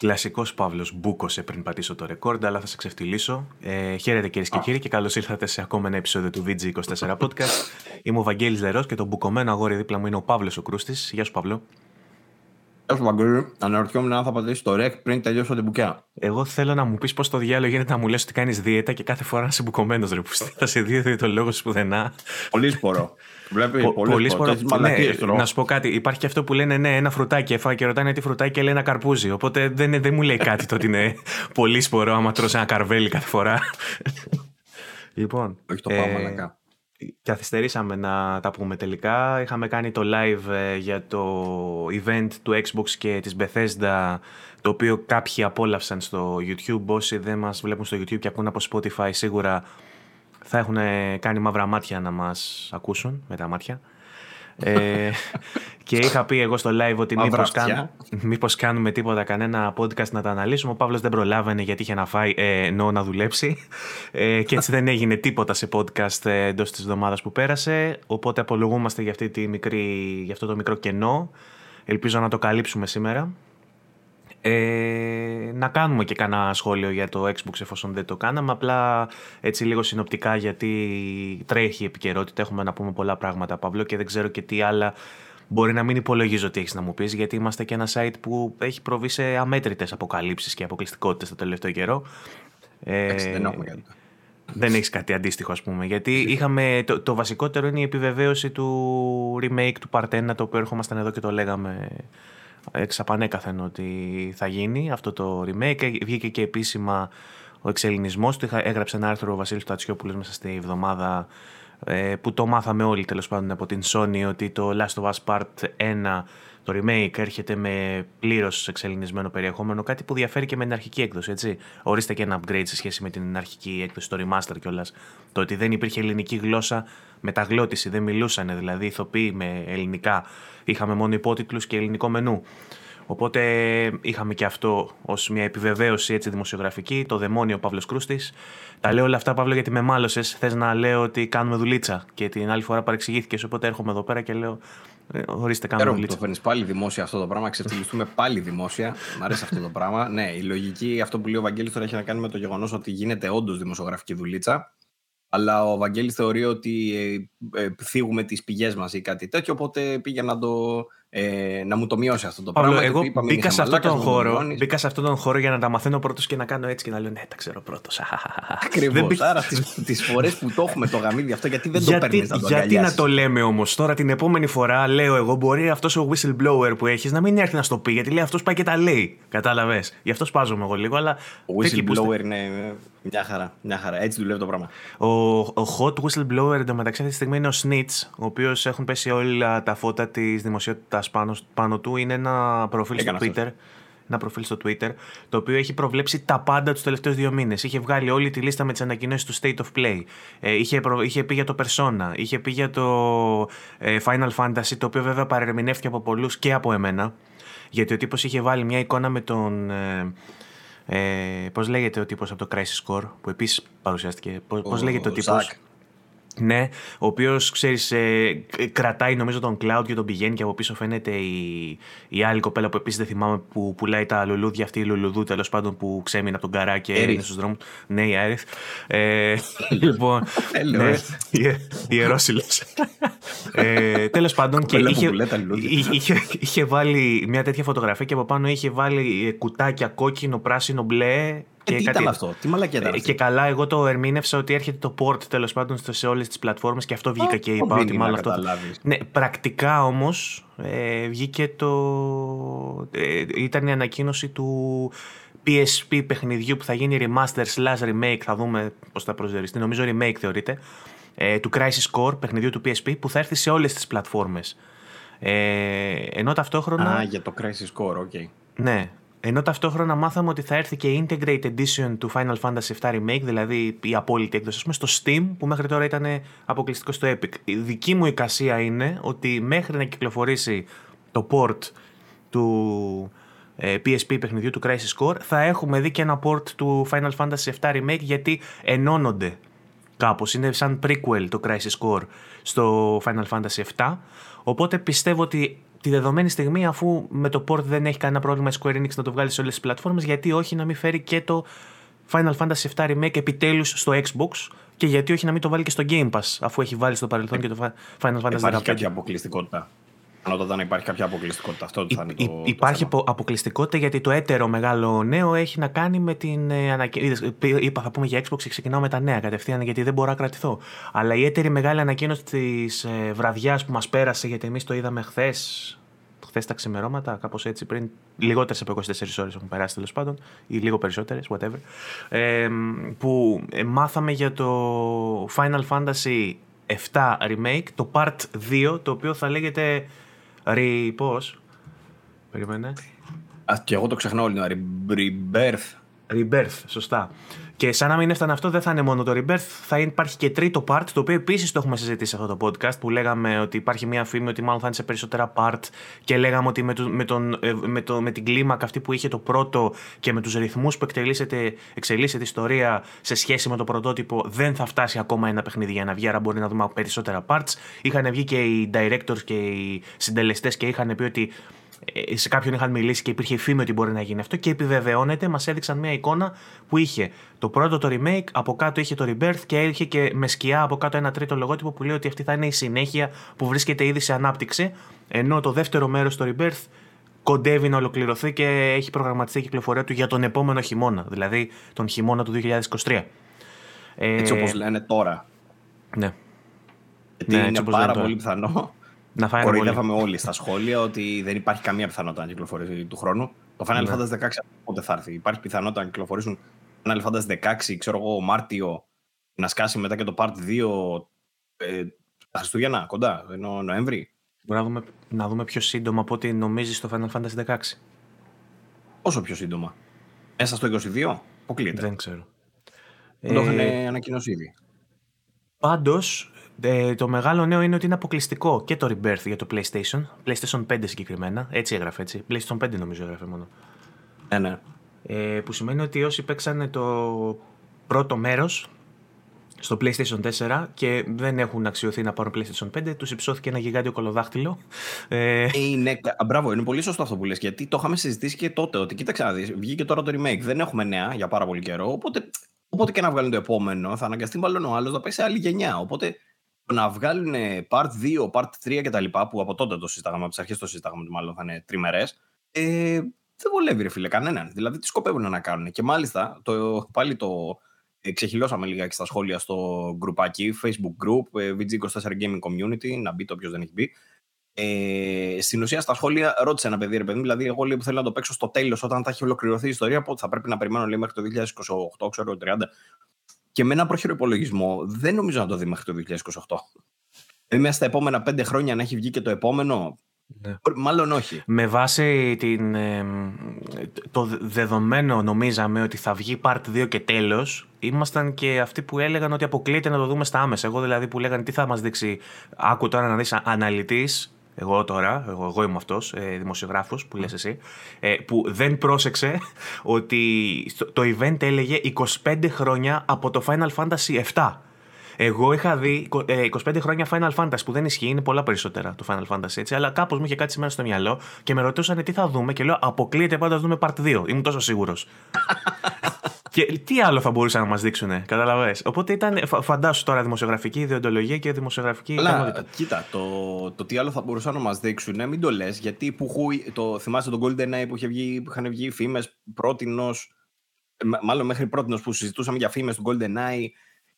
Κλασικός Παύλος μπούκοσε πριν πατήσω το ρεκόρντ, αλλά θα σε ξεφτυλίσω. Ε, χαίρετε κυρίες και κύριοι και καλώς ήρθατε σε ακόμα ένα επεισόδιο του VG24 Podcast. Είμαι ο Βαγγέλης Λερός και το μπουκωμένο αγόρι δίπλα μου είναι ο Παύλος ο Κρούστης. Γεια σου, Παύλο. Γεια σου, Βαγγέλη. Αναρωτιόμουν αν θα πατήσει το ρεκ πριν τελειώσω την μπουκιά. Εγώ θέλω να μου πεις πώς το διάλογο γίνεται να μου λες ότι κάνεις δίαιτα και κάθε φορά να είσαι μπουκωμένος ρε Θα σε δει το λόγο σπουδενά. Πολύ σπορό. Βλέπει Πο, πολύ σπορό. Ναι, να σου πω κάτι. Υπάρχει και αυτό που λένε ναι, ένα φρουτάκι έφαγα και ρωτάνε τι φρουτάκι και λέει ένα καρπούζι. Οπότε δεν, δεν μου λέει κάτι το ότι είναι πολύ σπορό άμα τρώσει ένα καρβέλι κάθε φορά. λοιπόν. Όχι το πάμε, ε, καθυστερήσαμε να τα πούμε τελικά. Είχαμε κάνει το live ε, για το event του Xbox και της Bethesda το οποίο κάποιοι απόλαυσαν στο YouTube. Όσοι δεν μας βλέπουν στο YouTube και ακούν από Spotify σίγουρα θα έχουν κάνει μαύρα μάτια να μας ακούσουν με τα μάτια. ε, και είχα πει εγώ στο live ότι μήπως, κάνουμε, μήπως κάνουμε τίποτα κανένα podcast να τα αναλύσουμε. Ο Παύλος δεν προλάβαινε γιατί είχε να φάει, ε, ενώ να δουλέψει. Ε, και έτσι δεν έγινε τίποτα σε podcast ε, εντός της εβδομάδας που πέρασε. Οπότε απολογούμαστε για, αυτή τη μικρή, για αυτό το μικρό κενό. Ελπίζω να το καλύψουμε σήμερα. Ε, να κάνουμε και κανένα σχόλιο για το Xbox εφόσον δεν το κάναμε. Απλά έτσι λίγο συνοπτικά γιατί τρέχει η επικαιρότητα. Έχουμε να πούμε πολλά πράγματα, Παύλο, και δεν ξέρω και τι άλλα μπορεί να μην υπολογίζω ότι έχεις να μου πεις, γιατί είμαστε και ένα site που έχει προβεί σε αμέτρητες αποκαλύψεις και αποκλειστικότητες το τελευταίο καιρό. Ε, δεν έχουμε κάτι. Δεν έχεις κάτι αντίστοιχο, ας πούμε. Γιατί είχαμε. Το, το βασικότερο είναι η επιβεβαίωση του remake του Part 1, το οποίο έρχομασταν εδώ και το λέγαμε εξαπανέκαθεν ότι θα γίνει αυτό το remake. Βγήκε και επίσημα ο εξελινισμός του. Έγραψε ένα άρθρο ο Βασίλης Τατσιόπουλος μέσα στη εβδομάδα ε, που το μάθαμε όλοι τέλος πάντων από την Sony ότι το Last of Us Part 1 το remake έρχεται με πλήρως εξελινισμένο περιεχόμενο, κάτι που διαφέρει και με την αρχική έκδοση. Έτσι. Ορίστε και ένα upgrade σε σχέση με την αρχική έκδοση, το remaster κιόλας. Το ότι δεν υπήρχε ελληνική γλώσσα μεταγλώτηση, δεν μιλούσαν δηλαδή ηθοποιοί με ελληνικά. Είχαμε μόνο υπότιτλους και ελληνικό μενού. Οπότε είχαμε και αυτό ως μια επιβεβαίωση έτσι, δημοσιογραφική, το δαιμόνιο Παύλος Κρούστης. Τα λέω όλα αυτά, Παύλο, γιατί με μάλωσες. Θες να λέω ότι κάνουμε δουλίτσα. Και την άλλη φορά παρεξηγήθηκες. Οπότε έρχομαι εδώ πέρα και λέω ε, ορίστε, κάνουμε δουλίτσα. Το φέρνεις πάλι δημόσια αυτό το πράγμα. Ξεφτυλιστούμε πάλι δημόσια. Μ' αρέσει αυτό το πράγμα. Ναι, η λογική, αυτό που λέει ο Βαγγέλης τώρα έχει να κάνει με το γεγονός ότι γίνεται όντως δημοσιογραφική δουλίτσα. Αλλά ο Βαγγέλης θεωρεί ότι ε, ε, θίγουμε τις πηγές μας ή κάτι τέτοιο, οπότε πήγε να το ε, να μου το μειώσει αυτό το Παύλο, πράγμα. Εγώ είπαμε, μπήκα, σε αυτόν τον χώρο, μπήκα σε αυτόν τον χώρο για να τα μαθαίνω πρώτος και να κάνω έτσι και να λέω Ναι, τα ξέρω πρώτος. Ακριβώς. Άρα τις φορές που το έχουμε το γαμίδι αυτό, γιατί δεν το παίρνεις να το Γιατί να το λέμε όμως; Τώρα την επόμενη φορά, λέω εγώ, μπορεί αυτός ο whistleblower που έχεις να μην έρθει να στο πει, γιατί λέει αυτός πάει και τα λέει. Κατάλαβες; Γι' αυτό σπάζομαι εγώ λίγο, αλλά. Ο whistleblower είναι μια χαρά, μια χαρά. Έτσι δουλεύει το πράγμα. Ο, ο hot whistleblower εντωμεταξύ αυτή τη στιγμή είναι ο Snitch, ο οποίος έχουν πέσει όλα τα φώτα της δημοσιότητας πάνω, πάνω του είναι ένα προφίλ στο Twitter. Ένα προφίλ στο Twitter, το οποίο έχει προβλέψει τα πάντα τους τελευταίους δύο μήνες. Είχε βγάλει όλη τη λίστα με τις ανακοινώσεις του State of Play. Ε, είχε, προ, είχε πει για το Persona. Είχε πει για το ε, Final Fantasy, το οποίο βέβαια παρερμηνεύτηκε από πολλούς και από εμένα. Γιατί ο τύπος είχε βάλει μια εικόνα με τον. Ε, ε, πώς λέγεται ο τύπος από το Crisis Core που επίσης παρουσιάστηκε. Πώς, λέγεται ο τύπος; Ναι, ο οποίος ξέρεις, ε, κρατάει νομίζω τον cloud και τον πηγαίνει και από πίσω φαίνεται η, η άλλη κοπέλα που επίσης δεν θυμάμαι που πουλάει τα λουλούδια, αυτή η λουλουδού τέλος πάντων που ξέμεινε από τον καρά και είναι στους δρόμους. Ναι, η Άριθ. Ε, λοιπόν. ναι, Ιερόσιλο. ε, τέλος πάντων και είχε, είχε, είχε βάλει μια τέτοια φωτογραφία και από πάνω είχε βάλει κουτάκια κόκκινο, πράσινο, μπλε και τι ήταν αυτό, τι μαλακιά ήταν ε, Και καλά, εγώ το ερμήνευσα ότι έρχεται το port τέλος πάντων σε όλες τις πλατφόρμες και αυτό βγήκα και είπα ότι μάλλον αυτό. Ναι, πρακτικά όμως ε, βγήκε το. Ε, ήταν η ανακοίνωση του PSP παιχνιδιού που θα γίνει remaster slash remake. Θα δούμε πώς θα προσδιοριστεί. Νομίζω remake θεωρείται. Ε, του Crisis Core, παιχνιδιού του PSP, που θα έρθει σε όλες τις πλατφόρμες. Ε, ενώ ταυτόχρονα. Α, για το Crisis Core, ok. Okay. Ναι, ενώ ταυτόχρονα μάθαμε ότι θα έρθει και Intergrade Edition του Final Fantasy VII Remake, δηλαδή η απόλυτη έκδοση, στο Steam, που μέχρι τώρα ήταν αποκλειστικό στο Epic. Η δική μου εικασία είναι ότι μέχρι να κυκλοφορήσει το port του PSP ε, παιχνιδιού του Crisis Core, θα έχουμε δει και ένα port του Final Fantasy VII Remake, γιατί ενώνονται κάπως. Είναι σαν prequel το Crisis Core στο Final Fantasy VII. Οπότε πιστεύω ότι τη δεδομένη στιγμή, αφού με το port δεν έχει κανένα πρόβλημα η Square Enix να το βγάλει σε όλες τις πλατφόρμες, γιατί όχι να μην φέρει και το Final Fantasy VII Remake επιτέλους στο Xbox και γιατί όχι να μην το βάλει και στο Game Pass, αφού έχει βάλει στο παρελθόν και το Final Fantasy Υπάρχει κάποια αποκλειστικότητα; Ανώτατα να υπάρχει κάποια αποκλειστικότητα. Αυτό θα είναι το, υπάρχει το αποκλειστικότητα γιατί το έτερο μεγάλο νέο έχει να κάνει με την ε, ανακοίνωση. Είπα, θα πούμε για Xbox και ξεκινάω με τα νέα κατευθείαν γιατί δεν μπορώ να κρατηθώ. Αλλά η έτερη μεγάλη ανακοίνωση της ε, βραδιάς που μας πέρασε, γιατί εμείς το είδαμε χθες, χθες τα ξημερώματα, κάπως έτσι, πριν λιγότερες από 24 ώρες έχουν περάσει τέλος πάντων, ή λίγο περισσότερες, whatever. Ε, που μάθαμε για το Final Fantasy 7 Remake, το Part 2, το οποίο θα λέγεται Re. Πώς; Περίμενε. Α, και εγώ το ξεχνάω όλη Rebirth. Rebirth, σωστά. Και σαν να μην έφτανε αυτό, δεν θα είναι μόνο το Rebirth, θα υπάρχει και τρίτο part, το οποίο επίσης το έχουμε συζητήσει σε αυτό το podcast, που λέγαμε ότι υπάρχει μια φήμη ότι μάλλον θα είναι σε περισσότερα part και λέγαμε ότι με, το, με, τον, ε, με, το, με την κλίμακα αυτή που είχε το πρώτο και με τους ρυθμούς που εξελίσσεται, εξελίσσεται η ιστορία σε σχέση με το πρωτότυπο, δεν θα φτάσει ακόμα ένα παιχνίδι για να βγει, άρα μπορεί να δούμε περισσότερα parts. Είχαν βγει και οι directors και οι συντελεστές και είχαν πει ότι ε, σε κάποιον είχαν μιλήσει και υπήρχε φήμη ότι μπορεί να γίνει αυτό και επιβεβαιώνεται, μας έδειξαν μια εικόνα που είχε το πρώτο το remake, από κάτω είχε το rebirth και είχε και με σκιά από κάτω ένα τρίτο λογότυπο που λέει ότι αυτή θα είναι η συνέχεια που βρίσκεται ήδη σε ανάπτυξη, ενώ το δεύτερο μέρος το rebirth κοντεύει να ολοκληρωθεί και έχει προγραμματιστεί η κυκλοφορία του για τον επόμενο χειμώνα, δηλαδή τον χειμώνα του 2023. Έτσι όπως λένε τώρα. Ναι. Γιατί ναι, είναι πάρα πολύ πιθανό να Κοροϊδεύαμε όλοι στα σχόλια ότι δεν υπάρχει καμία πιθανότητα να κυκλοφορήσει του χρόνου. Το Final ναι. Fantasy 16 πότε θα έρθει; Υπάρχει πιθανότητα να κυκλοφορήσουν Final Fantasy 16, ξέρω εγώ, Μάρτιο, να σκάσει μετά και το Part 2 ε, τα Χριστούγεννα, κοντά, ενώ Νοέμβρη; Μπορούμε να δούμε, να δούμε πιο σύντομα από ό,τι νομίζεις το Final Fantasy 16. Όσο πιο σύντομα. Μέσα στο 22, αποκλείεται. Δεν ξέρω. Το ε... είχαν ανακοινώσει ήδη. Πάντως, ε, το μεγάλο νέο είναι ότι είναι αποκλειστικό και το Rebirth για το PlayStation. PlayStation 5 συγκεκριμένα. Έτσι έγραφε έτσι. PlayStation 5 νομίζω έγραφε μόνο. Ναι, ναι. Ε, που σημαίνει ότι όσοι παίξανε το πρώτο μέρος στο PlayStation 4 και δεν έχουν αξιωθεί να πάρουν PlayStation 5, τους υψώθηκε ένα γιγάντιο κολοδάχτυλο. Ε... Είναι, μπράβο, είναι πολύ σωστό αυτό που λες, γιατί το είχαμε συζητήσει και τότε, ότι κοίταξε να δεις, βγήκε τώρα το remake, δεν έχουμε νέα για πάρα πολύ καιρό, οπότε, οπότε και να βγάλουν το επόμενο, θα αναγκαστεί μάλλον ο άλλος να πάει σε άλλη γενιά, οπότε να βγάλουν part 2, part 3 κτλ. που από τότε το συζητάγαμε, από τις αρχές το συζητάγαμε ότι μάλλον θα είναι τριμερές. Ε, δεν βολεύει, ρε φίλε, κανέναν. Δηλαδή, τι σκοπεύουν να κάνουν. Και μάλιστα, το, πάλι το ε, ξεχυλώσαμε λιγάκι στα σχόλια στο γκρουπάκι, Facebook group, ε, VG24 Gaming Community, να μπει το όποιος δεν έχει μπει. Ε, στην ουσία, στα σχόλια ρώτησε ένα παιδί, ρε παιδί, δηλαδή, εγώ λέει, που θέλω να το παίξω στο τέλος, όταν θα έχει ολοκληρωθεί η ιστορία, που θα πρέπει να περιμένω λέει, μέχρι το 2028, ξέρω, 30 και με ένα πρόχειρο υπολογισμό δεν νομίζω να το δει μέχρι το 2028. Δηλαδή μέσα στα επόμενα πέντε χρόνια να έχει βγει και το επόμενο. Ναι. Μάλλον όχι. Με βάση την, το δεδομένο νομίζαμε ότι θα βγει part 2 και τέλος ήμασταν και αυτοί που έλεγαν ότι αποκλείεται να το δούμε στα άμεσα. Εγώ δηλαδή που λέγανε τι θα μας δείξει άκου τώρα να δεις αναλυτής εγώ τώρα, εγώ, εγώ είμαι αυτός, ε, δημοσιογράφος που λες εσύ, ε, που δεν πρόσεξε ότι το event έλεγε 25 χρόνια από το Final Fantasy 7. Εγώ είχα δει 25 ε, χρόνια Final Fantasy που δεν ισχύει, είναι πολλά περισσότερα το Final Fantasy έτσι, αλλά κάπως μου είχε κάτι σήμερα στο μυαλό και με ρωτούσαν τι θα δούμε και λέω Αποκλείεται πάντα να δούμε part 2. Ήμουν τόσο σίγουρος. Και τι άλλο θα μπορούσαν να μας δείξουν, καταλαβέ. Οπότε ήταν, φαντάσου τώρα, δημοσιογραφική ιδεοντολογία και δημοσιογραφική Αλλά, ικανότητα. Κοίτα, το, το τι άλλο θα μπορούσαν να μας δείξουν, μην το λες, γιατί που, το, θυμάσαι τον Golden Eye που, είχε βγει, που είχαν βγει φήμες πρότινος, μάλλον μέχρι πρότινος που συζητούσαμε για φήμες του Golden Eye,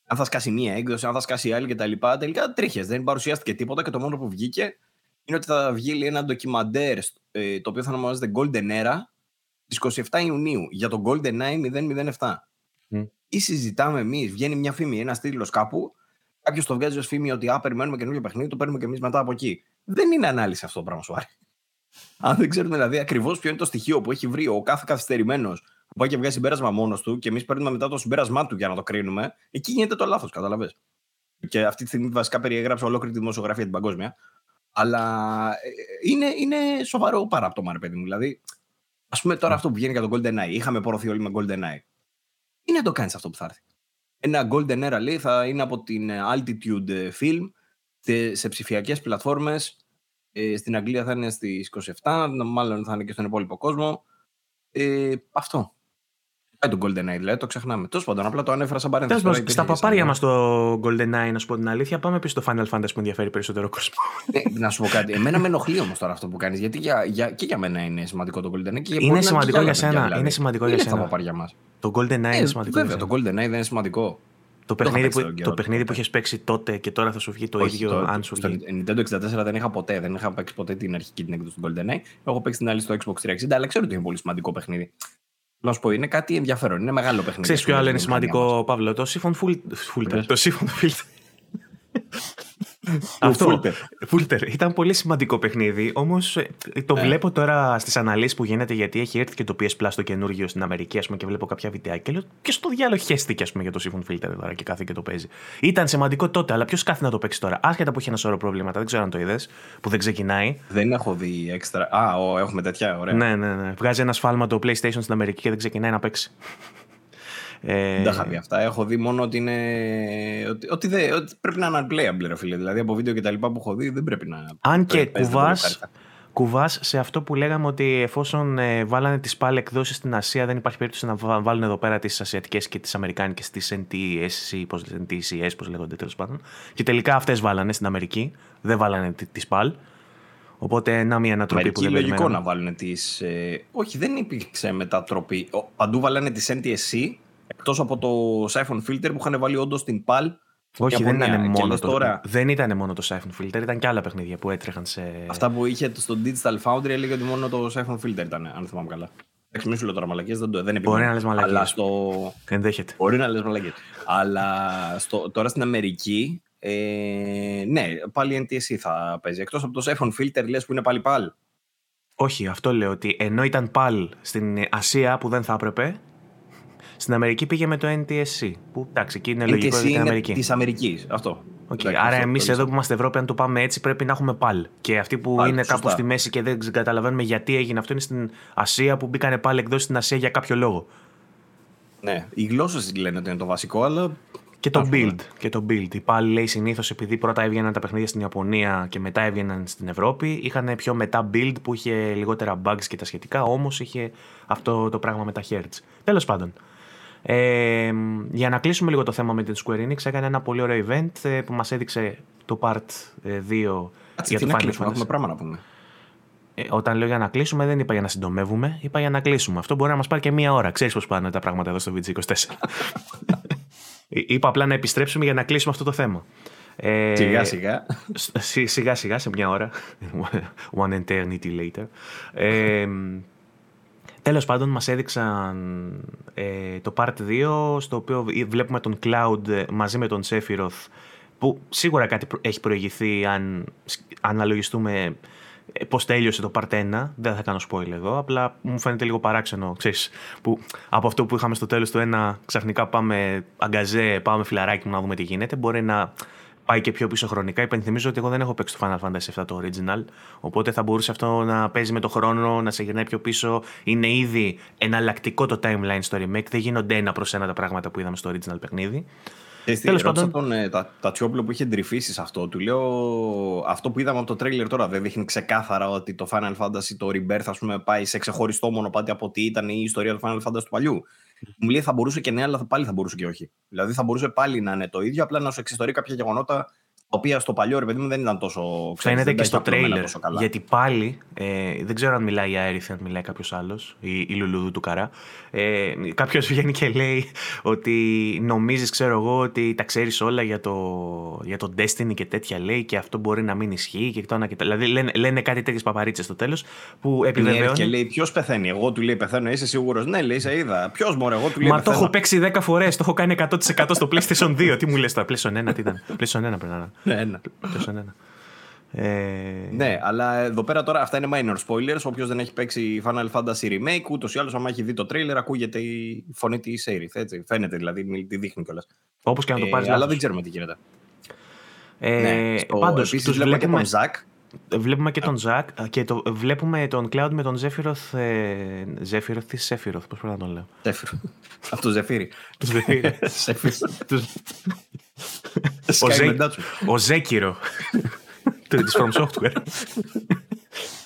αν θα σκάσει μία έκδοση, αν θα σκάσει άλλη κτλ. Τελικά τρίχες, δεν παρουσιάστηκε τίποτα και το μόνο που βγήκε είναι ότι θα βγει ένα ντοκιμαντέρ ε, το οποίο θα ονομάζεται Golden Era Στι 27 Ιουνίου για το GoldenEye 007. Mm. Ή συζητάμε εμείς, βγαίνει μια φήμη, ένας τίτλο κάπου, κάποιος το βγάζει ως φήμη ότι α, περιμένουμε καινούργιο παιχνίδι, το παίρνουμε και εμείς μετά από εκεί. Δεν είναι ανάλυση αυτό το πράγμα, σου άρεσε. Αν δεν ξέρουμε δηλαδή ακριβώς ποιο είναι το στοιχείο που έχει βρει ο κάθε καθυστερημένος που πάει και βγάζει συμπέρασμα μόνος του και εμείς παίρνουμε μετά το συμπέρασμά του για να το κρίνουμε, εκεί γίνεται το λάθος, καταλαβέ. Και αυτή τη στιγμή βασικά περιέγραψα ολόκληρη τη δημοσιογραφία την παγκόσμια. Αλλά ε, είναι, είναι σοβαρό παράπτωμα, ρε παιδί μου. Δηλαδή, Α πούμε τώρα ναι. αυτό που βγαίνει για τον Golden Eye. Είχαμε πορωθεί όλοι με Golden Eye. Τι να το κάνεις αυτό που θα έρθει. Ένα Golden Era λέει θα είναι από την ε, Altitude ε, Film σε ψηφιακές πλατφόρμες Ε, στην Αγγλία θα είναι στις 27, μάλλον θα είναι και στον υπόλοιπο κόσμο. Ε, αυτό. Ε, το GoldenEye, δηλαδή το ξεχνάμε. Τέλος πάντων, απλά το ανέφερα σαν παρένθεση. Τέλος στα παπάρια μας το GoldenEye, να σου πω την αλήθεια, πάμε πίσω στο Final Fantasy που ενδιαφέρει περισσότερο κόσμος. ε, να σου πω κάτι. Εμένα με ενοχλεί όμως τώρα αυτό που κάνεις, γιατί για, για, και για μένα είναι σημαντικό το GoldenEye. Και είναι σημαντικό για σένα. Δηλαδή. Είναι σημαντικό για σένα. παπάρια μας. Το GoldenEye ε, είναι σημαντικό. Βέβαια, το GoldenEye δεν είναι σημαντικό. Το παιχνίδι, που, το παιχνίδι που είχες παίξει τότε και τώρα θα σου βγει το Όχι, ίδιο το, αν σου βγει. Στο Nintendo 64 δεν είχα ποτέ, δεν είχα παίξει ποτέ την αρχική την έκδοση του GoldenEye. Έχω παίξει την άλλη στο Xbox 360, αλλά ξέρω ότι είναι πολύ σημαντικό παιχνίδι. Να σου πω, είναι κάτι ενδιαφέρον. Είναι μεγάλο παιχνίδι. Ξέρεις ποιο άλλο είναι σημαντικό, Παύλο, το Siphon Filter. Το Siphon Filter. Αυτό. Φούλτερ. Ήταν πολύ σημαντικό παιχνίδι. Όμως ε, το ναι. βλέπω τώρα στις αναλύσεις που γίνεται γιατί έχει έρθει και το PS Plus το καινούργιο στην Αμερική ας πούμε, και βλέπω κάποια βιντεάκια. Και λέω και στο διάλογο χέστηκε ας πούμε, για το Siphon Filter τώρα και κάθε και το παίζει. Ήταν σημαντικό τότε, αλλά ποιος κάθε να το παίξει τώρα. Άσχετα που έχει ένα σώρο προβλήματα, δεν ξέρω αν το είδες, που δεν ξεκινάει. Δεν έχω δει έξτρα. Α, ο, έχουμε τέτοια, ωραία. Ναι, ναι, ναι. Βγάζει ένα σφάλμα το PlayStation στην Αμερική και δεν ξεκινάει να παίξει. Ε... Δεν τα είχα δει αυτά. Έχω δει μόνο ότι, είναι... ότι, ότι, δε, ότι πρέπει να είναι unplayable, ρε φίλε. Δηλαδή από βίντεο και τα λοιπά που έχω δει δεν πρέπει να. Αν και κουβά κουβάς σε αυτό που λέγαμε ότι εφόσον ε, βάλανε τις πάλι εκδόσεις στην Ασία, δεν υπάρχει περίπτωση να βάλουν εδώ πέρα τις Ασιατικές και τις Αμερικάνικες, τις NTSC, πώ NTCS, πώς λέγονται τέλος πάντων. Και τελικά αυτές βάλανε στην Αμερική, δεν βάλανε τις PAL. Οπότε να μια ανατροπή που δεν λογικό να βάλουν τις. Ε, όχι, δεν υπήρξε μετατροπή. Παντού βάλανε τις NTSC Εκτός από το Siphon Filter που είχαν βάλει όντως την PAL. Όχι, δεν ήταν, μόνο το, τώρα... δεν ήταν μόνο το Siphon Filter, ήταν και άλλα παιχνίδια που έτρεχαν σε. Αυτά που είχε στο Digital Foundry έλεγε ότι μόνο το Siphon Filter ήταν, αν θυμάμαι καλά. Εντάξει, μην σου λέω τώρα μαλακίε, δεν, το, δεν Μπορεί να λες μαλακίε. Αλλά στο... Ενδέχεται. Μπορεί να λες μαλακίε. αλλά στο... τώρα στην Αμερική, ε, ναι, πάλι NTSC θα παίζει. Εκτός από το Siphon Filter, λες που είναι πάλι PAL. Όχι, αυτό λέω ότι ενώ ήταν PAL στην Ασία που δεν θα έπρεπε, στην Αμερική πήγε με το NTSC. Που εντάξει, εκεί είναι λογικό για την Αμερική. Της Αμερικής, αυτό. Okay. Άρα, εμείς εδώ που είμαστε Ευρώπη, αν το πάμε έτσι, πρέπει να έχουμε πάλι. Και αυτοί που πάλι, είναι κάπου στη μέση και δεν καταλαβαίνουμε γιατί έγινε αυτό, είναι στην Ασία που μπήκανε πάλι εκδόσεις στην Ασία για κάποιο λόγο. Ναι, οι γλώσσες λένε ότι είναι το βασικό, αλλά. Και το build. Και το build. Οι πάλι λέει συνήθως επειδή πρώτα έβγαιναν τα παιχνίδια στην Ιαπωνία και μετά έβγαιναν στην Ευρώπη, είχαν πιο μετά build που είχε λιγότερα bugs και τα σχετικά, όμως είχε αυτό το πράγμα με τα hertz. Τέλος πάντων. Ε, για να κλείσουμε λίγο το θέμα με την Square Enix, έκανε ένα πολύ ωραίο event ε, που μας έδειξε το Part 2 ε, για το Final Fantasy. Έχουμε πράγμα να πούμε. Ε, όταν λέω για να κλείσουμε, δεν είπα για να συντομεύουμε, είπα για να κλείσουμε. Αυτό μπορεί να μας πάρει και μία ώρα. Ξέρεις πώς πάνε τα πράγματα εδώ στο VG24. είπα απλά να επιστρέψουμε για να κλείσουμε αυτό το θέμα. Ε, σιγά σιγά. Σιγά σιγά σε μια ώρα. One eternity later. Ε, Τέλος πάντων μας έδειξαν ε, το Part 2 στο οποίο βλέπουμε τον Cloud ε, μαζί με τον Sephiroth που σίγουρα κάτι έχει προηγηθεί αν αναλογιστούμε ε, πώς τέλειωσε το Part 1. Δεν θα κάνω spoil εδώ. Απλά μου φαίνεται λίγο παράξενο. Ξέρεις, που από αυτό που είχαμε στο τέλος του 1, ξαφνικά πάμε αγκαζέ, πάμε φιλαράκι μου να δούμε τι γίνεται. Μπορεί να πάει και πιο πίσω χρονικά. Υπενθυμίζω ότι εγώ δεν έχω παίξει το Final Fantasy VII το original. Οπότε θα μπορούσε αυτό να παίζει με το χρόνο, να σε γυρνάει πιο πίσω. Είναι ήδη εναλλακτικό το timeline στο remake. Δεν γίνονται ένα προς ένα τα πράγματα που είδαμε στο original παιχνίδι. Τέλος πάντων. Τον, ε, τα, τα που είχε ντρυφήσει σε αυτό. Του λέω αυτό που είδαμε από το τρέιλερ τώρα δεν δείχνει ξεκάθαρα ότι το Final Fantasy το Rebirth ας πούμε, πάει σε ξεχωριστό μονοπάτι από ότι ήταν η ιστορία του Final Fantasy του παλιού. Μου λέει θα μπορούσε και ναι, αλλά πάλι θα μπορούσε και όχι. Δηλαδή θα μπορούσε πάλι να είναι το ίδιο, απλά να σου εξιστορεί κάποια γεγονότα τα οποία στο παλιό ρε παιδί μου δεν ήταν τόσο. Φαίνεται και στο τρέιλερ. Γιατί πάλι, ε, δεν ξέρω αν μιλάει η Άριθ, αν μιλάει κάποιος άλλος, η, η Λουλούδου του Καρά. Ε, κάποιος βγαίνει και λέει ότι νομίζεις, ξέρω εγώ, ότι τα ξέρεις όλα για το, για το Destiny και τέτοια λέει και αυτό μπορεί να μην ισχύει και το και Δηλαδή λένε, λένε κάτι τέτοιες παπαρίτσες στο τέλος που επιβεβαιώνει. Και λέει ποιος πεθαίνει; Εγώ του λέει πεθαίνω, είσαι σίγουρος; Ναι, λέει, σε είδα. Ποιος μωρέ, εγώ του λέει. Μα πεθαίνω. το έχω παίξει 10 φορές, το έχω κάνει 100% στο PlayStation 2. Τι μου λες τώρα, PlayStation 1 τι ήταν; PlayStation 1 πρέπει να ναι, ένα. ένα. Ε... Ναι, αλλά εδώ πέρα τώρα αυτά είναι minor spoilers. Όποιος δεν έχει παίξει Final Fantasy Remake, ούτως ή άλλως, άμα έχει δει το trailer, ακούγεται η φωνή της Aerith. Έτσι. Φαίνεται δηλαδή, τη δείχνει κιόλας. Όπως και να το πάρεις. Ε, αλλά δεν ξέρουμε τι γίνεται. Ε, ναι, στο... Πάντως, επίσης βλέπουμε και τον Ζακ. Βλέπουμε και τον Ζακ και το, βλέπουμε τον Cloud με τον Ζέφυροθ. Ε, Ζέφυροθ ή Σέφυροθ, πώς πρέπει να τον λέω. Ζέφυροθ. Από το Ζεφύρι. Το Ζεφύρι. Ο Ζέκυρο. Τη From Software.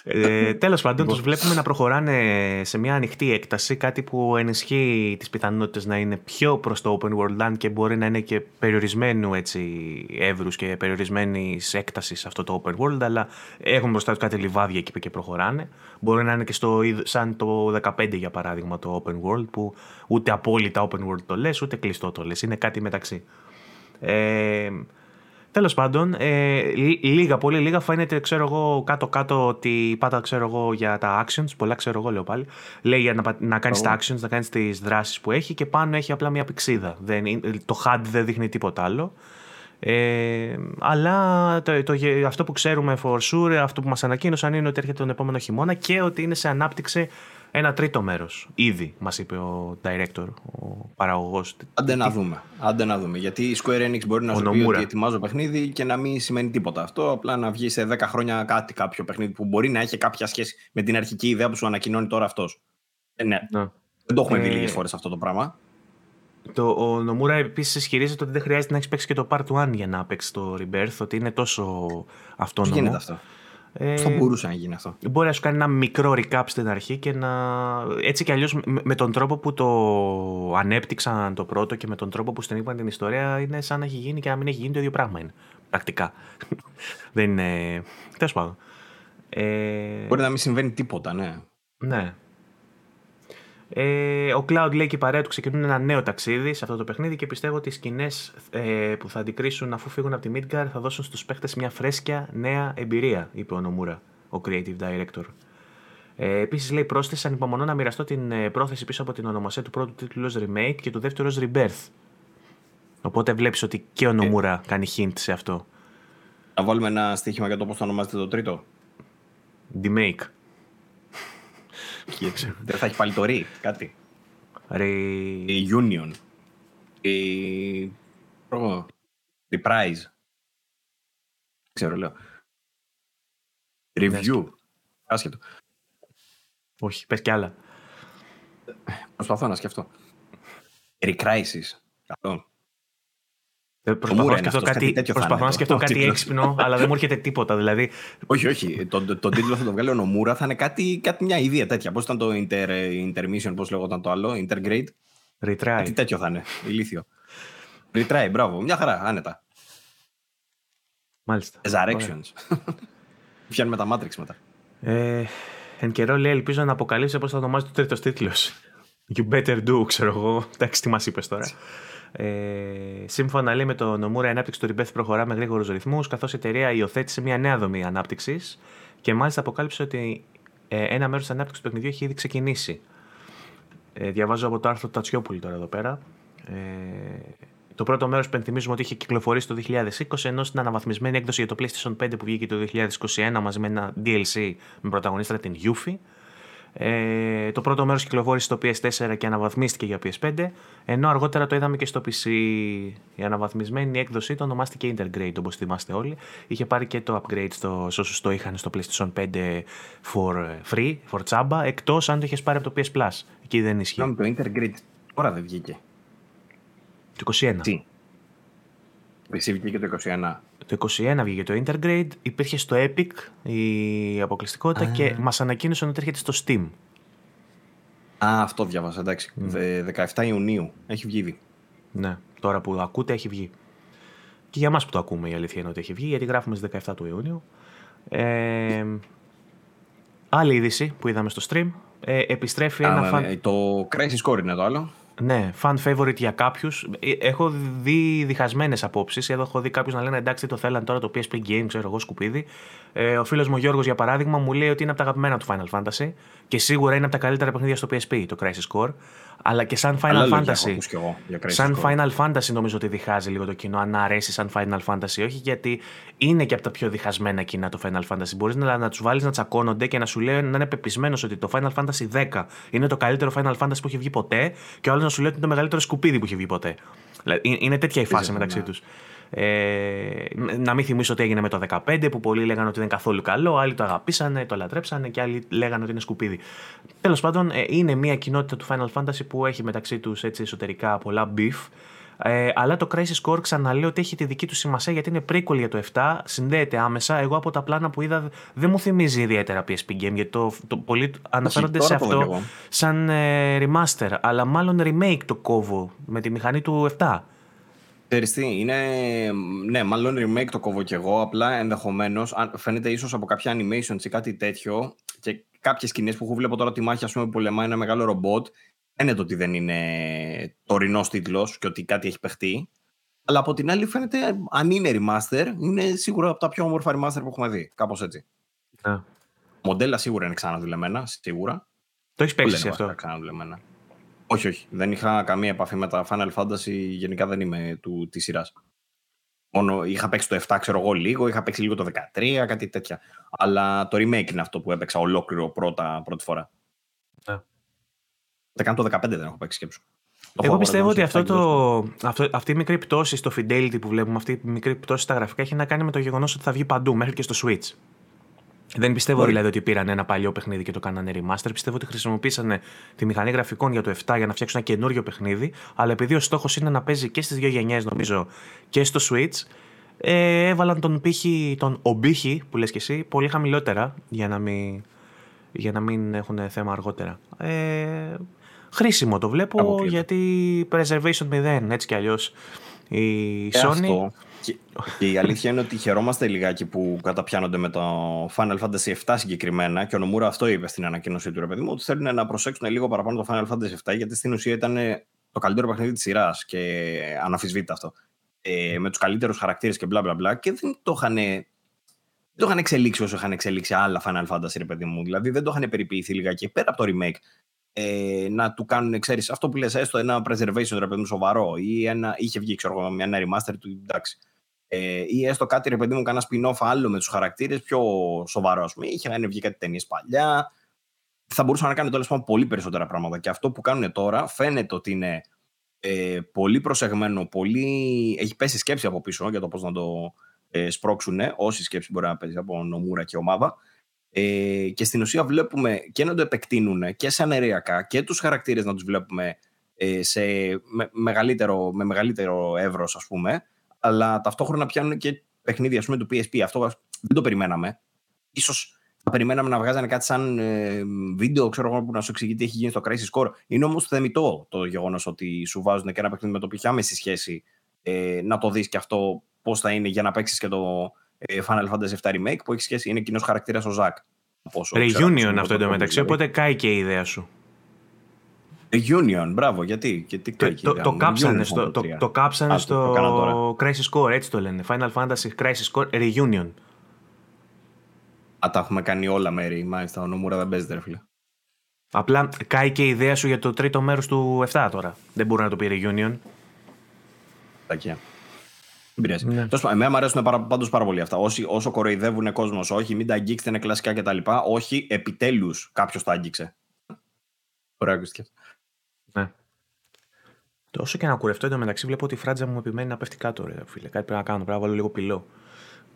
Ε, Τέλος πάντων, τους λοιπόν. βλέπουμε να προχωράνε σε μια ανοιχτή έκταση, κάτι που ενισχύει τις πιθανότητες να είναι πιο προς το open world land και μπορεί να είναι και περιορισμένου εύρους και περιορισμένης έκτασης αυτό το open world, αλλά έχουν μπροστά τους κάτι λιβάδια εκεί και προχωράνε. Μπορεί να είναι και στο, σαν το 15 για παράδειγμα το open world, που ούτε απόλυτα open world το λες, ούτε κλειστό το λες. Είναι κάτι μεταξύ. Ε, Τέλος πάντων, ε, λίγα, πολύ λίγα φαίνεται, ξέρω εγώ, κάτω-κάτω ότι πάτα, ξέρω εγώ, για τα actions. Πολλά, ξέρω εγώ, λέω πάλι. Λέει για να, να κάνεις τα actions, να κάνεις τις δράσεις που έχει και πάνω έχει απλά μια πηξίδα. Δεν, το HUD δεν δείχνει τίποτα άλλο. Ε, αλλά το, το, αυτό που ξέρουμε for sure, αυτό που μας ανακοίνωσαν είναι ότι έρχεται τον επόμενο χειμώνα και ότι είναι σε ανάπτυξη ένα τρίτο μέρος. Ήδη μας είπε ο director, ο παραγωγός. Άντε να δούμε. Άντε να δούμε. Γιατί η Square Enix μπορεί να σου πει ότι ετοιμάζω παιχνίδι και να μην σημαίνει τίποτα αυτό. Απλά να βγει σε 10 χρόνια κάτι, κάποιο παιχνίδι που μπορεί να έχει κάποια σχέση με την αρχική ιδέα που σου ανακοινώνει τώρα αυτός. Ε, ναι. ναι. Δεν το έχουμε δει ε... λίγες φορές αυτό το πράγμα. Το, ο Νομούρα επίσης ισχυρίζεται ότι δεν χρειάζεται να έχει παίξει και το Part 1 για να παίξει το Rebirth, ότι είναι τόσο αυτόνομο. Τι γίνεται αυτό; Ε, θα μπορούσε να γίνει αυτό. Μπορεί να σου κάνει ένα μικρό recap στην αρχή και να. Έτσι κι αλλιώς με τον τρόπο που το ανέπτυξαν το πρώτο και με τον τρόπο που στην είπαν την ιστορία είναι σαν να έχει γίνει και να μην έχει γίνει το ίδιο πράγμα είναι. Πρακτικά. Δεν είναι. Τέλος πάντων. Ε... Μπορεί να μην συμβαίνει τίποτα, ναι. Ναι. Ε, ο Cloud λέει και η παρέα του ξεκινούν ένα νέο ταξίδι σε αυτό το παιχνίδι και πιστεύω ότι οι σκηνές ε, που θα αντικρίσουν αφού φύγουν από τη Midgar θα δώσουν στους παίχτε μια φρέσκια νέα εμπειρία, είπε ο Νομούρα, ο Creative Director. Ε, Επίσης, λέει πρόσθεση, ανυπομονώ να μοιραστώ την ε, πρόθεση πίσω από την ονομασία του πρώτου τίτλου ως Remake και του δεύτερου ως Rebirth. Οπότε βλέπεις ότι και ο Νομούρα ε. κάνει hint σε αυτό. Να βάλουμε ένα στοίχημα για το πώς θα ονομάζεται το τρίτο. Remake. Δεν θα έχει πάλι το ρί, κάτι. Η Union. Η... Reprise. Ξέρω, λέω. Review. Άσχετο. Όχι, πες κι άλλα. Προσπαθώ να σκεφτώ. Recrisis. Καλό. Ε, προσπαθώ να σκεφτώ κάτι, προσπαθώ να σκεφτώ κάτι έξυπνο, αλλά δεν μου έρχεται τίποτα. Δηλαδή... Όχι, όχι. Τον, τον τίτλο θα το βγάλει ο Νομούρα, θα είναι κάτι, κάτι μια ιδέα τέτοια. Πώς ήταν το inter, Intermission, πώς λέγονταν το άλλο, Intergrade; Retry. Κάτι τέτοιο θα είναι. Ηλίθιο. Retry, μπράβο. Μια χαρά, άνετα. Μάλιστα. Resurrections. Πιάνουμε τα Matrix μετά. Ε, εν καιρό λέει, ελπίζω να αποκαλύψει πώς θα ονομάζει το τρίτος τίτλος. You better do, ξέρω εγώ. Εντάξει, τι μας είπες τώρα. Ε, σύμφωνα λέει με το Νομούρα, η ανάπτυξη του Rebirth προχωρά με γρήγορους ρυθμούς, καθώς η εταιρεία υιοθέτησε μια νέα δομή ανάπτυξης και μάλιστα αποκάλυψε ότι ε, ένα μέρος της ανάπτυξης του παιχνιδιού έχει ήδη ξεκινήσει. Ε, διαβάζω από το άρθρο του Τατσιόπουλου τώρα εδώ πέρα. Ε, το πρώτο μέρος πενθυμίζουμε ότι είχε κυκλοφορήσει το 2020, ενώ στην αναβαθμισμένη έκδοση για το PlayStation 5 που βγήκε το 2021 μαζί με ένα DLC με πρωταγωνίστρα την Yuffie, ε, το πρώτο μέρος κυκλοφόρησε στο PS4 και αναβαθμίστηκε για PS5, ενώ αργότερα το είδαμε και στο PC. Η αναβαθμισμένη έκδοση το ονομάστηκε Intergrade, όπως θυμάστε όλοι. Είχε πάρει και το upgrade στο, σε όσους το είχαν στο PlayStation 5 for free, for τσάμπα, εκτός αν το είχες πάρει από το PS Plus. Εκεί δεν ισχύει. το Intergrade τώρα δεν βγήκε. Το 21. Τι; PC βγήκε το 21. Το 21 βγήκε το Intergrade, υπήρχε στο Epic η αποκλειστικότητα και μας ανακοίνωσαν ότι έρχεται στο Steam. Α, αυτό διάβασα, εντάξει. 17 Ιουνίου. Έχει βγει ήδη. Ναι, τώρα που ακούτε έχει βγει. Και για εμά που το ακούμε η αλήθεια είναι ότι έχει βγει, γιατί γράφουμε στις 17 του Ιουνίου. Ε, άλλη είδηση που είδαμε στο stream. Ε, επιστρέφει Α, ένα ναι, φαν... ναι, Το Crisis Core είναι το άλλο. Ναι, fan favorite για κάποιους. Ε, έχω δει διχασμένες απόψεις. Εδώ έχω δει κάποιους να λένε εντάξει, το θέλαν τώρα το PSP Game, ξέρω εγώ, σκουπίδι. Ε, ο φίλος μου Γιώργος, για παράδειγμα, μου λέει ότι είναι από τα αγαπημένα του Final Fantasy και σίγουρα είναι από τα καλύτερα παιχνίδια στο PSP, το Crisis Core. Αλλά και σαν Final Fantasy. σαν Final Fantasy νομίζω ότι διχάζει λίγο το κοινό, αν αρέσει σαν Final Fantasy, όχι γιατί είναι και από τα πιο διχασμένα κοινά το Final Fantasy. Μπορείς να, να τους βάλεις να τσακώνονται και να σου λέει να είναι πεπισμένος ότι το Final Fantasy 10 είναι το καλύτερο Final Fantasy που έχει βγει ποτέ, και ο άλλος να σου λέει ότι είναι το μεγαλύτερο σκουπίδι που έχει βγει ποτέ. είναι τέτοια η φάση μεταξύ ναι. τους. Ε, να μην θυμίσω ότι έγινε με το 15 που πολλοί λέγανε ότι δεν είναι καθόλου καλό, άλλοι το αγαπήσανε, το λατρέψανε και άλλοι λέγανε ότι είναι σκουπίδι. Τέλος πάντων, ε, είναι μια κοινότητα του Final Fantasy που έχει μεταξύ τους εσωτερικά πολλά beef. Ε, αλλά το Crisis Core ξαναλέω ότι έχει τη δική του σημασία γιατί είναι prequel για το 7, συνδέεται άμεσα. Εγώ από τα πλάνα που είδα δεν μου θυμίζει ιδιαίτερα PSP Game γιατί το, το πολλοί αναφέρονται σε αυτό σαν ε, remaster, αλλά μάλλον remake το κόβω με τη μηχανή του 7. Ξέρεις τι, είναι, ναι, μάλλον remake το κόβω κι εγώ, απλά ενδεχομένως, φαίνεται ίσως από κάποια animations ή κάτι τέτοιο και κάποιες σκηνές που έχω βλέπω τώρα τη μάχη, ας πούμε, που πολεμάει ένα μεγάλο ρομπότ, φαίνεται ότι δεν είναι τωρινός τίτλος και ότι κάτι έχει παιχτεί. Αλλά από την άλλη φαίνεται, αν είναι remaster, είναι σίγουρα από τα πιο όμορφα remaster που έχουμε δει. Κάπως έτσι. Yeah. Μοντέλα σίγουρα είναι ξαναδουλεμένα, σίγουρα. Το έχεις παίξει αυτό; Ξαναδουλεμένα. Όχι, όχι. Δεν είχα καμία επαφή με τα Final Fantasy. Γενικά δεν είμαι του, της σειράς. Μόνο είχα παίξει το 7, ξέρω εγώ λίγο, είχα παίξει λίγο το 13, κάτι τέτοια. Αλλά το remake είναι αυτό που έπαιξα ολόκληρο πρώτα, πρώτη φορά. Yeah. Δεν το 15 δεν έχω παίξει σκέψου. Εγώ πιστεύω ότι αυτό το, αυτό, αυτή η μικρή πτώση στο fidelity που βλέπουμε, αυτή η μικρή πτώση στα γραφικά έχει να κάνει με το γεγονός ότι θα βγει παντού, μέχρι και στο Switch. Δεν πιστεύω Μπορεί. δηλαδή ότι πήραν ένα παλιό παιχνίδι και το κάνανε remaster. Πιστεύω ότι χρησιμοποίησαν τη μηχανή γραφικών για το 7 για να φτιάξουν ένα καινούριο παιχνίδι. Αλλά επειδή ο στόχος είναι να παίζει και στις δύο γενιές, νομίζω, και στο Switch, ε, έβαλαν τον πύχη, τον ομπύχη που λες και εσύ, πολύ χαμηλότερα για να μην, για να μην έχουν θέμα αργότερα. Ε, χρήσιμο το βλέπω γιατί preservation 0 έτσι κι αλλιώς η ε, Sony... Αυτό. Και, η αλήθεια είναι ότι χαιρόμαστε λιγάκι που καταπιάνονται με το Final Fantasy 7 συγκεκριμένα και ο Νομούρα αυτό είπε στην ανακοίνωσή του ρε παιδί μου ότι θέλουν να προσέξουν λίγο παραπάνω το Final Fantasy 7 γιατί στην ουσία ήταν το καλύτερο παιχνίδι της σειράς και αναφυσβήτητα αυτό. Ε, με τους καλύτερους χαρακτήρες και μπλα μπλα μπλα και δεν το είχαν δεν το είχαν εξελίξει όσο είχαν εξελίξει άλλα Final Fantasy, ρε παιδί μου. Δηλαδή δεν το είχαν περιποιηθεί λιγάκι πέρα από το remake ε, να του κάνουν, ξέρεις, αυτό που λες έστω ένα preservation ρε παιδί μου σοβαρό ή ένα, είχε βγει ξέρω εγώ με ένα remaster του εντάξει. Ε, ή έστω κάτι ρε παιδί μου κάνα spin-off άλλο με τους χαρακτήρες πιο σοβαρό ας πούμε. Είχε βγει κάτι ταινίες παλιά. Θα μπορούσαν να κάνουν τέλος πάντων πολύ περισσότερα πράγματα. Και αυτό που κάνουν τώρα φαίνεται ότι είναι ε, πολύ προσεγμένο, πολύ... έχει πέσει σκέψη από πίσω για το πώς να το ε, σπρώξουν, όση σκέψη μπορεί να παίζει από νομούρα και ομάδα ε, και στην ουσία βλέπουμε και να το επεκτείνουν και σε ανεριακά και τους χαρακτήρες να τους βλέπουμε ε, σε, με, μεγαλύτερο, με μεγαλύτερο εύρος ας πούμε αλλά ταυτόχρονα πιάνουν και παιχνίδια ας πούμε, του PSP. Αυτό δεν το περιμέναμε. Ίσως θα περιμέναμε να βγάζανε κάτι σαν ε, βίντεο ξέρω εγώ, που να σου εξηγεί τι έχει γίνει στο Crisis Core. Είναι όμως θεμητό το γεγονός ότι σου βάζουν και ένα παιχνίδι με το οποίο έχει άμεση σχέση ε, να το δεις και αυτό πώς θα είναι για να παίξεις και το, ε, Final Fantasy VII Remake που έχει σχέση, είναι κοινός χαρακτήρας ο Ζακ. Reunion αυτό εντωμεταξύ, οπότε κάει και η ιδέα σου. Reunion, μπράβο, γιατί, γιατί το, το, το, κάψανε στο, το, το κάψανε στο το Crisis Core, έτσι το λένε. Final Fantasy Crisis Core Reunion. Α, τα έχουμε κάνει όλα μέρη, μάλιστα, ο Νομούρα δεν παίζεται, ρε φίλε. Απλά κάει και η ιδέα σου για το τρίτο μέρος του 7 τώρα. Δεν μπορεί να το πει Reunion. Τακία. Δεν πειράζει. Ναι. Τόσο, εμένα μου αρέσουν πάντως πάρα πολύ αυτά. Όσοι, όσο κοροϊδεύουν κόσμος, όχι, μην τα αγγίξετε, είναι κλασικά κτλ. Όχι, επιτέλους κάποιος τα άγγιξε. Ωραία, ακούστηκε. Ναι. Τόσο και να κουρευτώ εντωμεταξύ, βλέπω ότι η φράτζα μου επιμένει να πέφτει κάτω. Ρε, φίλε. Κάτι πρέπει να κάνω. Πρέπει να βάλω λίγο πυλό.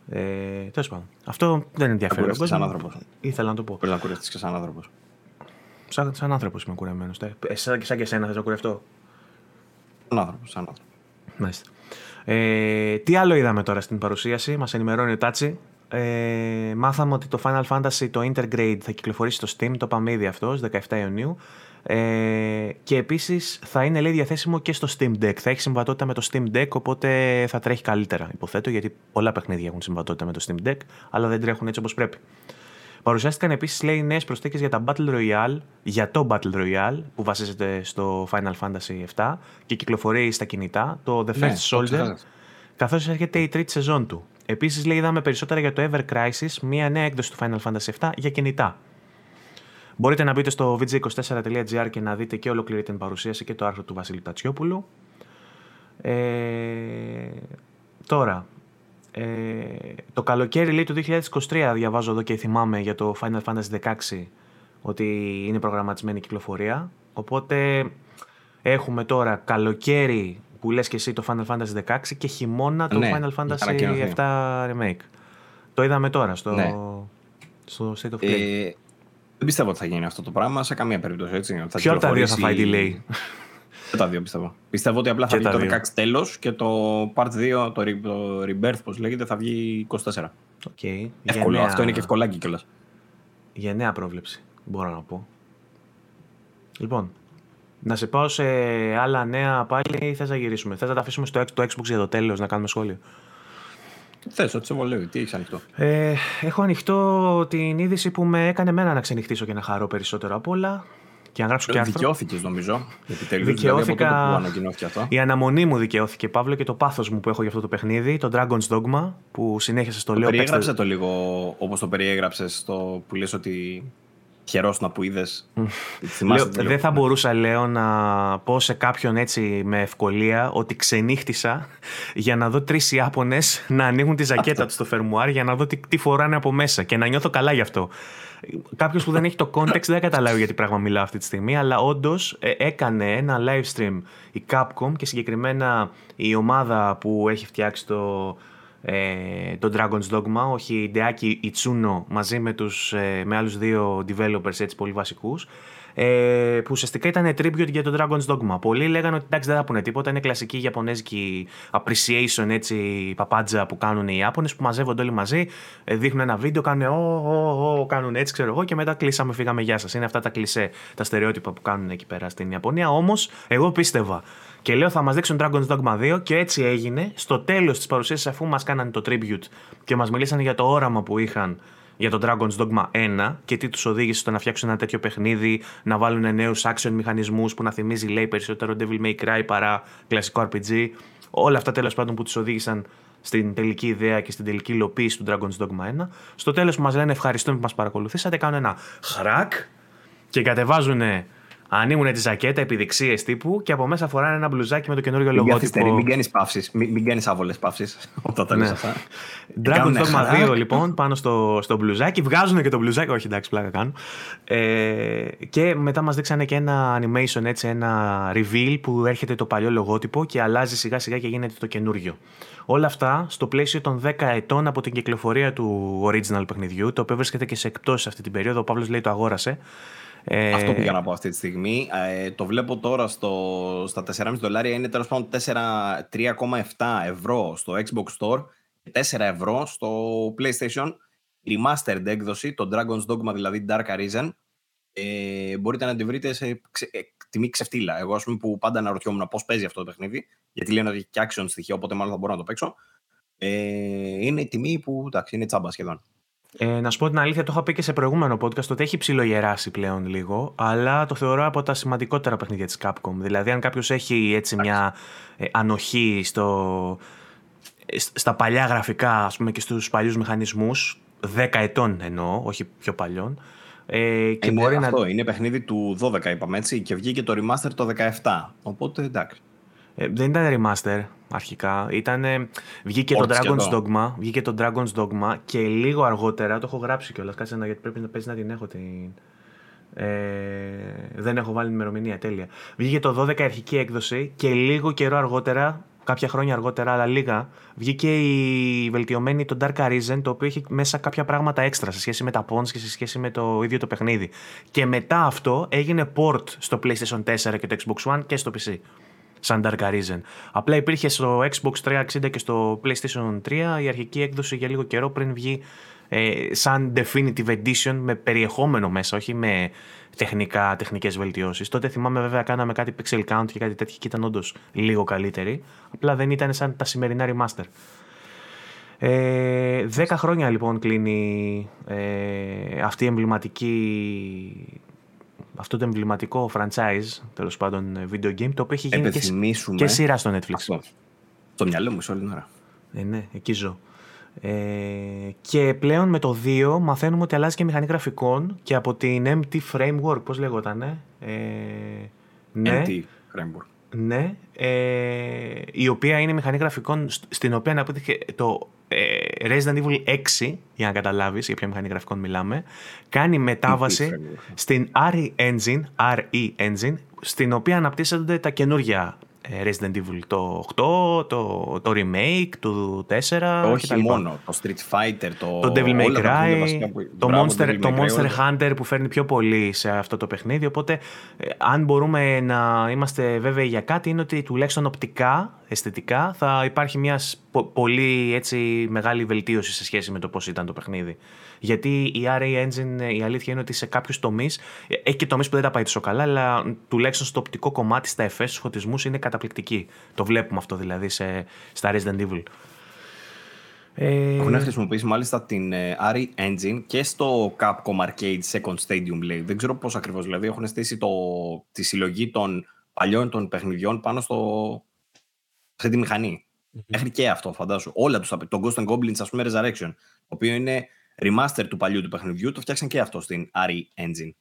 Ε, Τέλος πάντων. Αυτό δεν ενδιαφέρει. Να σαν άνθρωπος. Ήθελα να το πω. Πρέπει να κουρευτείς και σαν άνθρωπος. Σαν, σαν άνθρωπος είμαι κουρεμένος. Ε, σαν, σαν και εσένα θες να κουρευτώ. Σαν άνθρωπος. Σαν άνθρωπος. Μάλιστα. Ε, τι άλλο είδαμε τώρα στην παρουσίαση, μας ενημερώνει ο Τάτσι. Ε, μάθαμε ότι το Final Fantasy το Intergrade θα κυκλοφορήσει στο Steam, το είπαμε ήδη αυτός, 17 Ιουνίου. Ε, και επίσης θα είναι λέει διαθέσιμο και στο Steam Deck. Θα έχει συμβατότητα με το Steam Deck, οπότε θα τρέχει καλύτερα, υποθέτω, γιατί πολλά παιχνίδια έχουν συμβατότητα με το Steam Deck, αλλά δεν τρέχουν έτσι όπως πρέπει. Παρουσιάστηκαν επίσης, λέει, νέες προσθήκες για τα Battle Royale, για το Battle Royale που βασίζεται στο Final Fantasy VII και κυκλοφορεί στα κινητά, το The ναι, First Soldier, καθώς έρχεται η τρίτη σεζόν του. Επίσης, λέει, είδαμε περισσότερα για το Ever Crisis, μια νέα έκδοση του Final Fantasy VII για κινητά. Μπορείτε να μπείτε στο vg24.gr και να δείτε και ολοκληρή την παρουσίαση και το άρθρο του Βασίλη Τατσιόπουλου. Ε, τώρα, ε, το καλοκαίρι λέει το 2023 διαβάζω εδώ και θυμάμαι για το Final Fantasy 16 ότι είναι προγραμματισμένη η κυκλοφορία. Οπότε έχουμε τώρα καλοκαίρι που λες και εσύ το Final Fantasy 16 και χειμώνα το ναι, Final Fantasy 7 Remake. Το είδαμε τώρα στο, ναι. στο State of Play. Ε, δεν πιστεύω ότι θα γίνει αυτό το πράγμα σε καμία περίπτωση. Έτσι. Ποιο από τα δύο θα φάει delay; Και τα δύο πιστεύω. Πιστεύω ότι απλά θα βγει το 16 τέλος και το Part 2, το, το Rebirth, πώς λέγεται, θα βγει 24. Okay. Εύκολο. Νέα... Αυτό είναι και ευκολάκι κιόλας. Για νέα πρόβλεψη, μπορώ να πω. Λοιπόν, να σε πάω σε άλλα νέα πάλι ή θες να γυρίσουμε; Θες να τα αφήσουμε στο το Xbox για το τέλος, να κάνουμε σχόλιο; Θες, ό,τι σε βολεύει. Τι έχεις ανοιχτό; Ε, έχω ανοιχτό την είδηση που με έκανε εμένα να ξενυχτήσω και να χαρώ περισσότερο απ' όλα. Και να γράψω και άρθρο. Δικαιώθηκες νομίζω. Επιτέλους. Δικαιώθηκα. Δηλαδή, που ανακοινώθηκε αυτό. Η αναμονή μου δικαιώθηκε, Παύλο, και το πάθος μου που έχω για αυτό το παιχνίδι, το Dragon's Dogma, που συνέχισε στο λέω. Περιέγραψε το λίγο όπως το περιέγραψες στο που λες ότι να που είδες. Δεν θα μπορούσα, λέω, να πω σε κάποιον έτσι με ευκολία ότι ξενύχτησα για να δω τρεις Ιάπωνες να ανοίγουν τη ζακέτα τους στο φερμουάρ για να δω τι, τι φοράνε από μέσα και να νιώθω καλά γι' αυτό. Κάποιος που δεν έχει το context δεν καταλάβει γιατί πράγμα μιλάω αυτή τη στιγμή, αλλά όντως ε, έκανε ένα live stream η Capcom και συγκεκριμένα η ομάδα που έχει φτιάξει το, ε, το Dragon's Dogma, όχι η Deaki Itsuno μαζί με, τους, ε, με άλλους δύο developers έτσι πολύ βασικούς ε, που ουσιαστικά ήταν tribute για το Dragon's Dogma. Πολλοί λέγανε ότι εντάξει δεν θα πούνε τίποτα, είναι κλασική Ιαπωνέζικη appreciation έτσι παπάντζα που κάνουν οι Ιάπωνες που μαζεύονται όλοι μαζί, ε, δείχνουν ένα βίντεο, κάνουν ο, ο, ο, κάνουν έτσι ξέρω εγώ και μετά κλείσαμε, φύγαμε, γεια σας. Είναι αυτά τα κλισέ, τα στερεότυπα που κάνουν εκεί πέρα στην Ιαπωνία. Όμως εγώ πίστευα και λέω θα μας δείξουν Dragon's Dogma 2 και έτσι έγινε. Στο τέλος της παρουσίασης, αφού μας κάνανε το tribute και μας μιλήσανε για το όραμα που είχαν για το Dragon's Dogma 1 και τι τους οδήγησε στο να φτιάξουν ένα τέτοιο παιχνίδι, να βάλουν νέους action μηχανισμούς που να θυμίζει, λέει, περισσότερο Devil May Cry παρά κλασικό RPG. Όλα αυτά τέλος πάντων που τους οδήγησαν στην τελική ιδέα και στην τελική υλοποίηση του Dragon's Dogma 1. Στο τέλος που μας λένε ευχαριστούμε που μας παρακολουθήσατε, κάνουν ένα χρακ και κατεβάζουν ανοίγουν τη ζακέτα, επιδειξίε τύπου και από μέσα φοράνε ένα μπλουζάκι με το καινούριο λογότυπο. Μην κάνεις παύσεις. Μην, μην κάνεις άβολες παύσεις όταν τα λες αυτά. Dragon Dogma 2 λοιπόν πάνω στο, στο μπλουζάκι. Βγάζουν και το μπλουζάκι. Όχι, εντάξει, πλάκα κάνω. Ε, και μετά μας δείξανε και ένα animation, έτσι, ένα reveal που έρχεται το παλιό λογότυπο και αλλάζει σιγά σιγά και γίνεται το καινούριο. Όλα αυτά στο πλαίσιο των 10 ετών από την κυκλοφορία του original παιχνιδιού, το οποίο βρίσκεται και σε εκτό αυτή την περίοδο. Ο Παύλος λέει το αγόρασε. Ε... Αυτό πήγα να πω αυτή τη στιγμή. Ε, το βλέπω τώρα στο, στα 4,5 δολάρια. Είναι τέλος πάντων 3,7 ευρώ στο Xbox Store και 4 ευρώ στο PlayStation. Remastered έκδοση, το Dragon's Dogma δηλαδή Dark Arisen. Ε, μπορείτε να τη βρείτε σε ξε, ε, τιμή ξεφτύλα. Εγώ, ας πούμε, που πάντα αναρωτιόμουν πώς παίζει αυτό το παιχνίδι, γιατί λένε ότι έχει και action στοιχεία, οπότε μάλλον θα μπορώ να το παίξω. Ε, είναι η τιμή που εντάξει, είναι τσάμπα σχεδόν. Ε, να σου πω την αλήθεια, το είχα πει και σε προηγούμενο podcast ότι έχει ψιλογεράσει πλέον λίγο, αλλά το θεωρώ από τα σημαντικότερα παιχνίδια της Capcom. Δηλαδή, αν κάποιος έχει έτσι μια ε, ανοχή στο, ε, στα παλιά γραφικά ας πούμε, και στους παλιούς μηχανισμούς, 10 ετών εννοώ, όχι πιο παλιών, ε, και είναι μπορεί αυτό, να... είναι παιχνίδι του 12 είπαμε έτσι και βγήκε το remaster το 17, οπότε εντάξει. Ε, δεν ήταν remaster αρχικά. Ήτανε, βγήκε, το Dragon's Dogma, βγήκε το Dragon's Dogma και λίγο αργότερα, το έχω γράψει κιόλας, κάτσε να, γιατί πρέπει να παίζει να την έχω την... Ε, δεν έχω βάλει την ημερομηνία, τέλεια. Βγήκε το 12 αρχική έκδοση και λίγο καιρό αργότερα, κάποια χρόνια αργότερα, αλλά λίγα, βγήκε η βελτιωμένη το Dark Arisen, το οποίο έχει μέσα κάποια πράγματα έξτρα σε σχέση με τα pawns και σε σχέση με το ίδιο το παιχνίδι. Και μετά αυτό έγινε port στο PlayStation 4 και το Xbox One και στο PC σαν Dark Arisen. Απλά υπήρχε στο Xbox 360 και στο PlayStation 3 η αρχική έκδοση για λίγο καιρό πριν βγει ε, σαν Definitive Edition με περιεχόμενο μέσα, όχι με τεχνικά, τεχνικές βελτιώσεις. Τότε θυμάμαι βέβαια κάναμε κάτι pixel count και κάτι τέτοιο και ήταν όντως λίγο καλύτερη. Απλά δεν ήταν σαν τα σημερινά remaster. Ε, δέκα χρόνια λοιπόν κλείνει ε, αυτή η εμβληματική αυτό το εμβληματικό franchise, τέλος πάντων video game, το οποίο έχει γίνει και, και σειρά στο Netflix. Αυτό. Στο μυαλό μου σε όλη την ώρα. Ε, ναι, εκεί ζω. Ε, και πλέον με το 2 μαθαίνουμε ότι αλλάζει και μηχανή γραφικών και από την MT Framework, πώς λέγονταν, ε, ναι, MT Framework. Ναι, ε, η οποία είναι μηχανή γραφικών στην οποία αναπτύχθηκε το ε, Resident Evil 6, για να καταλάβεις για ποια μηχανή γραφικών μιλάμε, κάνει μετάβαση στην RE Engine, RE Engine, στην οποία αναπτύσσονται τα καινούργια ε, Resident Evil το 8, το, το remake του 4 Όχι μόνο, το Street Fighter, το, το Devil May Cry, το, Monster, το Monster Hunter που φέρνει πιο πολύ σε αυτό το παιχνίδι οπότε ε, αν μπορούμε να είμαστε βέβαιοι για κάτι είναι ότι τουλάχιστον οπτικά, αισθητικά θα υπάρχει μια πολύ έτσι, μεγάλη βελτίωση σε σχέση με το πώς ήταν το παιχνίδι. Γιατί η RA Engine η αλήθεια είναι ότι σε κάποιους τομείς, έχει και τομείς που δεν τα πάει τόσο καλά, αλλά τουλάχιστον στο οπτικό κομμάτι, στα εφές, στους φωτισμούς είναι καταπληκτική. Το βλέπουμε αυτό δηλαδή σε, στα Resident Evil. Ε... Έχουν χρησιμοποιήσει μάλιστα την ε, RE Engine και στο Capcom Arcade Second Stadium λέει. Δεν ξέρω πώς ακριβώς δηλαδή έχουν στήσει το, τη συλλογή των παλιών των παιχνιδιών πάνω στο, σε τη μηχανή. Mm-hmm. Μέχρι και αυτό φαντάζομαι. Όλα τους, το Ghost and Goblins ας πούμε Resurrection, το οποίο είναι remaster του παλιού του παιχνιδιού, το φτιάξαν και αυτό στην RE Engine.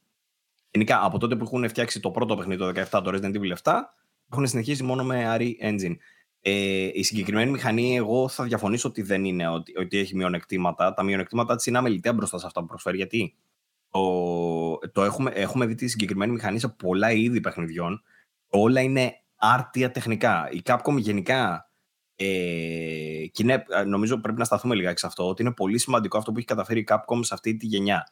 Γενικά, από τότε που έχουν φτιάξει το πρώτο παιχνίδι το 17, το Resident Evil 7, έχουν συνεχίσει μόνο με RE Engine. Ε, η συγκεκριμένη μηχανή, εγώ θα διαφωνήσω ότι δεν είναι, ότι, ότι έχει μειονεκτήματα. Τα μειονεκτήματά της είναι αμεληταία μπροστά σε αυτά που προσφέρει. Γιατί το, το έχουμε, έχουμε δει τη συγκεκριμένη μηχανή σε πολλά είδη παιχνιδιών. Όλα είναι άρτια τεχνικά. Η Capcom γενικά ε, και είναι, νομίζω πρέπει να σταθούμε λιγάκι σε αυτό, ότι είναι πολύ σημαντικό αυτό που έχει καταφέρει η Capcom σε αυτή τη γενιά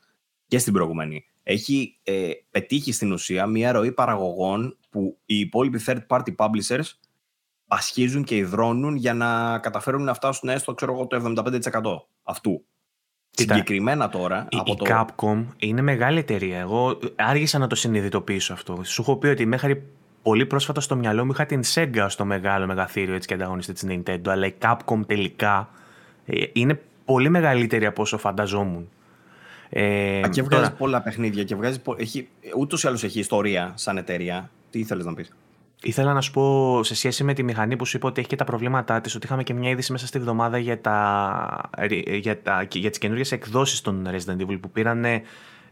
και στην προηγούμενη. Έχει ε, πετύχει στην ουσία μια ροή παραγωγών που οι υπόλοιποι third party publishers ασχίζουν και υδρώνουν για να καταφέρουν να φτάσουν έστω ξέρω εγώ, το 75% αυτού. Κοίτα, Συγκεκριμένα τώρα. Η, από η το... Capcom είναι μεγάλη εταιρεία. Εγώ άργησα να το συνειδητοποιήσω αυτό. Σου έχω πει ότι μέχρι πολύ πρόσφατα στο μυαλό μου είχα την Sega στο μεγάλο μεγαθύριο έτσι και ανταγωνιστή της Nintendo, αλλά η Capcom τελικά ε, είναι πολύ μεγαλύτερη από όσο φανταζόμουν. Ε, Α, και βγάζει τώρα... πολλά παιχνίδια και βγάζει, έχει, ούτως ή άλλως έχει ιστορία σαν εταιρεία. Τι ήθελες να πεις; Ήθελα να σου πω σε σχέση με τη μηχανή που σου είπα ότι έχει και τα προβλήματά της, ότι είχαμε και μια είδηση μέσα στη βδομάδα για, τα, για, τα, για τις καινούργιες εκδόσεις των Resident Evil που πήραν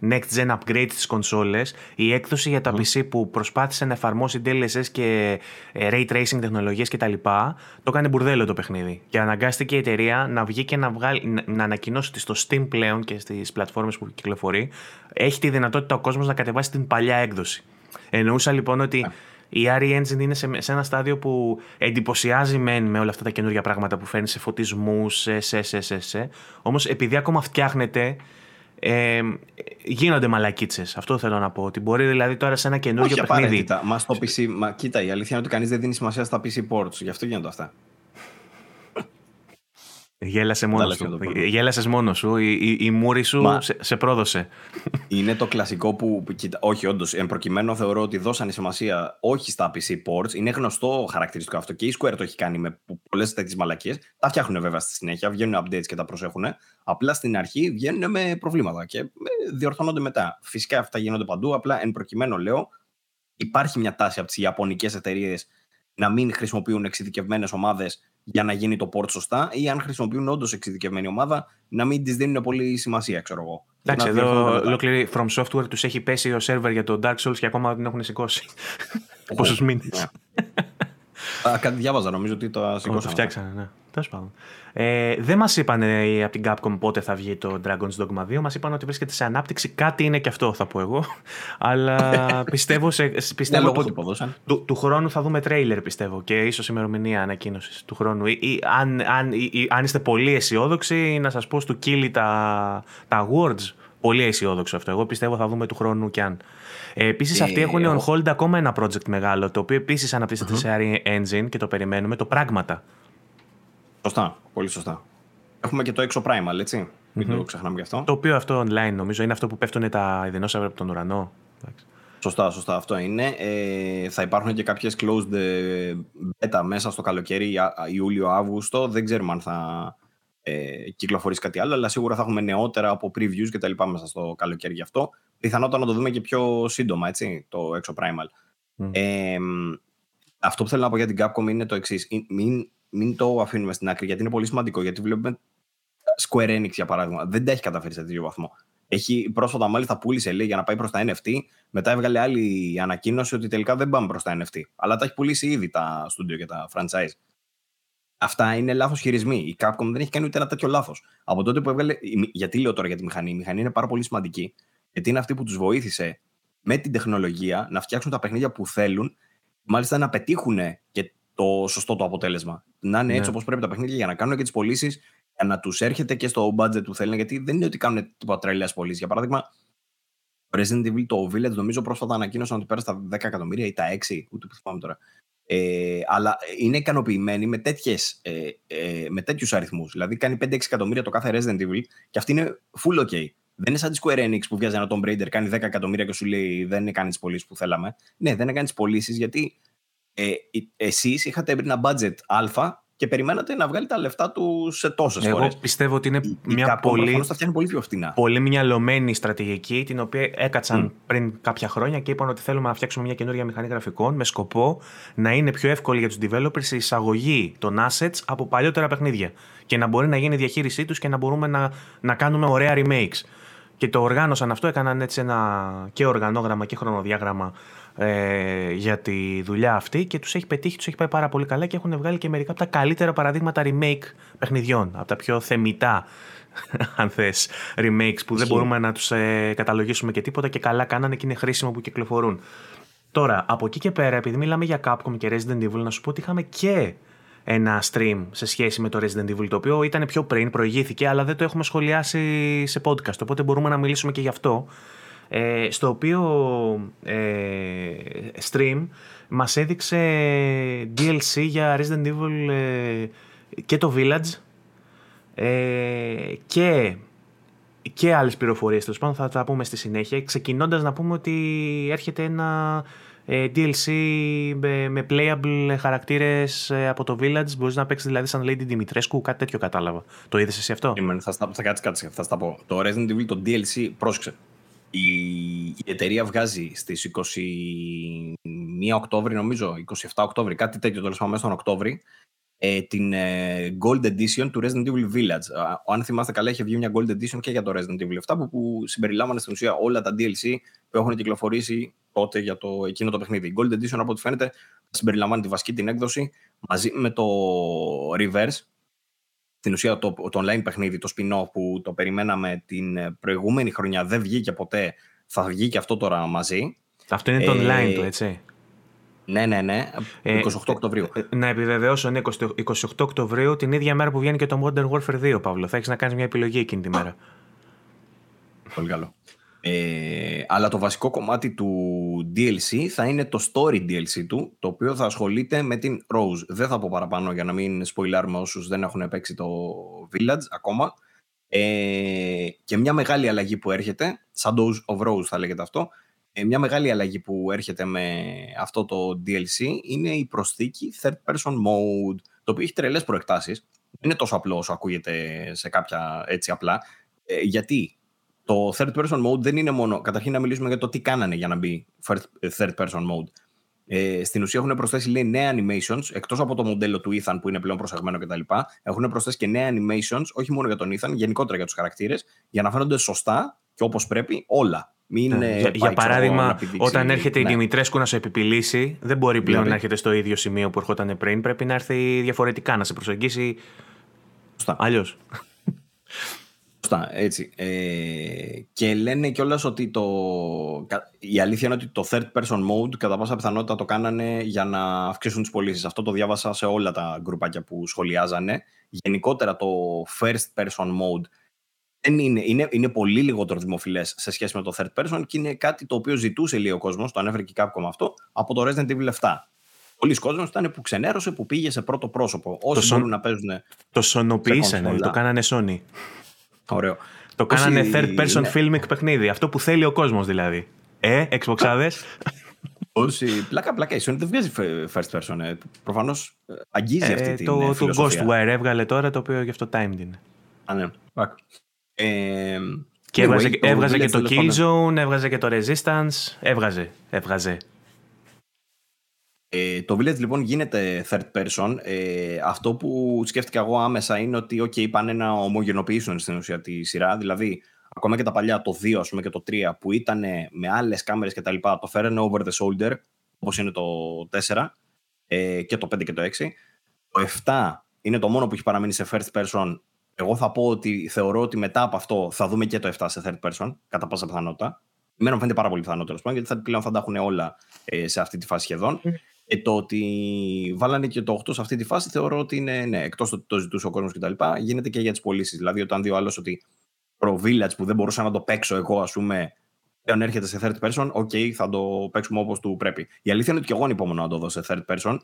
next gen upgrade στις κονσόλες η έκδοση για τα PC που προσπάθησε να εφαρμόσει DLSS και ε, ray tracing τεχνολογίες κτλ. το έκανε μπουρδέλο το παιχνίδι και αναγκάστηκε η εταιρεία να βγει και να, βγάλει, να ανακοινώσει ότι στο Steam πλέον και στις πλατφόρμες που κυκλοφορεί έχει τη δυνατότητα ο κόσμος να κατεβάσει την παλιά έκδοση. Εννοούσα λοιπόν ότι η RE Engine είναι σε, σε, ένα στάδιο που εντυπωσιάζει μεν με όλα αυτά τα καινούργια πράγματα που φέρνει σε φωτισμούς, σε, σε, σε, σε, σε. Όμως επειδή ακόμα φτιάχνεται, ε, γίνονται μαλακίτσες. Αυτό θέλω να πω. Ότι μπορεί δηλαδή τώρα σε ένα καινούργιο Όχι παιχνίδι. Κοίτα, μας στο PC, μα, κοίτα, η αλήθεια είναι ότι κανείς δεν δίνει σημασία στα PC ports. Γι' αυτό γίνονται αυτά. Γέλασε μόνος σου. Γέλασες μόνος σου. Η, η, η μούρη σου Μα... σε, σε, πρόδωσε. Είναι το κλασικό που. Κοίτα, όχι, όντως. Εν προκειμένου θεωρώ ότι δώσανε σημασία όχι στα PC ports. Είναι γνωστό χαρακτηριστικό αυτό. Και η Square το έχει κάνει με πολλές τέτοιες μαλακίες. Τα φτιάχνουν βέβαια στη συνέχεια. Βγαίνουν updates και τα προσέχουν. Απλά στην αρχή βγαίνουν με προβλήματα και διορθώνονται μετά. Φυσικά αυτά γίνονται παντού. Απλά εν προκειμένου λέω υπάρχει μια τάση από τις Ιαπωνικές εταιρείες να μην χρησιμοποιούν εξειδικευμένες ομάδες για να γίνει το port σωστά ή αν χρησιμοποιούν όντως εξειδικευμένη ομάδα να μην της δίνουν πολύ σημασία, ξέρω εγώ. Εντάξει, εδώ ολόκληρη From Software τους έχει πέσει ο σερβερ για το Dark Souls και ακόμα δεν έχουν σηκώσει. Πόσους μήνες. Κάτι διάβαζα, νομίζω ότι το σηκώσανε. Το φτιάξανε, ναι. Τέλος πάντων. Ε, δεν μας είπαν από την Capcom πότε θα βγει το Dragon's Dogma 2. Μας είπαν ότι βρίσκεται σε ανάπτυξη. Κάτι είναι και αυτό, θα πω εγώ. Αλλά πιστεύω, σε, πιστεύω ότι του, του, χρόνου θα δούμε τρέιλερ, πιστεύω. Και ίσως ημερομηνία ανακοίνωσης του χρόνου. Ή, αν, αν, ή, αν είστε πολύ αισιόδοξοι, να σας πω στο Kili τα, τα awards. Πολύ αισιόδοξο αυτό. Εγώ πιστεύω θα δούμε του χρόνου κι αν. Ε, επίσης, αυτοί έχουν on hold ακόμα ένα project μεγάλο, το οποίο επίσης αναπτύσσεται σε Engine και το περιμένουμε, το Πράγματα. Σωστά, πολύ σωστά. Έχουμε και το έξω Primal, έτσι. Μην το ξεχνάμε γι' αυτό. Το οποίο αυτό online νομίζω είναι αυτό που πέφτουν τα δεινόσαυρα από τον ουρανό. Σωστά, σωστά. Αυτό είναι. Ε, θα υπάρχουν και κάποιες closed ε, beta μέσα στο καλοκαίρι, Ιούλιο-Αύγουστο. Δεν ξέρουμε αν θα ε, κυκλοφορήσει κάτι άλλο, αλλά σίγουρα θα έχουμε νεότερα από previews και τα λοιπά μέσα στο καλοκαίρι γι' αυτό. Πιθανότατα να το δούμε και πιο σύντομα, έτσι, το έξω Primal. Ε, αυτό που θέλω να πω για την Capcom είναι το εξής. Μην μην το αφήνουμε στην άκρη γιατί είναι πολύ σημαντικό. Γιατί βλέπουμε Square Enix για παράδειγμα. Δεν τα έχει καταφέρει σε τέτοιο βαθμό. Έχει πρόσφατα μάλιστα πούλησε λέει, για να πάει προς τα NFT. Μετά έβγαλε άλλη ανακοίνωση ότι τελικά δεν πάμε προς τα NFT. Αλλά τα έχει πουλήσει ήδη τα studio και τα franchise. Αυτά είναι λάθος χειρισμοί. Η Capcom δεν έχει κάνει ούτε ένα τέτοιο λάθος. Από τότε που έβγαλε. Γιατί λέω τώρα για τη μηχανή. Η μηχανή είναι πάρα πολύ σημαντική. Γιατί είναι αυτή που τους βοήθησε με την τεχνολογία να φτιάξουν τα παιχνίδια που θέλουν Μάλιστα να πετύχουν και το σωστό το αποτέλεσμα. Να είναι ναι. έτσι όπως πρέπει τα παιχνίδια για να κάνουν και τις πωλήσεις, για να τους έρχεται και στο budget που θέλουν. Γιατί δεν είναι ότι κάνουν τίποτα τρελές πωλήσεις. Για παράδειγμα, Resident Evil το Village νομίζω πρόσφατα ανακοίνωσαν ότι πέρασε τα 10 εκατομμύρια ή τα 6, ούτε που θυμάμαι τώρα. Ε, αλλά είναι ικανοποιημένοι με, τέτοιες, ε, ε, με τέτοιους αριθμούς. Δηλαδή κάνει 5-6 εκατομμύρια το κάθε Resident Evil και αυτή είναι full ok. Δεν είναι σαν τη Square Enix που βγάζει ένα Tomb Raider, κάνει 10 εκατομμύρια και σου λέει δεν έκανε τις πωλήσεις που θέλαμε. Ναι, δεν έκανε τις πωλήσεις γιατί ε, εσείς είχατε ένα budget α και περιμένατε να βγάλει τα λεφτά του σε τόσες φορές. Εγώ πιστεύω ότι είναι η, μια η πολύ, θα πολύ πιο φτηνά. πολύ μυαλωμένη στρατηγική, την οποία έκατσαν πριν κάποια χρόνια και είπαν ότι θέλουμε να φτιάξουμε μια καινούργια μηχανή γραφικών με σκοπό να είναι πιο εύκολη για τους developers η εισαγωγή των assets από παλιότερα παιχνίδια. Και να μπορεί να γίνει η διαχείρισή τους και να μπορούμε να, να κάνουμε ωραία remakes. Και το οργάνωσαν αυτό, έκαναν έτσι ένα και οργανόγραμμα και χρονοδιάγραμμα ε, για τη δουλειά αυτή και τους έχει πετύχει, τους έχει πάει πάρα πολύ καλά και έχουν βγάλει και μερικά από τα καλύτερα παραδείγματα remake παιχνιδιών, από τα πιο θεμητά αν θες, remakes που δεν μπορούμε να τους ε, καταλογίσουμε και τίποτα και καλά κάνανε και είναι χρήσιμο που κυκλοφορούν. Τώρα, από εκεί και πέρα, επειδή μιλάμε για Capcom και Resident Evil, να σου πω ότι είχαμε και ένα stream σε σχέση με το Resident Evil, το οποίο ήταν πιο πριν, προηγήθηκε, αλλά δεν το έχουμε σχολιάσει σε podcast, οπότε μπορούμε να μιλήσουμε και γι' αυτό ε, στο οποίο ε, stream μας έδειξε DLC για Resident Evil ε, και το Village ε, και και άλλες πληροφορίες τέλος πάντων θα τα πούμε στη συνέχεια ξεκινώντας να πούμε ότι έρχεται ένα ε, DLC με, με playable χαρακτήρες ε, από το Village. Μπορείς να παίξεις δηλαδή σαν Lady Dimitrescu κάτι τέτοιο κατάλαβα. Το είδες εσύ αυτό; Είμαι, θα, θα, θα, θα, θα στα πω. Το Resident Evil το DLC πρόσεξε η, η εταιρεία βγάζει στις 21 Οκτώβρη νομίζω, 27 Οκτώβρη, κάτι τέτοιο τέλος πάντων στον Οκτώβρη, ε, την ε, Gold Edition του Resident Evil Village. αν θυμάστε καλά, είχε βγει μια Gold Edition και για το Resident Evil 7 που, που συμπεριλάμβανε στην ουσία όλα τα DLC που έχουν κυκλοφορήσει τότε για το, εκείνο το παιχνίδι. Η Gold Edition, από ό,τι φαίνεται, συμπεριλαμβάνει τη βασική την έκδοση μαζί με το Reverse, στην ουσία το, το online παιχνίδι, το spin-off που το περιμέναμε την ε, προηγούμενη χρονιά δεν βγήκε ποτέ, θα βγει και αυτό τώρα μαζί. Αυτό είναι το ε, online του, έτσι; Ναι, ναι, ναι. 28 ε, Οκτωβρίου. να επιβεβαιώσω, είναι 28 Οκτωβρίου, την ίδια μέρα που βγαίνει και το Modern Warfare 2, Παύλο. Θα έχεις να κάνεις μια επιλογή εκείνη τη μέρα. Πολύ καλό. Ε, αλλά το βασικό κομμάτι του DLC θα είναι το story DLC του, το οποίο θα ασχολείται με την Rose. Δεν θα πω παραπάνω για να μην σποιλάρουμε όσους δεν έχουν παίξει το Village ακόμα. Ε, και μια μεγάλη αλλαγή που έρχεται, Shadows of Rose θα λέγεται αυτό, ε, μια μεγάλη αλλαγή που έρχεται με αυτό το DLC είναι η προσθήκη third person mode, το οποίο έχει τρελές προεκτάσεις. Δεν είναι τόσο απλό όσο ακούγεται σε κάποια έτσι απλά. Ε, γιατί; Το third person mode δεν είναι μόνο. Καταρχήν να μιλήσουμε για το τι κάνανε για να μπει third person mode. Ε, στην ουσία έχουν προσθέσει λέει, νέα animations, εκτός από το μοντέλο του Ethan που είναι πλέον προσεγμένο κτλ. Έχουν προσθέσει και νέα animations, όχι μόνο για τον Ethan, γενικότερα για τους χαρακτήρες, για να φαίνονται σωστά και όπως πρέπει όλα. Μην, ναι. για, για παράδειγμα, όταν έρχεται ναι. η Δημητρέσκου να σε επιπηλήσει, δεν μπορεί πλέον δηλαδή. να έρχεται στο ίδιο σημείο που ερχόταν πριν. Πρέπει να έρθει διαφορετικά, να σε προσεγγίσει. Αλλιώς έτσι. Ε, και λένε κιόλας ότι το, η αλήθεια είναι ότι το third person mode κατά πάσα πιθανότητα το κάνανε για να αυξήσουν τις πωλήσεις. Αυτό το διάβασα σε όλα τα γκρουπάκια που σχολιάζανε. Γενικότερα το first person mode δεν είναι, είναι, είναι πολύ λιγότερο δημοφιλές σε σχέση με το third person και είναι κάτι το οποίο ζητούσε λίγο ο κόσμος, το ανέφερε και κάποιο με αυτό, από το Resident Evil 7. Πολλοί κόσμοι ήταν που ξενέρωσε, που πήγε σε πρώτο πρόσωπο. Όσοι το μπορούν να παίζουν. Το σονοποιήσανε, το κάνανε Sony. Ωραίο. Το κάνανε third person ναι. filmic παιχνίδι. Αυτό που θέλει ο κόσμος δηλαδή. Ε, Xboxάδες; Όσοι. Πλάκα, πλάκα. Η Sony δεν βγάζει first person. Ε. Προφανώς ε, αγγίζει ε, αυτή την. Το, το Ghostwire έβγαλε τώρα το οποίο γι' αυτό timed είναι. Α, ναι. Ε, και έβγαζε, έβγαζε και το Killzone, έβγαζε και το Resistance. Έβγαζε. Έβγαζε. Ε, το Village λοιπόν γίνεται third person. Ε, αυτό που σκέφτηκα εγώ άμεσα είναι ότι okay, πάνε να ομογενοποιήσουν στην ουσία τη σειρά. Δηλαδή, ακόμα και τα παλιά, το 2 ας πούμε, και το 3 που ήταν με άλλες κάμερες και τα λοιπά, το φέρανε over the shoulder, όπως είναι το 4 ε, και το 5 και το 6. Το 7 είναι το μόνο που έχει παραμείνει σε first person. Εγώ θα πω ότι θεωρώ ότι μετά από αυτό θα δούμε και το 7 σε third person, κατά πάσα πιθανότητα. Εμένα μου φαίνεται πάρα πολύ πιθανό τέλο πάντων, γιατί θα, πλέον θα τα έχουν όλα ε, σε αυτή τη φάση σχεδόν. Και το ότι βάλανε και το 8 σε αυτή τη φάση θεωρώ ότι είναι ναι, εκτός ότι το ζητούσε ο κόσμος κτλ. Γίνεται και για τις πωλήσεις. Δηλαδή, όταν δει ο άλλος ότι προ Village που δεν μπορούσα να το παίξω εγώ, ας πούμε, πλέον έρχεται σε third person, ok, okay, θα το παίξουμε όπως του πρέπει. Η αλήθεια είναι ότι και εγώ ανυπόμονω να το δω σε third person.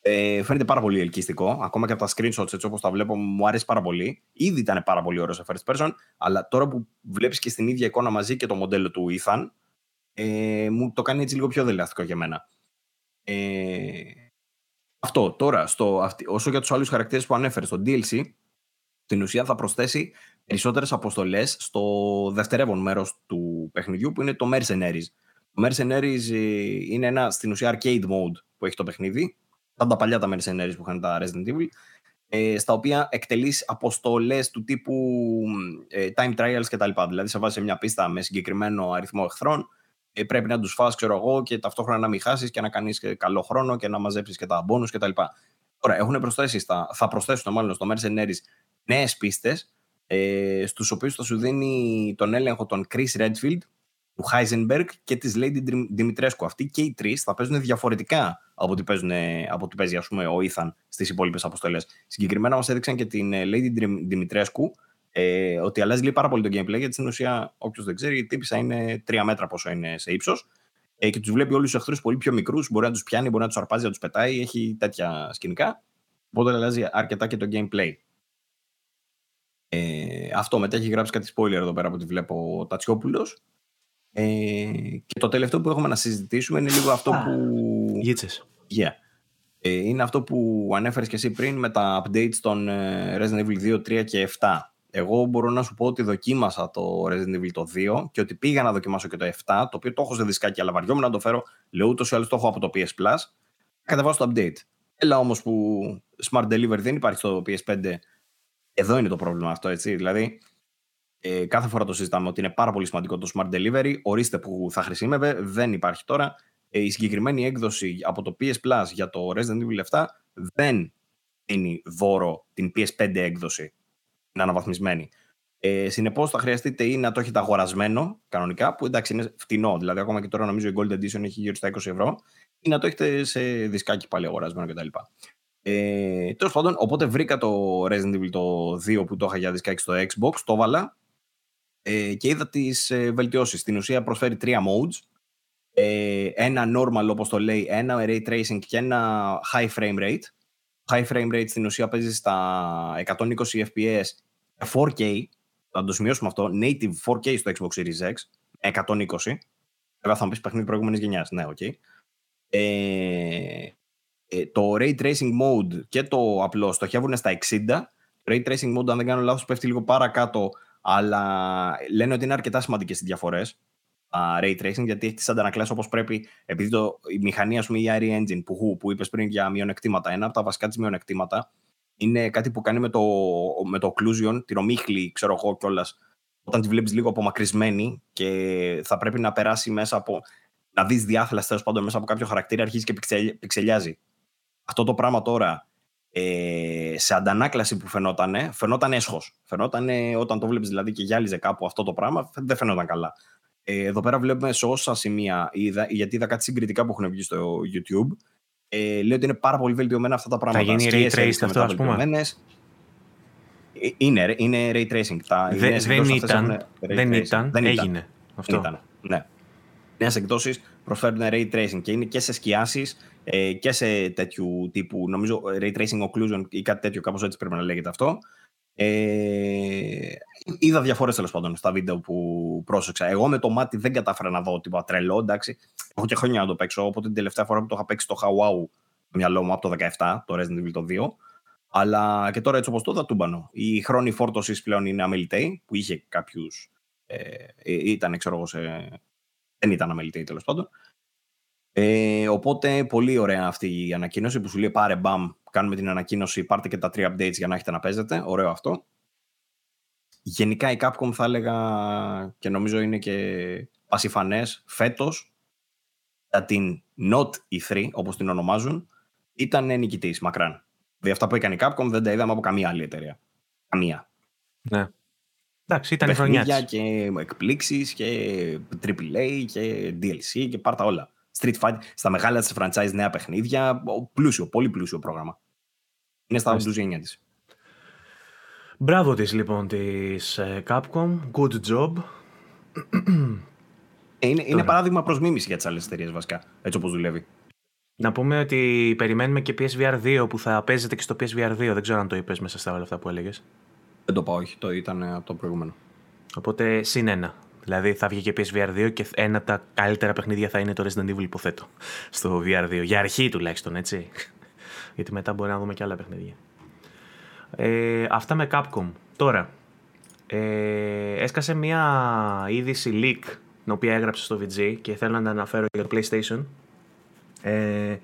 Ε, φαίνεται πάρα πολύ ελκυστικό. Ακόμα και από τα screenshots, έτσι όπως τα βλέπω, μου αρέσει πάρα πολύ. Ήδη ήταν πάρα πολύ ωραίο σε first person, αλλά τώρα που βλέπεις και στην ίδια εικόνα μαζί και το μοντέλο του Ethan, ε, μου το κάνει έτσι λίγο πιο δελεαστικό για μένα. Ε, αυτό. Τώρα, στο, όσο για τους άλλους χαρακτήρες που ανέφερε, στο DLC, στην ουσία θα προσθέσει περισσότερες αποστολές στο δευτερεύον μέρος του παιχνιδιού, που είναι το Mercenaries. Το Mercenaries ε, είναι ένα στην ουσία arcade mode που έχει το παιχνίδι, σαν τα παλιά τα Mercenaries που είχαν τα Resident Evil, ε, στα οποία εκτελείς αποστολές του τύπου ε, time trials κτλ. Δηλαδή, σε βάζει σε μια πίστα με συγκεκριμένο αριθμό εχθρών, ε, πρέπει να τους φας, ξέρω εγώ, και ταυτόχρονα να μην χάσεις και να κάνεις καλό χρόνο και να μαζέψεις και τα bonus κτλ. Τώρα, έχουν προσθέσει στα, θα προσθέσουν μάλλον στο Mercenaries νέες πίστες, ε, στους οποίους θα σου δίνει τον έλεγχο των Chris Redfield, του Heisenberg και της Lady Dimitrescu. Αυτοί και οι τρεις θα παίζουν διαφορετικά από ό,τι, παίζουν, από ό,τι παίζει ας πούμε, ο Ethan στις υπόλοιπες αποστολές. Συγκεκριμένα μας έδειξαν και την ε, Lady Dimitrescu ε, ότι αλλάζει λέει, πάρα πολύ το gameplay γιατί στην ουσία, όποιος δεν ξέρει, η τύπησα είναι τρία μέτρα πόσο είναι σε ύψος ε, και τους βλέπει όλους τους εχθρούς πολύ πιο μικρούς. Μπορεί να τους πιάνει, μπορεί να τους αρπάζει, να τους πετάει. Έχει τέτοια σκηνικά. Οπότε αλλάζει αρκετά και το gameplay. Ε, αυτό μετά έχει γράψει κάτι spoiler εδώ πέρα που τη βλέπω ο Τατσιόπουλος. Ε, και το τελευταίο που έχουμε να συζητήσουμε είναι λίγο αυτό που. Γίτσες. Yeah. Ε, είναι αυτό που ανέφερες και εσύ πριν με τα updates των ε, Resident Evil 2, 3 και 7. Εγώ μπορώ να σου πω ότι δοκίμασα το Resident Evil το 2 και ότι πήγα να δοκιμάσω και το 7, το οποίο το έχω σε δισκάκι, αλλά βαριόμουν να το φέρω. Λέω ούτως ή άλλως το έχω από το PS Plus. Κατεβάζω το update. Έλα όμως που Smart Delivery δεν υπάρχει στο PS5. Εδώ είναι το πρόβλημα αυτό, έτσι. Δηλαδή, ε, κάθε φορά το συζητάμε ότι είναι πάρα πολύ σημαντικό το Smart Delivery. Ορίστε που θα χρησιμεύε. Δεν υπάρχει τώρα. Ε, η συγκεκριμένη έκδοση από το PS Plus για το Resident Evil 7 δεν δίνει δώρο την PS5 έκδοση είναι αναβαθμισμένη. Ε, Συνεπώς θα χρειαστείτε ή να το έχετε αγορασμένο κανονικά, που εντάξει είναι φτηνό. Δηλαδή, ακόμα και τώρα νομίζω η Gold Edition έχει γύρω στα 20 ευρώ, ή να το έχετε σε δισκάκι πάλι αγορασμένο κτλ. Ε, Τέλος πάντων, οπότε βρήκα το Resident Evil το 2 που το είχα για δισκάκι στο Xbox, το έβαλα ε, και είδα τις ε, βελτιώσεις. Στην ουσία προσφέρει τρία modes. Ε, ένα normal όπως το λέει, ένα ray tracing και ένα high frame rate. High frame rate στην ουσία παίζει στα 120 fps 4K, θα το σημειώσουμε αυτό, native 4K στο Xbox Series X, 120. Βέβαια θα μου πεις παιχνίδι προηγούμενης γενιάς. Ναι, ok. Okay. Ε, ε, το Ray Tracing Mode και το απλό στοχεύουν στα 60. Το Ray Tracing Mode, αν δεν κάνω λάθος, πέφτει λίγο παρακάτω, αλλά λένε ότι είναι αρκετά σημαντικές οι διαφορές. Uh, ray tracing, γιατί έχεις τις αντανακλάσεις όπως πρέπει, επειδή το, η μηχανή, ας πούμε, η RE Engine που, που είπες πριν για μειονεκτήματα, ένα από τα βασικά της μειονεκτήματα είναι κάτι που κάνει με το, με το occlusion, την ομίχλη, ξέρω εγώ κιόλας, όταν τη βλέπεις λίγο απομακρυσμένη και θα πρέπει να περάσει μέσα από. να δεις διάθελα τέλος πάντων μέσα από κάποιο χαρακτήρα, αρχίζει και πιξελιάζει. Αυτό το πράγμα τώρα ε, σε αντανάκλαση που φαινόταν, φαινόταν έσχος. Φαινόταν όταν το βλέπεις δηλαδή και γυάλιζε κάπου αυτό το πράγμα, δεν φαινόταν καλά. Ε, εδώ πέρα βλέπουμε σε όσα σημεία είδα, γιατί είδα κάτι συγκριτικά που έχουν βγει στο YouTube ε, λέει ότι είναι πάρα πολύ βελτιωμένα αυτά τα πράγματα. Θα γίνει ray tracing αυτό, ας πούμε; Ε, είναι, είναι ray tracing. Τα, δεν, δεν ήταν, δεν ήταν, δεν έγινε. Αυτό. Ήταν, ναι. Νέες εκδόσεις προσφέρουν ray tracing και είναι και σε σκιάσεις ε, και σε τέτοιου τύπου, νομίζω ray tracing occlusion ή κάτι τέτοιο, κάπως έτσι πρέπει να λέγεται αυτό. Ε, είδα διαφορές τέλος πάντων στα βίντεο που πρόσεξα. Εγώ με το μάτι δεν κατάφερα να δω τίποτα τρελό. Εντάξει, έχω και χρόνια να το παίξω. Οπότε την τελευταία φορά που το είχα παίξει το Χαουάου το μυαλό μου από το 17, το Resident Evil το 2. Αλλά και τώρα έτσι όπως το είδα, τούμπανο. Η χρόνη φόρτωσης πλέον είναι αμεληταίη, που είχε κάποιους. Ε, ε, ήταν, ξέρω εγώ, σε... δεν ήταν αμεληταίη τέλος πάντων. Ε, οπότε πολύ ωραία αυτή η ανακοίνωση που σου λέει πάρε μπαμ, κάνουμε την ανακοίνωση, πάρτε και τα τρία updates για να έχετε να παίζετε. Ωραίο αυτό. Γενικά η Capcom θα έλεγα και νομίζω είναι και πασιφανές φέτος για την Not E3 όπως την ονομάζουν ήταν νικητής μακράν. Δηλαδή αυτά που έκανε η Capcom δεν τα είδαμε από καμία άλλη εταιρεία. Καμία. Ναι. Εντάξει, ήταν η και εκπλήξεις και AAA και DLC και πάρτα όλα. Street Fighter, στα μεγάλα της franchise νέα παιχνίδια. Πλούσιο, πολύ πλούσιο πρόγραμμα. Είναι στα ντουζίνια της. Μπράβο της λοιπόν της ε, Capcom, good job. Ε, είναι, είναι παράδειγμα προς μίμηση για τις άλλες εταιρείες βασικά, έτσι όπως δουλεύει. Να πούμε ότι περιμένουμε και PSVR 2 που θα παίζεται και στο PSVR 2. Δεν ξέρω αν το είπες μέσα στα όλα αυτά που έλεγες. Δεν το πάω, όχι. Το ήταν από το προηγούμενο. Οπότε συν ένα. Δηλαδή θα βγει και PSVR 2 και ένα από τα καλύτερα παιχνίδια θα είναι το Resident Evil, υποθέτω. Στο VR 2. Για αρχή τουλάχιστον, έτσι. Γιατί μετά μπορεί να δούμε και άλλα παιχνίδια. Ε, αυτά με Capcom. Τώρα, ε, έσκασε μια είδηση leak την οποία έγραψε στο VG και θέλω να την αναφέρω για το PlayStation. Ε,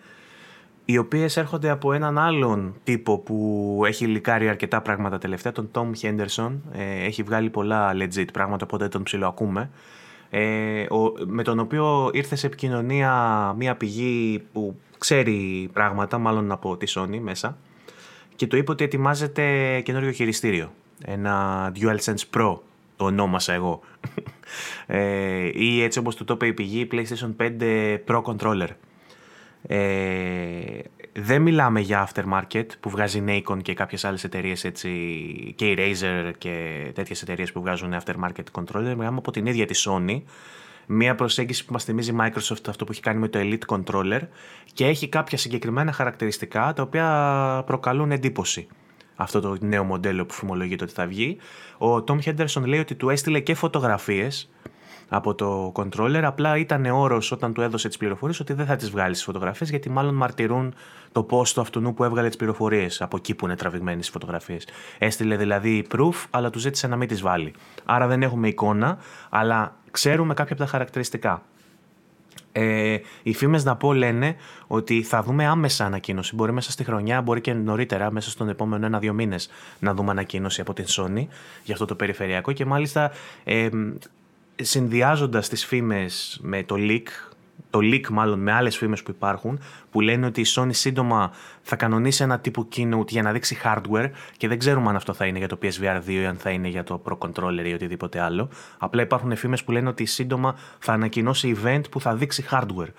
οι οποίες έρχονται από έναν άλλον τύπο που έχει λικάρει αρκετά πράγματα τελευταία, τον Tom Henderson. Ε, έχει βγάλει πολλά legit πράγματα, οπότε τον ψιλοακούμε. Ε, ο, με τον οποίο ήρθε σε επικοινωνία μια πηγή που ξέρει πράγματα, μάλλον από τη Sony μέσα και το είπε ότι ετοιμάζεται καινούριο χειριστήριο. Ένα DualSense Pro το ονόμασα εγώ. ε, ή έτσι όπως το είπε η πηγή PlayStation 5 Pro Controller. Ε, δεν μιλάμε για aftermarket που βγάζει Nacon και κάποιες άλλες εταιρείες έτσι και η Razer και τέτοιες εταιρείες που βγάζουν aftermarket controller. Μιλάμε από την ίδια τη Sony μια προσέγγιση που μας θυμίζει Microsoft αυτό που έχει κάνει με το Elite Controller και έχει κάποια συγκεκριμένα χαρακτηριστικά τα οποία προκαλούν εντύπωση αυτό το νέο μοντέλο που φημολογείται ότι θα βγει. Ο Tom Henderson λέει ότι του έστειλε και φωτογραφίες από το controller. Απλά ήταν όρος όταν του έδωσε τις πληροφορίες ότι δεν θα τις βγάλει τι φωτογραφίες, γιατί μάλλον μαρτυρούν το πόστο αυτού που έβγαλε τις πληροφορίες από εκεί που είναι τραβηγμένες οι φωτογραφίες. Έστειλε δηλαδή proof, αλλά του ζήτησε να μην τις βάλει. Άρα δεν έχουμε εικόνα, αλλά ξέρουμε κάποια από τα χαρακτηριστικά. Ε, οι φήμες να πω λένε ότι θα δούμε άμεσα ανακοίνωση. Μπορεί μέσα στη χρονιά, μπορεί και νωρίτερα, μέσα στον επόμενο ένα-δύο μήνες, να δούμε ανακοίνωση από την Sony για αυτό το περιφερειακό. Και μάλιστα ε, συνδυάζοντας τις φήμες με το leak, το leak μάλλον με άλλες φήμες που υπάρχουν, που λένε ότι η Sony σύντομα θα κανονίσει ένα τύπο keynote για να δείξει hardware και δεν ξέρουμε αν αυτό θα είναι για το PSVR 2 ή αν θα είναι για το Pro Controller ή οτιδήποτε άλλο. Απλά υπάρχουν φήμες που λένε ότι σύντομα θα ανακοινώσει event που θα δείξει hardware.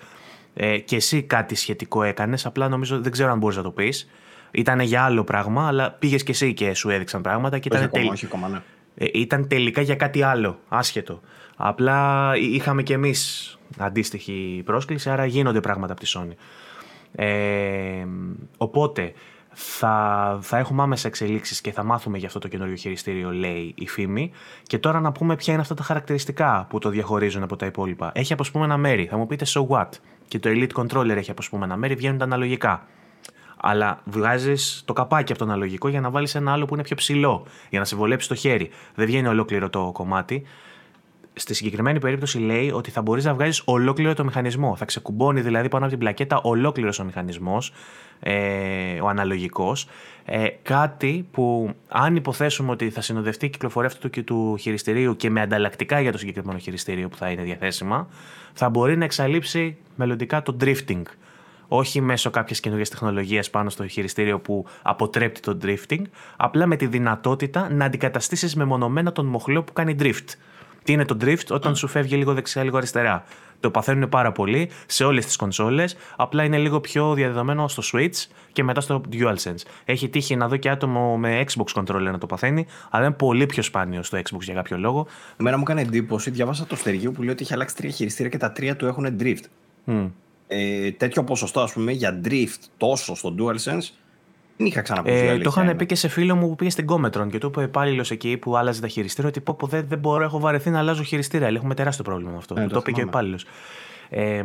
Ε, και εσύ κάτι σχετικό έκανες, απλά νομίζω δεν ξέρω αν μπορείς να το πεις. Ήταν για άλλο πράγμα, αλλά πήγες και εσύ και σου έδειξαν πράγματα και ήταν, τελ... όχι, ακόμα, ναι. ε, ήταν τελικά για κάτι άλλο, άσχετο. Απλά είχαμε κι εμείς αντίστοιχη πρόσκληση, άρα γίνονται πράγματα από τη Sony. Ε, οπότε θα, θα έχουμε άμεσα εξελίξεις και θα μάθουμε για αυτό το καινούριο χειριστήριο, λέει η φήμη. Και τώρα να πούμε ποια είναι αυτά τα χαρακτηριστικά που το διαχωρίζουν από τα υπόλοιπα. Έχει αποσπούμενα μέρη. Θα μου πείτε so what; Και το Elite Controller έχει αποσπούμενα μέρη, βγαίνουν τα αναλογικά. Αλλά βγάζεις το καπάκι από το αναλογικό για να βάλεις ένα άλλο που είναι πιο ψηλό, για να σε βολέψει το χέρι. Δεν βγαίνει ολόκληρο το κομμάτι στη συγκεκριμένη περίπτωση λέει ότι θα μπορείς να βγάλει ολόκληρο το μηχανισμό. Θα ξεκουμπώνει δηλαδή πάνω από την πλακέτα ολόκληρος ο μηχανισμός, ε, ο αναλογικός. Ε, κάτι που, αν υποθέσουμε ότι θα συνοδευτεί η κυκλοφορία αυτού του, του χειριστηρίου και με ανταλλακτικά για το συγκεκριμένο χειριστήριο που θα είναι διαθέσιμα, θα μπορεί να εξαλείψει μελλοντικά το drifting. Όχι μέσω κάποιας καινούργιας τεχνολογίας πάνω στο χειριστήριο που αποτρέπει το drifting, απλά με τη δυνατότητα να αντικαταστήσεις μεμονωμένα τον μοχλό που κάνει drift. Τι είναι το drift όταν σου φεύγει λίγο δεξιά, λίγο αριστερά. Το παθαίνουν πάρα πολύ σε όλες τις κονσόλες. Απλά είναι λίγο πιο διαδεδομένο στο Switch και μετά στο DualSense. Έχει τύχει να δω και άτομο με Xbox controller να το παθαίνει, αλλά είναι πολύ πιο σπάνιο στο Xbox για κάποιο λόγο. Εμένα μου έκανε εντύπωση, διάβασα το στεργείο που λέει ότι έχει αλλάξει τρία χειριστήρια και τα τρία του έχουν drift. Mm. Ε, τέτοιο ποσοστό, ας πούμε, για drift τόσο στο DualSense δεν είχα ξαναπεί. Ε, το είχαν πει και σε φίλο μου που πήγε στην Κόμετρον και του είπε υπάλληλος εκεί που άλλαζε τα χειριστήρια ότι πω, πω δεν, δεν μπορώ, έχω βαρεθεί να αλλάζω χειριστήρια. Έχουμε τεράστιο πρόβλημα με αυτό. Ε, το, το είπε και ο υπάλληλος. Ε,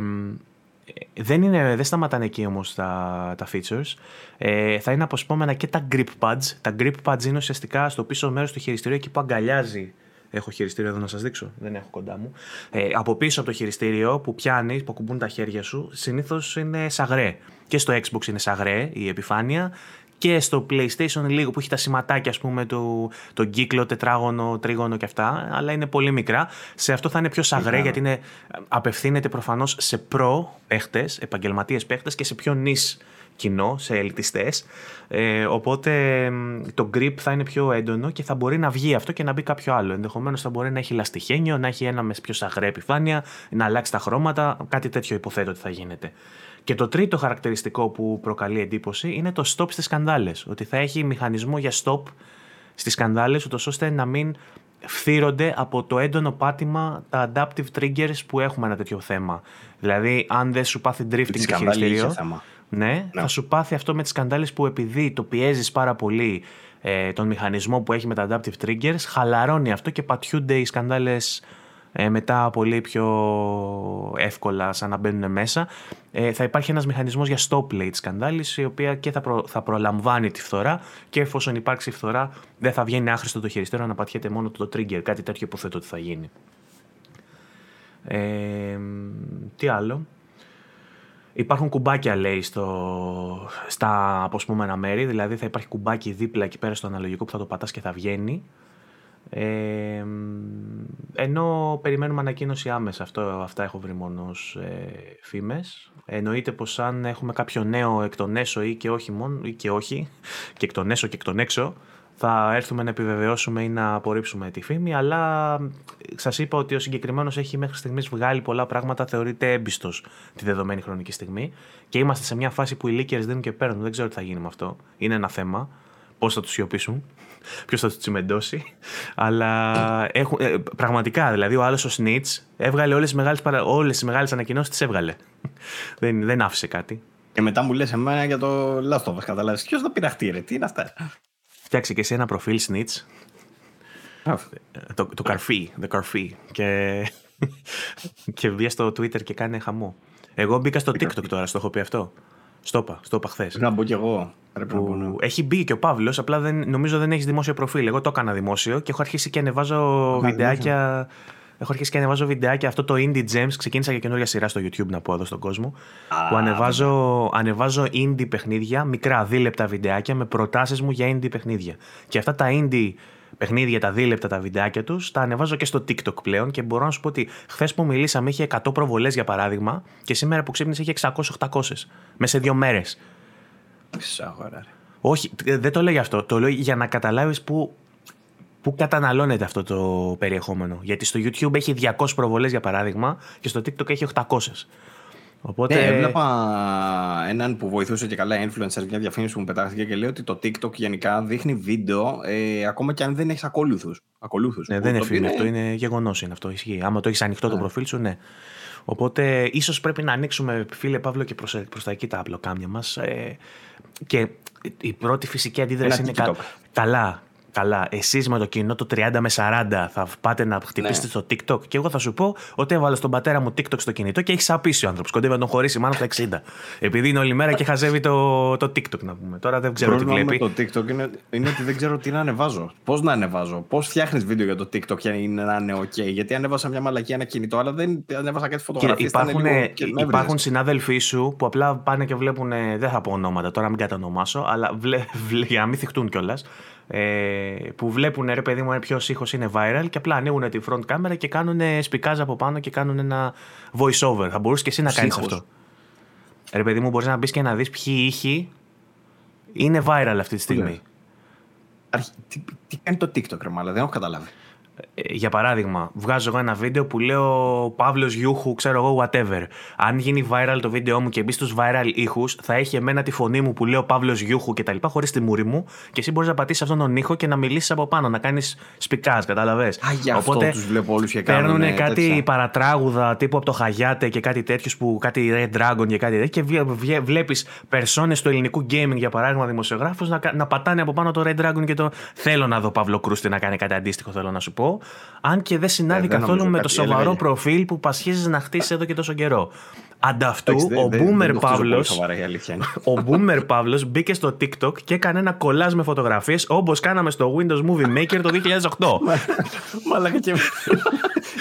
δεν, είναι, δεν σταματάνε εκεί όμως τα, τα features. Ε, θα είναι αποσπόμενα και τα grip pads. Τα grip pads είναι ουσιαστικά στο πίσω μέρος του χειριστηρίου εκεί που αγκαλιάζει Έχω χειριστήριο εδώ να σας δείξω. Δεν έχω κοντά μου. Ε, από πίσω από το χειριστήριο που πιάνεις, που ακουμπούν τα χέρια σου, συνήθως είναι σαγρέ. Και στο Xbox είναι σαγρέ η επιφάνεια και στο PlayStation λίγο που έχει τα σηματάκια ας πούμε το, το κύκλο, τετράγωνο, τρίγωνο και αυτά αλλά είναι πολύ μικρά. Σε αυτό θα είναι πιο σαγρέ γιατί είναι, απευθύνεται προφανώς σε προ παίχτες, επαγγελματίες παίχτες και σε πιο νης κοινό, σε ελιτιστές. Ε, οπότε το grip θα είναι πιο έντονο και θα μπορεί να βγει αυτό και να μπει κάποιο άλλο. Ενδεχομένως θα μπορεί να έχει λαστιχένιο, να έχει ένα μες πιο σαγρέ επιφάνεια, να αλλάξει τα χρώματα. Κάτι τέτοιο υποθέτω ότι θα γίνεται. Και το τρίτο χαρακτηριστικό που προκαλεί εντύπωση είναι το stop στις σκανδάλες. Ότι θα έχει μηχανισμό για stop στις σκανδάλες, ούτως ώστε να μην φθύρονται από το έντονο πάτημα τα adaptive triggers που έχουμε ένα τέτοιο θέμα. Δηλαδή, αν δεν σου πάθει drifting το χειριστήριο, ναι, ναι, θα σου πάθει αυτό με τις σκανδάλες που επειδή το πιέζεις πάρα πολύ ε, τον μηχανισμό που έχει με τα adaptive triggers, χαλαρώνει αυτό και πατιούνται οι σκανδάλες ε, μετά πολύ πιο εύκολα σαν να μπαίνουν μέσα. Ε, θα υπάρχει ένας μηχανισμός για stop plate σκανδάλης η οποία και θα, θα προλαμβάνει τη φθορά και εφόσον υπάρξει φθορά δεν θα βγαίνει άχρηστο το χειριστήριο να πατιέται μόνο το trigger. Κάτι τέτοιο υποθέτω ότι θα γίνει. Ε, τι άλλο; Υπάρχουν κουμπάκια, λέει, στο, στα αποσπούμενα μέρη. Δηλαδή θα υπάρχει κουμπάκι δίπλα εκεί πέρα στο αναλογικό που θα το πατάς και θα βγαίνει. Ε, ενώ περιμένουμε ανακοίνωση άμεσα. Αυτό, αυτά έχω βρει μόνος ως ε, φήμες. Εννοείται πως αν έχουμε κάποιο νέο εκ των έσω ή και όχι μόνο, ή και όχι, και εκ των έσω και εκ των έξω, θα έρθουμε να επιβεβαιώσουμε ή να απορρίψουμε τη φήμη, αλλά σας είπα ότι ο συγκεκριμένος έχει μέχρι στιγμής βγάλει πολλά πράγματα, θεωρείται έμπιστος τη δεδομένη χρονική στιγμή και είμαστε σε μια φάση που οι leakers δίνουν και παίρνουν. Δεν ξέρω τι θα γίνει με αυτό. Είναι ένα θέμα. Πώς θα τους σιωπήσουν, ποιος θα τους τσιμεντώσει. Αλλά έχουν, ε, πραγματικά, δηλαδή ο άλλος ο Snitch έβγαλε όλες τις μεγάλες όλες μεγάλες ανακοινώσεις, τις έβγαλε. δεν, δεν άφησε κάτι. Και μετά μου λες εμένα για το λάστο, καταλάβεις. Ποιος θα πειραχτεί, ρε, τι είναι αυτά; Φτιάξε και εσύ ένα προφίλ Snitch. το, το καρφί, the καρφί. Και, και βγει στο Twitter και κάνει χαμό. Εγώ μπήκα στο TikTok τώρα, στο έχω πει αυτό. Στο είπα, στο είπα χθες. Να μπω κι εγώ. Που... Ναι. Έχει μπει και ο Παύλος, απλά δεν, νομίζω δεν έχεις δημόσιο προφίλ. Εγώ το έκανα δημόσιο και έχω αρχίσει και ανεβάζω βιντεάκια. Έχω αρχίσει και ανεβάζω βιντεάκια. Αυτό το Indie Gems ξεκίνησα για καινούργια σειρά στο YouTube να πω εδώ στον κόσμο. που ανεβάζω, ανεβάζω indie παιχνίδια, μικρά δίλεπτα βιντεάκια με προτάσεις μου για indie παιχνίδια. Και αυτά τα indie παιχνίδια, τα δίλεπτα τα βιντεάκια τους, τα ανεβάζω και στο TikTok πλέον και μπορώ να σου πω ότι χθες που μιλήσαμε είχε 100 προβολές για παράδειγμα και σήμερα που ξύπνησε είχε 600-800 μέσα σε δύο μέρες. Όχι, δεν το λέω για αυτό. Το λέω για να καταλάβεις που πού καταναλώνεται αυτό το περιεχόμενο. Γιατί στο YouTube έχει 200 προβολές για παράδειγμα και στο TikTok έχει 800. Οπότε... Ναι, έβλεπα έναν που βοηθούσε και καλά influencer μια διαφήμιση που μου πετάχθηκε και λέει ότι το TikTok γενικά δείχνει βίντεο ε, ακόμα και αν δεν έχεις ακολούθου. Ακολούθους, ναι, δεν είναι φίλος, αυτό είναι γεγονός είναι αυτό. Ισχύει. Άμα το έχεις ανοιχτό το ναι. προφίλ σου, ναι. Οπότε ίσως πρέπει να ανοίξουμε, φίλε Παύλο, και προς τα εκεί τα απλοκάμια μας. Ε, και η πρώτη φυσική αντίδραση είναι κα... καλά καλά, εσείς με το κοινό το 30 με 40 θα πάτε να χτυπήσετε ναι. στο TikTok; Και εγώ θα σου πω ότι έβαλα στον πατέρα μου TikTok στο κινητό και έχει σαπίσει ο άνθρωπος. Κοντεύει να τον χωρίσει μάλλον στα 60. Επειδή είναι όλη μέρα και χαζεύει το, το TikTok, να πούμε. Τώρα δεν ξέρω τι βλέπει. το TikTok είναι, είναι ότι δεν ξέρω τι να ανεβάζω. Πώς να ανεβάζω, πώς φτιάχνεις βίντεο για το TikTok για να είναι OK; Γιατί ανέβασα μια μαλακή ένα κινητό, αλλά δεν ανέβασα κάτι φωτογραφίες. Υπάρχουν, υπάρχουν συνάδελφοί σου που απλά πάνε και βλέπουν. Δεν θα πω ονόματα τώρα, μην κατανομάσω, αλλά βλέ, βλέ, για να μην θυχτούν κιόλας ε, που βλέπουν ρε παιδί μου ποιο ήχο είναι viral και απλά ανοίγουν τη front camera και κάνουν σπικάζ από πάνω και κάνουν ένα voice over. Θα μπορούσε και εσύ να κάνει αυτό. Ρε παιδί μου, μπορεί να μπει και να δει ποιοι ήχοι είναι viral αυτή τη στιγμή. Τι, τι, κάνει το TikTok, ρε Μάλα, δεν έχω καταλάβει. Ε, για παράδειγμα, βγάζω εγώ ένα βίντεο που λέω Παύλος Γιούχου, ξέρω εγώ, whatever. Αν γίνει viral το βίντεο μου και μπει στους viral ήχους, θα έχει εμένα τη φωνή μου που λέω Παύλος Γιούχου κτλ. χωρίς τη μούρη μου και εσύ μπορείς να πατήσεις αυτόν τον ήχο και να μιλήσεις από πάνω, να κάνεις σπικάζ, κατάλαβες. Α, γι' αυτό Οπότε τους βλέπω όλους και κάνουν. Παίρνουν κάτι τέτοια. παρατράγουδα τύπου από το Χαγιάτε και κάτι τέτοιους που κάτι Red Dragon και κάτι τέτοιο και βλέπεις περσόνες του ελληνικού gaming για παράδειγμα δημοσιογράφους να, να πατάνε από πάνω το Red Dragon και το θέλω να δω Παύλο Κρούστη να κάνει κάτι αντίστοιχο, θέλω να σου πω. Αν και δεν συνάδει ε, καθόλου με το σοβαρό προφίλ που πασχίζεις να χτίσεις εδώ και τόσο καιρό. Ανταυτού, ο Boomer Παύλο. Ο Boomer Παύλο μπήκε στο TikTok και έκανε ένα κολλάζ με φωτογραφίες όπως κάναμε στο Windows Movie Maker το 2008. Μαλάκα και.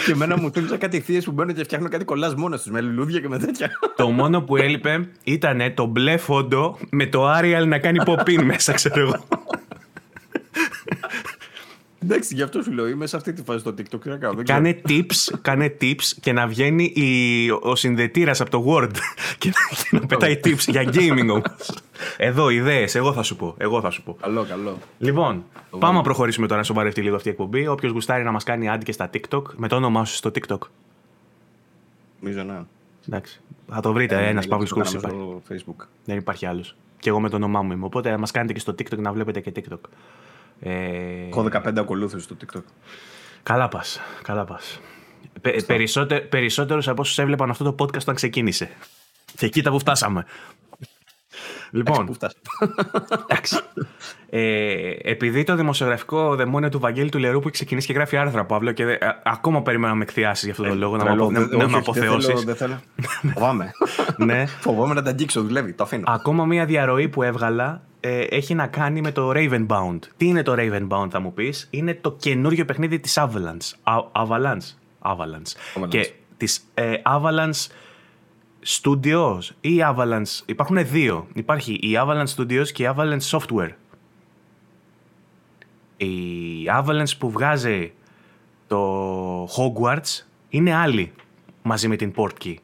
και εμένα μου θύμιζε κάτι θείες που μπαίνουν και φτιάχνουν κάτι κολλάζ μόνος τους με λουλούδια και με τέτοια. το μόνο που έλειπε ήταν το μπλε φόντο με το Arial να κάνει pop μέσα, ξέρω εγώ. Εντάξει, γι' αυτό σου λέω. Είμαι σε αυτή τη φάση στο TikTok. Τι να κάνω. Κάνε tips, κάνε tips και να βγαίνει η, ο συνδετήρα από το Word και να, και να πετάει tips για gaming όμω. Εδώ, ιδέε. Εγώ θα σου πω. Εγώ θα σου πω. Καλό, καλό. Λοιπόν, πάμε να προχωρήσουμε τώρα να σοβαρευτεί λίγο αυτή η εκπομπή. Όποιο γουστάρει να μα κάνει ad και στα TikTok, με το όνομά σου στο TikTok. Νομίζω ναι. Εντάξει. Θα το βρείτε, ε, ένα Παύλο Κούρση στο Facebook. Δεν υπάρχει άλλο. Και εγώ με το όνομά μου είμαι. Οπότε μα κάνετε και στο TikTok να βλέπετε και TikTok. Ε... Έχω 15 ακολούθου στο TikTok. Καλά πας. Καλά πας. Πε, περισσότερος από όσους έβλεπαν αυτό το podcast όταν ξεκίνησε. Και εκεί τα που φτάσαμε. Λοιπόν, εντάξει. ε, επειδή το δημοσιογραφικό δαιμόνιο του Βαγγέλη του Λερού που έχει ξεκινήσει και γράφει άρθρα, Παύλο, και ε, ακόμα περιμένω να με εκθιάσεις για αυτόν τον ε, λόγο, να, με αποθεώσει. Δεν θέλω. Φοβάμαι. ναι. Φοβάμαι να τα αγγίξω, δουλεύει. Το αφήνω. Ακόμα μία διαρροή που έβγαλα ε, έχει να κάνει με το Ravenbound. Τι είναι το Ravenbound, θα μου πει, Είναι το καινούριο παιχνίδι τη Avalanche. Avalanche. Avalanche. Και τη ε, Avalanche Studios ή Avalanche. Υπάρχουν δύο. Υπάρχει η Avalanche Studios και η Avalanche Software. Η Avalanche που βγάζει το Hogwarts είναι άλλη μαζί με την Portkey.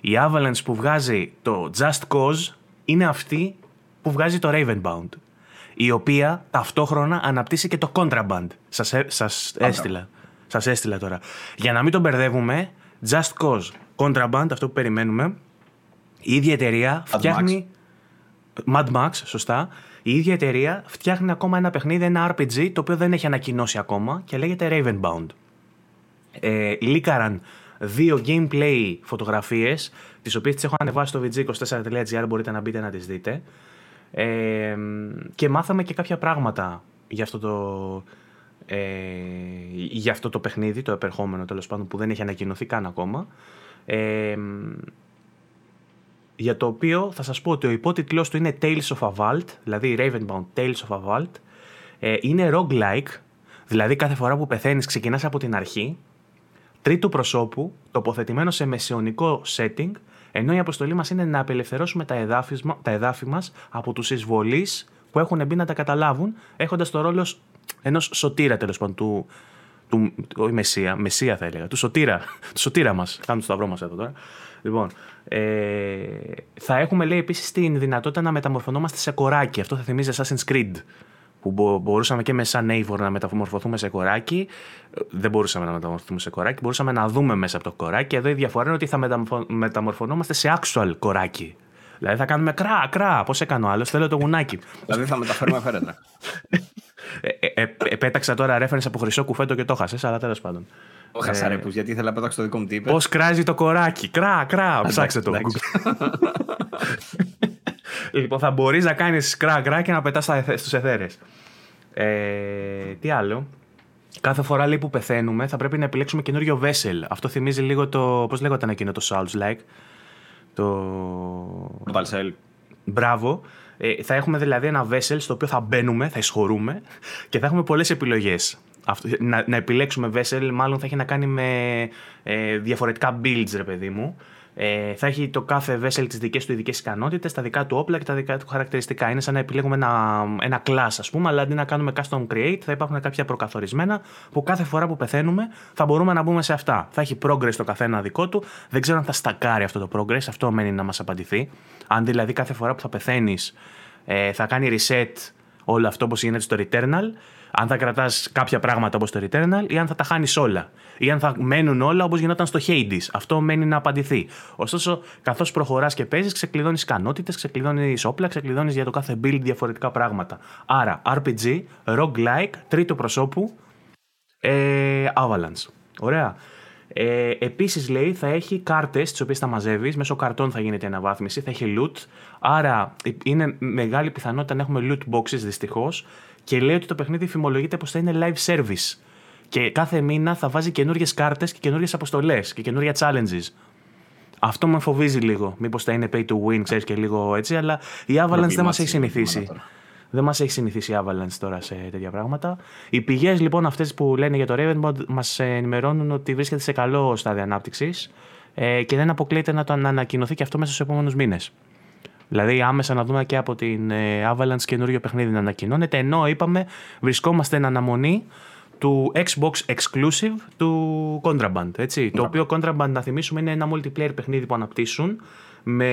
Η Avalanche που βγάζει το Just Cause είναι αυτή που βγάζει το Ravenbound. Η οποία ταυτόχρονα αναπτύσσει και το Contraband. Σας, σας έστειλα. Σας έστειλα τώρα. Για να μην τον μπερδεύουμε, Just Cause, Contraband, αυτό που περιμένουμε, η ίδια εταιρεία φτιάχνει. Mad Max, σωστά. Η ίδια εταιρεία φτιάχνει ακόμα ένα παιχνίδι, ένα RPG, το οποίο δεν έχει ανακοινώσει ακόμα και λέγεται Ravenbound. Ε, λίκαραν δύο gameplay φωτογραφίες, τις οποίες τις έχω ανεβάσει στο vg24.gr, μπορείτε να μπείτε να τις δείτε. Ε, και μάθαμε και κάποια πράγματα για αυτό το, ε, για αυτό το παιχνίδι, το επερχόμενο τέλος πάντων, που δεν έχει ανακοινωθεί καν ακόμα. Ε, για το οποίο θα σας πω ότι ο υπότιτλός του είναι Tales of a Vault, δηλαδή Ravenbound Tales of a Vault. Ε, είναι roguelike, δηλαδή κάθε φορά που πεθαίνεις ξεκινάς από την αρχή, τρίτου προσώπου, τοποθετημένο σε μεσαιωνικό setting, ενώ η αποστολή μας είναι να απελευθερώσουμε τα εδάφη, τα εδάφη μας από τους εισβολείς που έχουν μπει να τα καταλάβουν, έχοντας το ρόλο ενός σωτήρα τέλος πάντων, του, του, όχι μεσία, μεσία θα έλεγα, του σωτήρα, του σωτήρα μας, κάνουμε το σταυρό μας εδώ τώρα. Λοιπόν, ε, θα έχουμε λέει επίσης την δυνατότητα να μεταμορφωνόμαστε σε κοράκι. Αυτό θα θυμίζει Assassin's Creed. Που μπορούσαμε και με σαν Eivor να μεταμορφωθούμε σε κοράκι. Δεν μπορούσαμε να μεταμορφωθούμε σε κοράκι. Μπορούσαμε να δούμε μέσα από το κοράκι. Εδώ η διαφορά είναι ότι θα μεταμορφωνόμαστε σε actual κοράκι. Δηλαδή θα κάνουμε κρά, κρά. Πώς έκανε ο άλλος, θέλω το γουνάκι. δηλαδή θα μεταφέρουμε φέρετρα. ε, ε, ε, πέταξα τώρα reference από χρυσό κουφέτο και το χάσες, αλλά τέλος πάντων. Ο Χασαρέπου, ε, γιατί ήθελα να πέταξω το δικό μου τύπο. Πώς κράζει το κοράκι. Κρά, κρά. Ψάξε το. λοιπόν, θα μπορείς να κάνεις κρά, κρά και να πετάς στους εθέρες. Ε, τι άλλο; Κάθε φορά λέει, που πεθαίνουμε θα πρέπει να επιλέξουμε καινούριο vessel. Αυτό θυμίζει λίγο το. Πώς λέγονταν εκείνο το Souls Like. Το. Valsel. Μπράβο. Ε, θα έχουμε δηλαδή ένα vessel στο οποίο θα μπαίνουμε, θα εισχωρούμε και θα έχουμε πολλές επιλογές να, να επιλέξουμε vessel μάλλον θα έχει να κάνει με ε, διαφορετικά builds ρε παιδί μου. Ε, θα έχει το κάθε vessel τις δικές του ειδικές ικανότητες, τα δικά του όπλα και τα δικά του χαρακτηριστικά. Είναι σαν να επιλέγουμε ένα, ένα class ας πούμε, αλλά αντί να κάνουμε custom create θα υπάρχουν κάποια προκαθορισμένα που κάθε φορά που πεθαίνουμε θα μπορούμε να μπούμε σε αυτά. Θα έχει progress το καθένα δικό του. Δεν ξέρω αν θα στακάρει αυτό το progress, αυτό μένει να μας απαντηθεί. Αν δηλαδή κάθε φορά που θα πεθαίνεις ε, θα κάνει reset όλο αυτό όπως γίνεται στο Returnal αν θα κρατάς κάποια πράγματα όπως το Returnal ή αν θα τα χάνεις όλα. Ή αν θα μένουν όλα όπως γινόταν στο Hades. Αυτό μένει να απαντηθεί. Ωστόσο, καθώς προχωράς και παίζεις, ξεκλειδώνεις ικανότητες, ξεκλειδώνεις όπλα, ξεκλειδώνεις για το κάθε build διαφορετικά πράγματα. Άρα, RPG, roguelike, τρίτο προσώπου, ε, Avalanche. Ωραία. Ε, Επίσης, λέει, θα έχει κάρτες τις οποίες θα μαζεύεις. Μέσω καρτών θα γίνεται η αναβάθμιση. Θα έχει loot. Άρα, είναι μεγάλη πιθανότητα να έχουμε loot boxes δυστυχώς και λέει ότι το παιχνίδι φημολογείται πως θα είναι live service. Και κάθε μήνα θα βάζει καινούριες κάρτες και καινούριες αποστολές και καινούργια challenges. Αυτό με φοβίζει λίγο. Μήπως θα είναι pay to win, ξέρεις και λίγο έτσι, αλλά η Avalanche δεν μας έχει συνηθίσει. Δεν μας έχει συνηθίσει η Avalanche τώρα σε τέτοια πράγματα. Οι πηγές λοιπόν αυτές που λένε για το Ravenbot μας ενημερώνουν ότι βρίσκεται σε καλό στάδιο ανάπτυξης ε, και δεν αποκλείεται να το ανακοινωθεί και αυτό μέσα στους επόμενους μήνες. Δηλαδή, άμεσα να δούμε και από την ε, Avalanche καινούριο παιχνίδι να ανακοινώνεται. Ενώ είπαμε, βρισκόμαστε εν αναμονή του Xbox Exclusive του Contraband. Έτσι, Το οποίο Contraband, να θυμίσουμε, είναι ένα multiplayer παιχνίδι που αναπτύσσουν με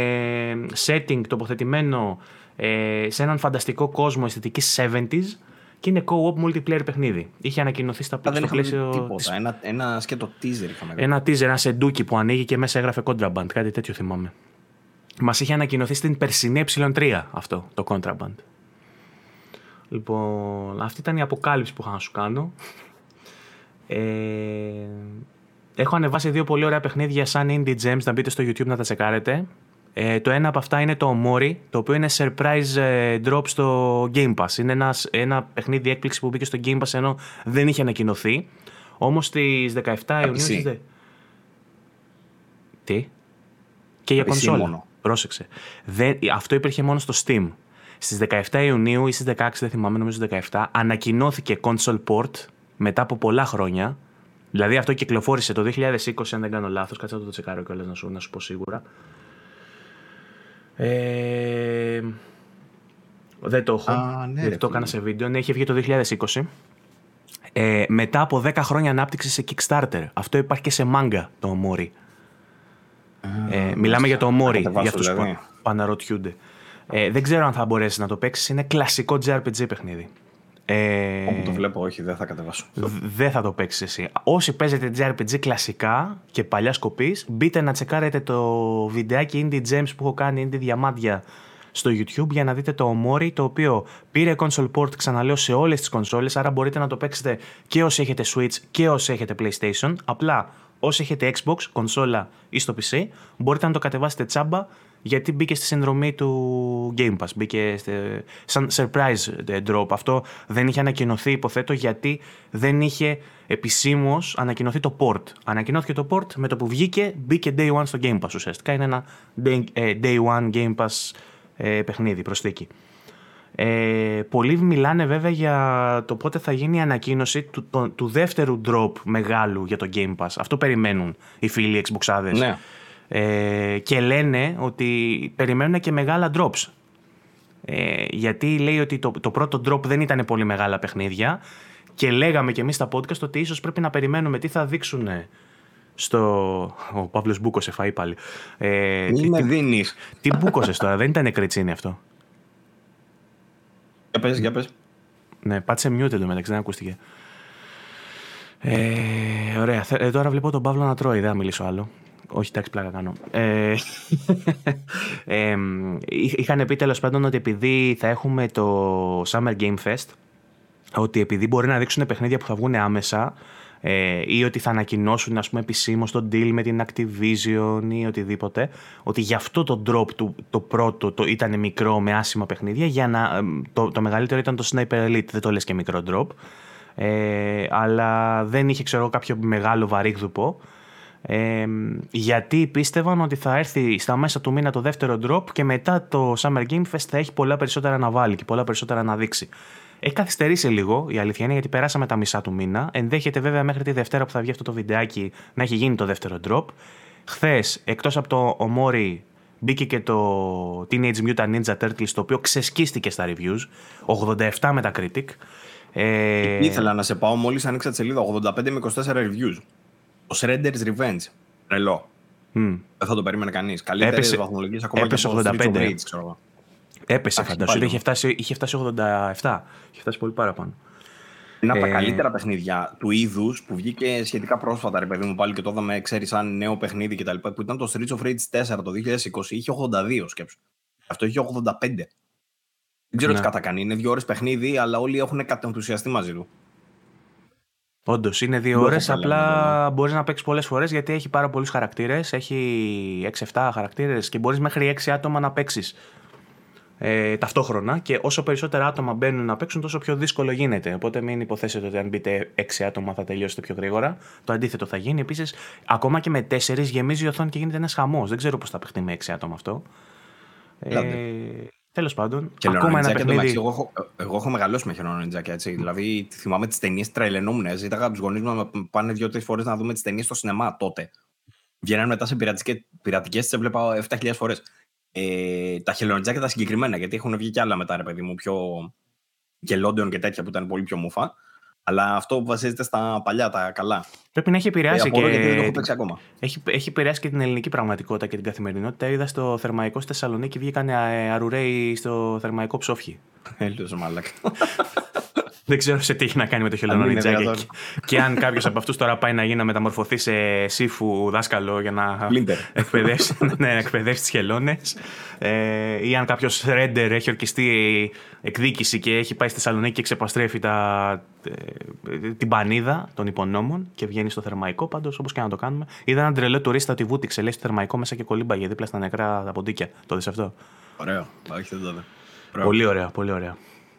setting τοποθετημένο ε, σε έναν φανταστικό κόσμο αισθητικής 70s και είναι co-op multiplayer παιχνίδι. Είχε ανακοινωθεί στα πλαίσια. πλαίσιο. Τίποτα. Της... Ένα, ένα σκέτο teaser είχαμε Ένα teaser, ένα σεντούκι που ανοίγει και μέσα έγραφε Contraband. Κάτι τέτοιο θυμάμαι. Μας είχε ανακοινωθεί στην περσινή ε3 αυτό το Contraband. Λοιπόν, αυτή ήταν η αποκάλυψη που είχα να σου κάνω. Ε, έχω ανεβάσει δύο πολύ ωραία παιχνίδια σαν Indie Gems, να μπείτε στο YouTube να τα τσεκάρετε. Ε, το ένα από αυτά είναι το Mori, το οποίο είναι surprise ε, drop στο Game Pass. Είναι ένας, ένα παιχνίδι έκπληξη που μπήκε στο Game Pass ενώ δεν είχε ανακοινωθεί. Όμως στις 17 Ιουνίου... Τι; Και για κονσόλα. Πρόσεξε. Δεν, αυτό υπήρχε μόνο στο Steam. Στις 17 Ιουνίου ή στις 16, δεν θυμάμαι, νομίζω 17, ανακοινώθηκε console port μετά από πολλά χρόνια. Δηλαδή αυτό κυκλοφόρησε το 2020, αν δεν κάνω λάθος. Κάτσε να το τσεκάρω κιόλας να σου, να σου πω σίγουρα. Ε, δεν το έχω. Α, ναι, δεν το έκανα σε βίντεο. Ναι, είχε βγει το 2020. Ε, μετά από 10 χρόνια ανάπτυξης σε Kickstarter. Αυτό υπάρχει και σε manga το Omori. Ε, μιλάμε για το Omori, για αυτούς δηλαδή. που αναρωτιούνται. Ε, δεν ξέρω αν θα μπορέσεις να το παίξεις. Είναι κλασικό JRPG παιχνίδι. Ε, Όπου το βλέπω, όχι, δεν θα κατεβάσω. Δεν θα το παίξεις εσύ. Όσοι παίζετε JRPG κλασικά και παλιά σκοπής, μπείτε να τσεκάρετε το βιντεάκι Indie Gems που έχω κάνει, Indie Διαμάντια στο YouTube για να δείτε το Omori το οποίο πήρε console port ξαναλέω σε όλες τις κονσόλες άρα μπορείτε να το παίξετε και όσοι έχετε Switch και όσοι έχετε PlayStation απλά όσοι έχετε Xbox, κονσόλα ή στο PC μπορείτε να το κατεβάσετε τσάμπα γιατί μπήκε στη συνδρομή του Game Pass. Μπήκε σαν surprise drop. Αυτό δεν είχε ανακοινωθεί, υποθέτω, γιατί δεν είχε επισήμως ανακοινωθεί το port. Ανακοινώθηκε το port με το που βγήκε, μπήκε day one στο Game Pass ουσιαστικά. Είναι ένα day, ε, one Game Pass ε, παιχνίδι, προσθήκη. Ε, πολλοί μιλάνε βέβαια για το πότε θα γίνει η ανακοίνωση του, του δεύτερου drop μεγάλου για το Game Pass. Αυτό περιμένουν οι φίλοι Xboxάδες. Ναι. Ε, και λένε ότι περιμένουν και μεγάλα drops. Ε, γιατί λέει ότι το, το πρώτο drop δεν ήταν πολύ μεγάλα παιχνίδια και λέγαμε και εμείς στα podcast ότι ίσως πρέπει να περιμένουμε τι θα δείξουν στο... Ο Παύλος μπούκωσε φάει πάλι. Ε, τι με δίνεις. Τι μπούκωσες τώρα, δεν ήταν κριτσίνη αυτό. Για πες, για πες. Ναι, πάτσε mute μεταξύ, δεν ακούστηκε. Ε, ωραία. Ε, τώρα βλέπω τον Παύλο να τρώει, δεν θα μιλήσω άλλο. Όχι, εντάξει, πλάκα κάνω. Ε, ε, είχαν πει τέλος πάντων ότι επειδή θα έχουμε το Summer Game Fest, ότι επειδή μπορεί να δείξουν παιχνίδια που θα βγουν άμεσα ε, ή ότι θα ανακοινώσουν ας πούμε επισήμως το deal με την Activision ή οτιδήποτε ότι γι' αυτό το drop του το πρώτο το ήταν μικρό με άσημα παιχνίδια για να, το, το μεγαλύτερο ήταν το Sniper Elite. Δεν το λες και μικρό drop. Ε, αλλά δεν είχε ξέρω κάποιο μεγάλο βαρύγδουπο. Γιατί πίστευαν ότι θα έρθει στα μέσα του μήνα το δεύτερο drop και μετά το Summer Game Fest θα έχει πολλά περισσότερα να βάλει και πολλά περισσότερα να δείξει. Έχει καθυστερήσει λίγο η αλήθεια είναι γιατί περάσαμε τα μισά του μήνα. Ενδέχεται βέβαια μέχρι τη Δευτέρα που θα βγει αυτό το βιντεάκι να έχει γίνει το δεύτερο drop. Χθες, εκτός από το Omori, μπήκε και το Teenage Mutant Ninja Turtles το οποίο ξεσκίστηκε στα reviews. 87 Metacritic. Ε... Ήθελα να σε πάω μόλις ανοίξα τη σελίδα 85 με 24 reviews. Το Shredder's Revenge. Τρελό. Mm. Δεν θα το περίμενε κανείς. Καλύτερε βαθμολογίε ακόμα έπεσε και 85. Rage, ξέρω. Έπεσε, φαντάζομαι. Είχε φτάσει, είχε φτάσει 87. Είχε φτάσει πολύ παραπάνω. Ένα από τα ε, καλύτερα παιχνίδια του είδους που βγήκε σχετικά πρόσφατα, ρε παιδί μου, πάλι και το είδαμε, ξέρεις, σαν νέο παιχνίδι κτλ. Που ήταν το Streets of Rage 4 το 2020. Είχε 82 σκέψου. Αυτό είχε 85. Δεν ξέρω ναι. τι κατακάνει. Είναι δύο ώρες παιχνίδι, αλλά όλοι έχουν κατενθουσιαστεί μαζί του. Όντως, είναι δύο ώρες. Απλά ναι. μπορείς να παίξεις πολλές φορές γιατί έχει πάρα πολλούς χαρακτήρες. Έχει 6-7 χαρακτήρες και μπορείς μέχρι 6 άτομα να παίξεις ε, ταυτόχρονα. Και όσο περισσότερα άτομα μπαίνουν να παίξουν, τόσο πιο δύσκολο γίνεται. Οπότε μην υποθέσετε ότι αν μπείτε 6 άτομα θα τελειώσετε πιο γρήγορα. Το αντίθετο θα γίνει. Επίσης, ακόμα και με 4 γεμίζει η οθόνη και γίνεται ένας χαμός. Δεν ξέρω πώς θα παιχτεί με 6 άτομα αυτό. Ε, Τέλος πάντων, και ακόμα ένα παιχνίδι. Εγώ έχω, εγώ έχω μεγαλώσει με χειρονιτζάκια έτσι. Δηλαδή, θυμάμαι τις ταινίες τρελαινόμουν. Ζήταγα τους γονείς μου να πάνε δύο-τρεις φορές να δούμε τις ταινίες στο σινεμά τότε. Βγαίνανε μετά σε πειρατικές, τι έβλεπα 7.000 φορές. Ε, τα χελονιτζάκια τα συγκεκριμένα, γιατί έχουν βγει κι άλλα μετά, ρε παιδί μου, πιο γελόντεων και τέτοια που ήταν πολύ πιο μουφα. Αλλά αυτό που βασίζεται στα παλιά, τα καλά. Πρέπει να έχει επηρεάσει και. δεν το έχω παίξει ακόμα. Έχει, έχει επηρεάσει και την ελληνική πραγματικότητα και την καθημερινότητα. Είδα στο θερμαϊκό στη Θεσσαλονίκη βγήκαν αρουραίοι στο θερμαϊκό ψόφι. Έλεος μάλακα. Δεν ξέρω σε τι έχει να κάνει με το χελωνονιτζάκι. Και αν κάποιος από αυτούς τώρα πάει να γίνει να μεταμορφωθεί σε σύφου δάσκαλο για να εκπαιδεύσει, ναι, εκπαιδεύσει τις χελώνες. Ε, ή αν κάποιος ρέντερ έχει ορκιστεί εκδίκηση και έχει πάει στη Θεσσαλονίκη και ξεπαστρέφει τα, ε, την πανίδα των υπονόμων και βγαίνει στο θερμαϊκό. Πάντως, όπως και να το κάνουμε. Είδα έναν τρελό τουρίστα ότι βούτυξε, λέει στο θερμαϊκό μέσα και κολύμπαγε δίπλα στα νεκρά τα ποντίκια. Το δεις αυτό; Ωραίο. Όχι, δεν το Πολύ ωραία, πολύ ωραία.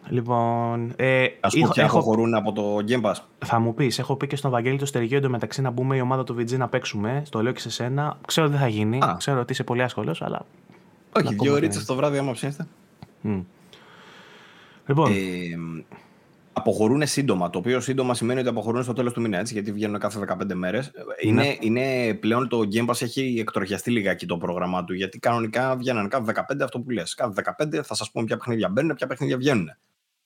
Λοιπόν. Ε, Α πούμε, και έχω... αποχωρούν από το Game Pass. Θα μου πεις, έχω πει και στον Βαγγέλη το Στεργείο εντωμεταξύ να μπούμε η ομάδα του VG να παίξουμε. Στο λέω και σε σένα. Ξέρω ότι δεν θα γίνει. Α. Ξέρω ότι είσαι πολύ άσχολος, αλλά. Όχι, δύο ώρες το βράδυ, άμα ψήνεστε. Mm. Λοιπόν. Ε, αποχωρούν σύντομα. Το οποίο σύντομα σημαίνει ότι αποχωρούν στο τέλος του μήνα, έτσι, γιατί βγαίνουν κάθε 15 μέρες. Είναι, ναι. είναι πλέον το Game Pass έχει εκτροχιαστεί λιγάκι το πρόγραμμά του. Γιατί κανονικά βγαίνουν κάθε 15 αυτό που λες. Κάθε 15 θα σας πούμε ποια παιχνίδια μπαίνουν, ποια παιχνίδια βγαίνουν.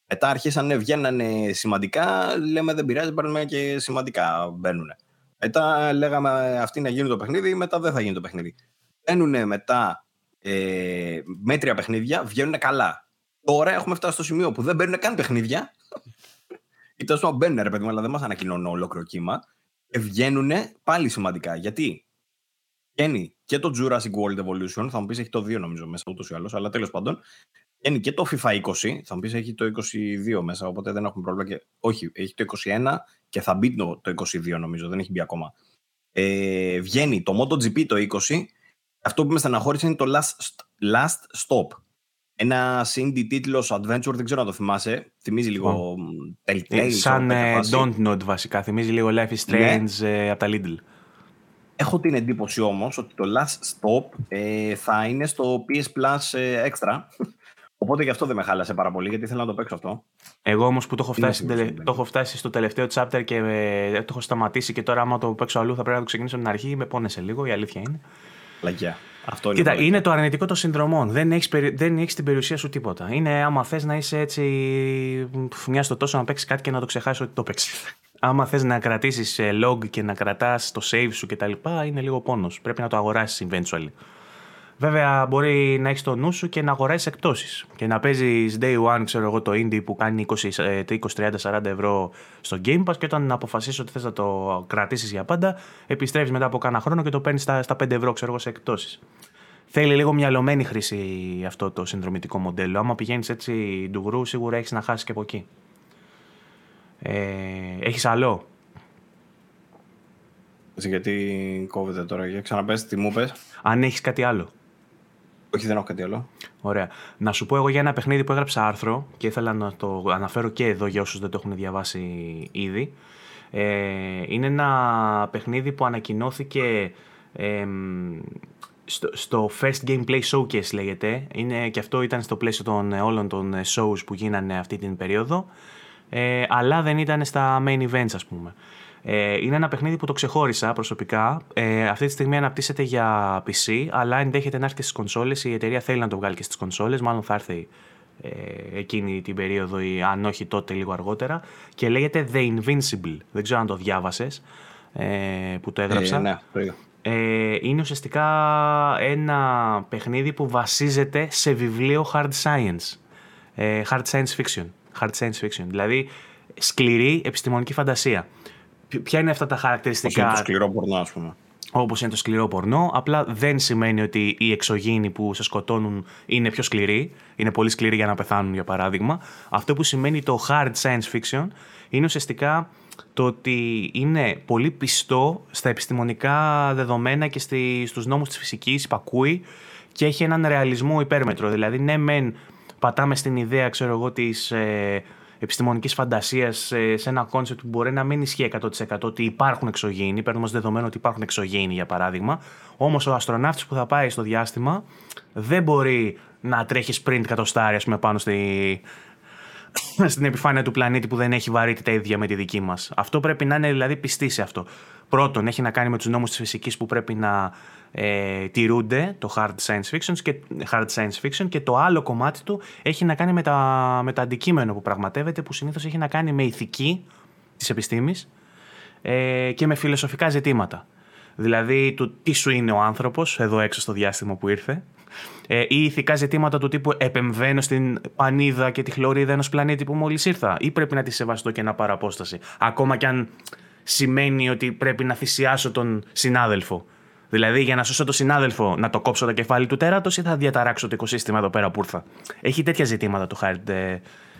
Μετά αρχίσανε, βγαίνανε σημαντικά, λέμε δεν πειράζει, παίρνουμε και σημαντικά μπαίνουν. Μετά λέγαμε αυτοί να γίνουν το παιχνίδι, μετά δεν θα γίνει το παιχνίδι. Μπαίνουν μετά ε, μέτρια παιχνίδια, βγαίνουν καλά. Τώρα έχουμε φτάσει στο σημείο που δεν μπαίνουν καν παιχνίδια. Ή τόσο πάντων μπαίνουν, ρε παιδί μου, αλλά δεν μας ανακοινώνουν ολόκληρο κύμα. Και βγαίνουν πάλι σημαντικά. Γιατί; Βγαίνει και το Jurassic World Evolution, θα μου πεις έχει το 2 νομίζω μέσα ούτως ή άλλως, αλλά τέλος πάντων Βγαίνει και το FIFA 20, θα μου πεις έχει το 22 μέσα, οπότε δεν έχουμε πρόβλημα. Και... Όχι, έχει το 21 και θα μπει το, 22 νομίζω, δεν έχει μπει ακόμα. Ε, βγαίνει το MotoGP το 20, αυτό που με στεναχώρησε είναι το Last, Last Stop. Ένα indie τίτλος adventure, δεν ξέρω αν το θυμάσαι. Θυμίζει λίγο oh. Telltale. Σαν uh, Don't Nod βασικά. Θυμίζει λίγο Life is ναι. Strange ναι. από τα Lidl. Έχω την εντύπωση όμως ότι το Last Stop ε, θα είναι στο PS Plus ε, Extra Οπότε γι' αυτό δεν με χάλασε πάρα πολύ, γιατί θέλω να το παίξω αυτό. Εγώ όμως που το έχω, φτάσει, το έχω φτάσει στο τελευταίο chapter και ε, το έχω σταματήσει και τώρα, άμα το παίξω αλλού, θα πρέπει να το ξεκινήσω από την αρχή. Με πόνεσε λίγο, η αλήθεια είναι. Λαγιά. Αυτό είναι Κοίτα, είναι το αρνητικό των συνδρομών. Δεν έχεις δεν έχεις την περιουσία σου τίποτα. Είναι άμα θες να είσαι έτσι μια στο τόσο να παίξεις κάτι και να το ξεχάσεις ότι το παίξεις. άμα θες να κρατήσεις ε, log και να κρατάς το save σου κτλ., είναι λίγο πόνος. Πρέπει να το αγοράσεις eventually. Βέβαια, μπορεί να έχεις το νου σου και να αγοράσεις εκπτώσεις. Και να παίζεις day one, ξέρω εγώ, το indie που κάνει 20, 30, 40 ευρώ στο Game Pass και όταν αποφασίσεις ότι θες να το κρατήσεις για πάντα, επιστρέφεις μετά από κάνα χρόνο και το παίρνεις στα, στα 5 ευρώ, ξέρω εγώ, σε εκπτώσεις. Θέλει λίγο μυαλωμένη χρήση αυτό το συνδρομητικό μοντέλο. Άμα πηγαίνεις έτσι ντουγρού, σίγουρα έχεις να χάσεις και από εκεί. Ε, έχεις άλλο; Γιατί κόβεται τώρα, για ξαναπες, τι μου πες. Αν έχεις κάτι άλλο. Όχι, δεν έχω κάτι άλλο. Ωραία. Να σου πω εγώ για ένα παιχνίδι που έγραψα άρθρο και ήθελα να το αναφέρω και εδώ για όσους δεν το έχουν διαβάσει ήδη. Ε, είναι ένα παιχνίδι που ανακοινώθηκε ε, στο, στο First Gameplay Showcase λέγεται. Είναι, και αυτό ήταν στο πλαίσιο των όλων των shows που γίνανε αυτή την περίοδο. Ε, αλλά δεν ήταν στα main events ας πούμε. Ε, είναι ένα παιχνίδι που το ξεχώρισα προσωπικά. Ε, αυτή τη στιγμή αναπτύσσεται για PC, αλλά ενδέχεται να έρθει και στις κονσόλες. Η εταιρεία θέλει να το βγάλει και στις κονσόλες. Μάλλον θα έρθει ε, εκείνη την περίοδο, ή αν όχι τότε, λίγο αργότερα. Και λέγεται The Invincible. Δεν ξέρω αν το διάβασες ε, που το έγραψα. Ε, ναι, ε, είναι ουσιαστικά ένα παιχνίδι που βασίζεται σε βιβλίο hard science. Ε, hard science fiction. Hard science fiction. Δηλαδή σκληρή επιστημονική φαντασία. Ποια είναι αυτά τα χαρακτηριστικά; Όπως είναι το σκληρό πορνό, ας πούμε. Όπως είναι το σκληρό πορνό. Απλά δεν σημαίνει ότι οι εξωγήινοι που σε σκοτώνουν είναι πιο σκληροί. Είναι πολύ σκληροί για να πεθάνουν, για παράδειγμα. Αυτό που σημαίνει το hard science fiction είναι ουσιαστικά το ότι είναι πολύ πιστό στα επιστημονικά δεδομένα και στους νόμους της φυσικής, υπακούει και έχει έναν ρεαλισμό υπέρμετρο. Δηλαδή, ναι, μεν πατάμε στην ιδέα, ξέρω εγώ, της, ε, επιστημονικής φαντασίας σε, ένα concept που μπορεί να μην ισχύει 100% ότι υπάρχουν εξωγήινοι, παίρνουμε ως δεδομένο ότι υπάρχουν εξωγήινοι για παράδειγμα. Όμως ο αστροναύτης που θα πάει στο διάστημα δεν μπορεί να τρέχει sprint κατοστάρι, πούμε, πάνω στη, στην επιφάνεια του πλανήτη που δεν έχει βαρύτητα ίδια με τη δική μας. Αυτό πρέπει να είναι δηλαδή πιστή σε αυτό. Πρώτον, έχει να κάνει με τους νόμους της φυσικής που πρέπει να ε, τηρούνται, το hard science, fiction και, hard science fiction και το άλλο κομμάτι του έχει να κάνει με, τα, με το αντικείμενο που πραγματεύεται που συνήθως έχει να κάνει με ηθική της επιστήμης ε, και με φιλοσοφικά ζητήματα. Δηλαδή του τι σου είναι ο άνθρωπος εδώ έξω στο διάστημα που ήρθε ε, ή ηθικά ζητήματα του τύπου επεμβαίνω στην πανίδα και τη χλωρίδα ενός πλανήτη που μόλις ήρθα ή πρέπει να τη σεβαστώ και να πάρω απόσταση. Ακόμα κι αν σημαίνει ότι πρέπει να θυσιάσω τον συνάδελφο. Δηλαδή, για να σώσω τον συνάδελφο, να το κόψω το κεφάλι του τέρατος ή θα διαταράξω το οικοσύστημα εδώ πέρα που ήρθα. Έχει τέτοια ζητήματα το hard ε,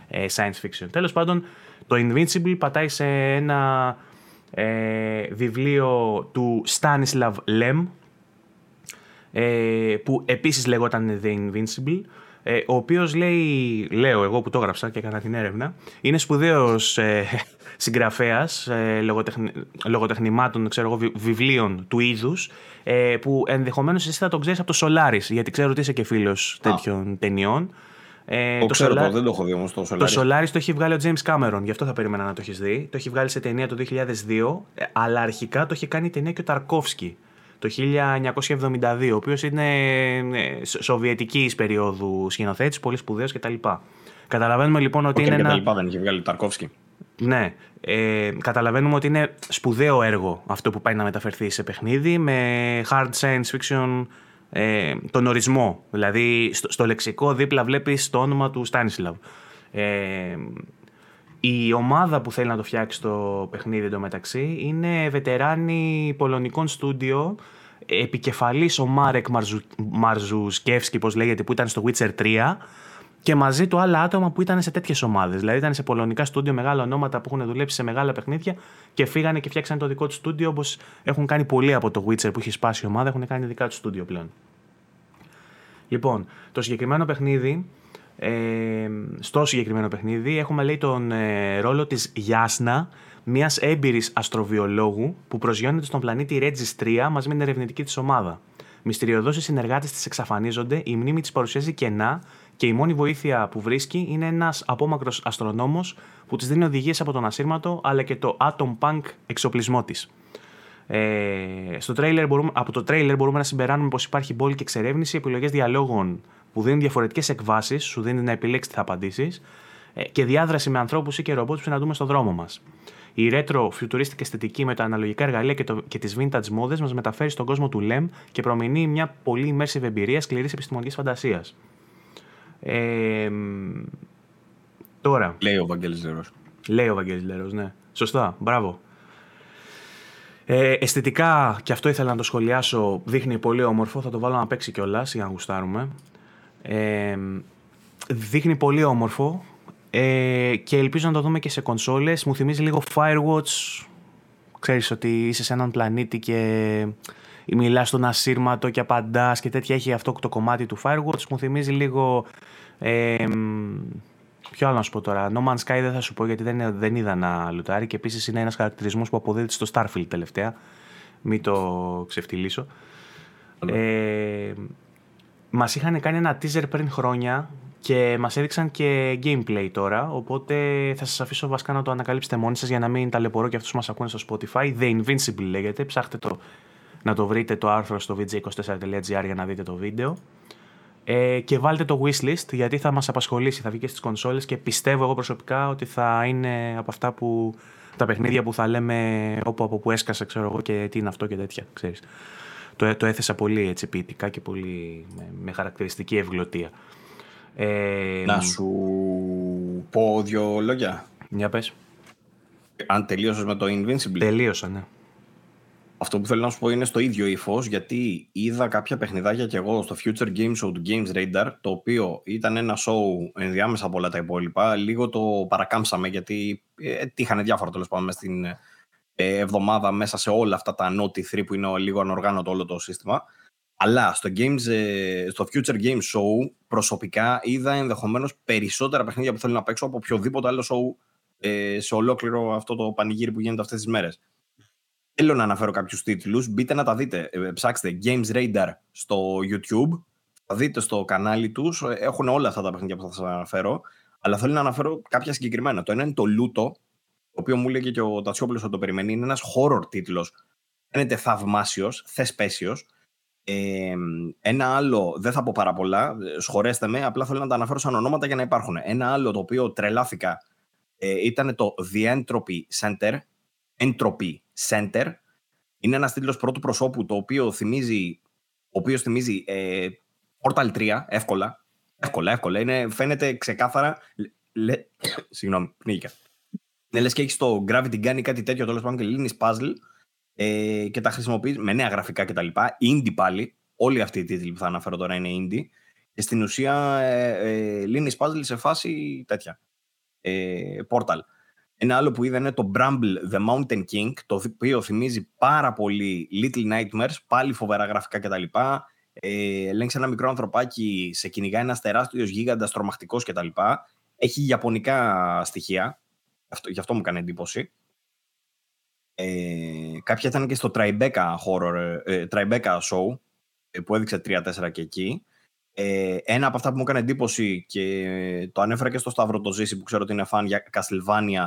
ε, science fiction. Τέλος πάντων, το Invincible πατάει σε ένα ε, βιβλίο του Stanislav Lem, ε, που επίσης λεγόταν The Invincible, ε, ο οποίος λέει, λέω εγώ που το έγραψα και έκανα την έρευνα, είναι σπουδαίος ε, συγγραφέας ε, λογοτεχνημάτων, ξέρω εγώ, βιβλίων του είδους, ε, που ενδεχομένως εσύ θα τον ξέρεις από το Solaris, γιατί ξέρω ότι είσαι και φίλος τέτοιων ταινιών. Ε, το, το ξέρω, Solar... δεν το έχω δει όμως το Solaris. Το Solaris το έχει βγάλει ο James Cameron, γι' αυτό θα περίμενα να το έχεις δει. Το έχει βγάλει σε ταινία το 2002, ε, αλλά αρχικά το είχε κάνει ταινία και ο Ταρκόφσκι το 1972, ο οποίος είναι ε, σοβιετικής περίοδου σκηνοθέτης, πολύ σπουδαίος κτλ. Καταλαβαίνουμε λοιπόν ότι είναι. Και ένα... λοιπά δεν είχε βγάλει Ταρκόφσκι. Ναι. Ε, καταλαβαίνουμε ότι είναι σπουδαίο έργο αυτό που πάει να μεταφερθεί σε παιχνίδι με hard science fiction ε, τον ορισμό. Δηλαδή στο, λεξικό δίπλα βλέπεις το όνομα του Στάνισλαβ. Ε, η ομάδα που θέλει να το φτιάξει το παιχνίδι εντωμεταξύ είναι βετεράνοι πολωνικών στούντιο επικεφαλής ο Μάρεκ Μαρζουσκεύσκη, πώς λέγεται, που ήταν στο Witcher 3 και μαζί του άλλα άτομα που ήταν σε τέτοιες ομάδες. Δηλαδή ήταν σε πολωνικά στούντιο μεγάλα ονόματα που έχουν δουλέψει σε μεγάλα παιχνίδια και φύγανε και φτιάξαν το δικό τους στούντιο όπως έχουν κάνει πολλοί από το Witcher που έχει σπάσει η ομάδα, έχουν κάνει δικά τους στούντιο πλέον. Λοιπόν, το συγκεκριμένο παιχνίδι, ε, στο συγκεκριμένο παιχνίδι έχουμε λέει τον ε, ρόλο της Γιάσνα, μιας έμπειρης αστροβιολόγου που προσγειώνεται στον πλανήτη Regis 3 μαζί με την ερευνητική της ομάδα. Μυστηριωδώ οι συνεργάτε της εξαφανίζονται, η μνήμη της παρουσιάζει κενά και η μόνη βοήθεια που βρίσκει είναι ένας απόμακρος αστρονόμος που της δίνει οδηγίες από τον ασύρματο αλλά και το Atom Punk εξοπλισμό της. Ε, στο trailer μπορούμε, από το τρέιλερ μπορούμε να συμπεράνουμε πως υπάρχει μπόλικη εξερεύνηση, επιλογές διαλόγων που δίνουν διαφορετικές εκβάσεις, σου δίνει να επιλέξεις τι θα απαντήσεις ε, και διάδραση με ανθρώπους ή και ρομπότ που συναντούμε στον δρόμο μας. Η retro futuristic αισθητική με τα αναλογικά εργαλεία και, το, και τις vintage μόδε μας μεταφέρει στον κόσμο του LEM και προμηνύει μια πολύ immersive εμπειρία σκληρής επιστημονικής φαντασίας. Ε, τώρα. Λέει ο Βαγγέλης Λερός. Λέει ο Βαγγέλης Λερός, ναι. Σωστά, μπράβο. Ε, αισθητικά, και αυτό ήθελα να το σχολιάσω, δείχνει πολύ όμορφο. Θα το βάλω να παίξει κιόλας για να γουστάρουμε. Ε, δείχνει πολύ όμορφο ε, και ελπίζω να το δούμε και σε κονσόλες. Μου θυμίζει λίγο Firewatch. Ξέρεις ότι είσαι σε έναν πλανήτη και μιλάς στον ασύρματο και απαντάς και τέτοια. Έχει αυτό το κομμάτι του Firewatch. Μου θυμίζει λίγο... Ε, Ποιο άλλο να σου πω τώρα. No Man's Sky δεν θα σου πω γιατί δεν, δεν είδα να λουτάρει και επίσης είναι ένας χαρακτηρισμός που αποδίδεται στο Starfield τελευταία. Μην το ξεφτυλίσω. Ε, Μας είχαν κάνει ένα teaser πριν χρόνια και μας έδειξαν και gameplay τώρα. Οπότε θα σας αφήσω βασικά να το ανακαλύψετε μόνοι σας για να μην ταλαιπωρώ και αυτούς που μας ακούνε στο Spotify. The Invincible λέγεται. Ψάχτε το να το βρείτε το άρθρο στο vj24.gr για να δείτε το βίντεο. Ε, και βάλτε το wishlist γιατί θα μας απασχολήσει, θα βγει και στις κονσόλες και πιστεύω εγώ προσωπικά ότι θα είναι από αυτά που τα παιχνίδια που θα λέμε όπου από που έσκασα ξέρω εγώ και τι είναι αυτό και τέτοια, ξέρεις. Το, το έθεσα πολύ έτσι ποιητικά και πολύ με, με χαρακτηριστική ευγλωτία. Ε, να σου πω δύο λόγια. Μια πες. Αν τελείωσες με το Invincible. Τελείωσα, ναι. Αυτό που θέλω να σου πω είναι στο ίδιο ύφος, γιατί είδα κάποια παιχνιδάκια κι εγώ στο Future Game Show του Games Radar, το οποίο ήταν ένα show ενδιάμεσα από όλα τα υπόλοιπα. Λίγο το παρακάμψαμε, γιατί ε, τύχανε διάφορα τέλος πάντων μέσα στην ε, εβδομάδα μέσα σε όλα αυτά τα Naughty 3 που είναι λίγο ανοργάνωτο όλο το σύστημα. Αλλά στο, games, ε, στο Future Game Show προσωπικά είδα ενδεχομένως περισσότερα παιχνίδια που θέλω να παίξω από οποιοδήποτε άλλο show ε, σε ολόκληρο αυτό το πανηγύρι που γίνεται αυτές τις μέρες. Θέλω να αναφέρω κάποιους τίτλους. Μπείτε να τα δείτε. Ε, ψάξτε Games Radar στο YouTube. Θα δείτε στο κανάλι τους. Έχουν όλα αυτά τα παιχνίδια που θα σας αναφέρω. Αλλά θέλω να αναφέρω κάποια συγκεκριμένα. Το ένα είναι το Luto, το οποίο μου λέγε και ο Τατσιόπουλο ότι το περιμένει. Είναι ένας horror τίτλος. Φαίνεται θαυμάσιος, θεσπέσιος. Ε, ένα άλλο, δεν θα πω πάρα πολλά, σχολέστε με, απλά θέλω να τα αναφέρω σαν ονόματα για να υπάρχουν. Ένα άλλο το οποίο τρελάθηκα Ε, ήταν το The Entropy Center. Entropy Center. Είναι ένας τίτλος πρώτου προσώπου το οποίο θυμίζει, ο οποίος θυμίζει ε, Portal 3, εύκολα. Εύκολα, εύκολα. Είναι, φαίνεται ξεκάθαρα. Λε, συγγνώμη, πνίγηκα. Ναι, λες και έχεις το Gravity Gun ή κάτι τέτοιο τέλο πάντων και λύνεις puzzle ε, και τα χρησιμοποιείς με νέα γραφικά κτλ. Indie πάλι. Όλοι αυτοί οι τίτλοι που θα αναφέρω τώρα είναι indie. Και στην ουσία ε, ε, λύνεις puzzle σε φάση τέτοια. Ε, portal. Ένα άλλο που είδα είναι το Bramble The Mountain King, το οποίο θυμίζει πάρα πολύ Little Nightmares, πάλι φοβερά γραφικά κτλ. Ε, ελέγξει ένα μικρό ανθρωπάκι, σε κυνηγάει ένας τεράστιος γίγαντας τρομακτικός κτλ. Έχει ιαπωνικά στοιχεία. Αυτό, γι' αυτό μου έκανε εντύπωση. Ε, κάποια ήταν και στο Tribeca horror, ε, Tribeca show ε, που έδειξε 3-4 και εκεί. Ε, ένα από αυτά που μου έκανε εντύπωση και το ανέφερα και στο Σταύρο το Ζήση που ξέρω ότι είναι φαν για Castlevania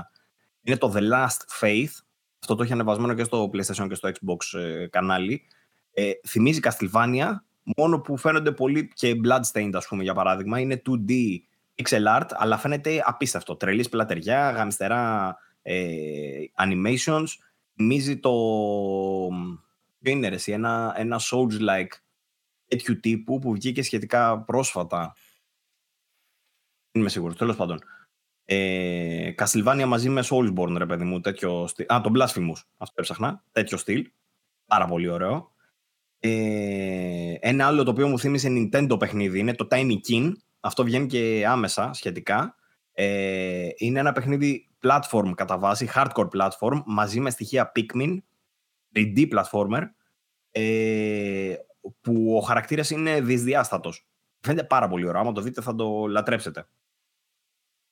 είναι το The Last Faith. Αυτό το έχει ανεβασμένο και στο PlayStation και στο Xbox ε, κανάλι. Ε, θυμίζει Castlevania, μόνο που φαίνονται πολύ και Bloodstained, ας πούμε, για παράδειγμα. Είναι 2D pixel art, αλλά φαίνεται απίστευτο. Τρελής πλατεριά, γαμιστερά ε, animations. Θυμίζει το... Ποιο είναι ρε, ένα, ένα Souls-like τέτοιου τύπου που βγήκε σχετικά πρόσφατα. Δεν είμαι σίγουρος, τέλος πάντων. Ε, Castlevania μαζί με Soulsborne, ρε παιδί μου, τέτοιο στυλ. Α, τον Blasphemous, αυτό έψαχνα, τέτοιο στυλ. Πάρα πολύ ωραίο. Ε, ένα άλλο το οποίο μου θύμισε Nintendo παιχνίδι είναι το Tiny King. Αυτό βγαίνει και άμεσα σχετικά. Ε, είναι ένα παιχνίδι platform κατά βάση, hardcore platform, μαζί με στοιχεία Pikmin, 3D platformer, ε, που ο χαρακτήρας είναι δυσδιάστατος. Φαίνεται πάρα πολύ ωραίο. Άμα το δείτε θα το λατρέψετε.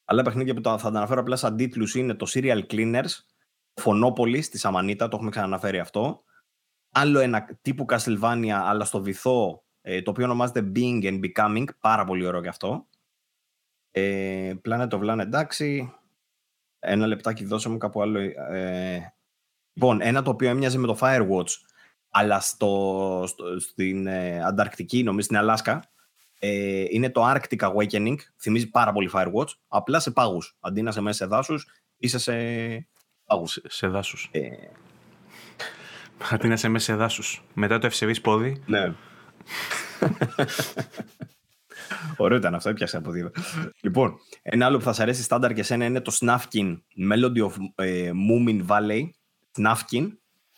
Άλλα παιχνίδια που θα τα αναφέρω απλά σαν τίτλους είναι το Serial Cleaners, Φωνόπολης στη Σαμανίτα, το έχουμε ξαναναφέρει αυτό. Άλλο ένα τύπου Castlevania, αλλά στο βυθό, ε, το οποίο ονομάζεται Being and Becoming, πάρα πολύ ωραίο και αυτό. Ε, Planet of Land, εντάξει. Ένα λεπτάκι δώσε μου κάπου άλλο. Ε, λοιπόν, ένα το οποίο έμοιαζε με το Firewatch, αλλά στο, στο στην ε, Ανταρκτική, νομίζω στην Αλάσκα, ε, είναι το Arctic Awakening. Θυμίζει πάρα πολύ Firewatch. Απλά σε πάγους. Αντί να είσαι μέσα σε δάσους, είσαι σε πάγους. Σε, σε δάσους. Ε... Αντί να είσαι μέσα σε δάσους. Μετά το ευσεβή πόδι. Ναι. Ωραίο ήταν αυτό, έπιασε από δύο. λοιπόν, ένα άλλο που θα σα αρέσει στάνταρ και σένα είναι το Snufkin Melody of ε, Moomin Valley. Snufkin.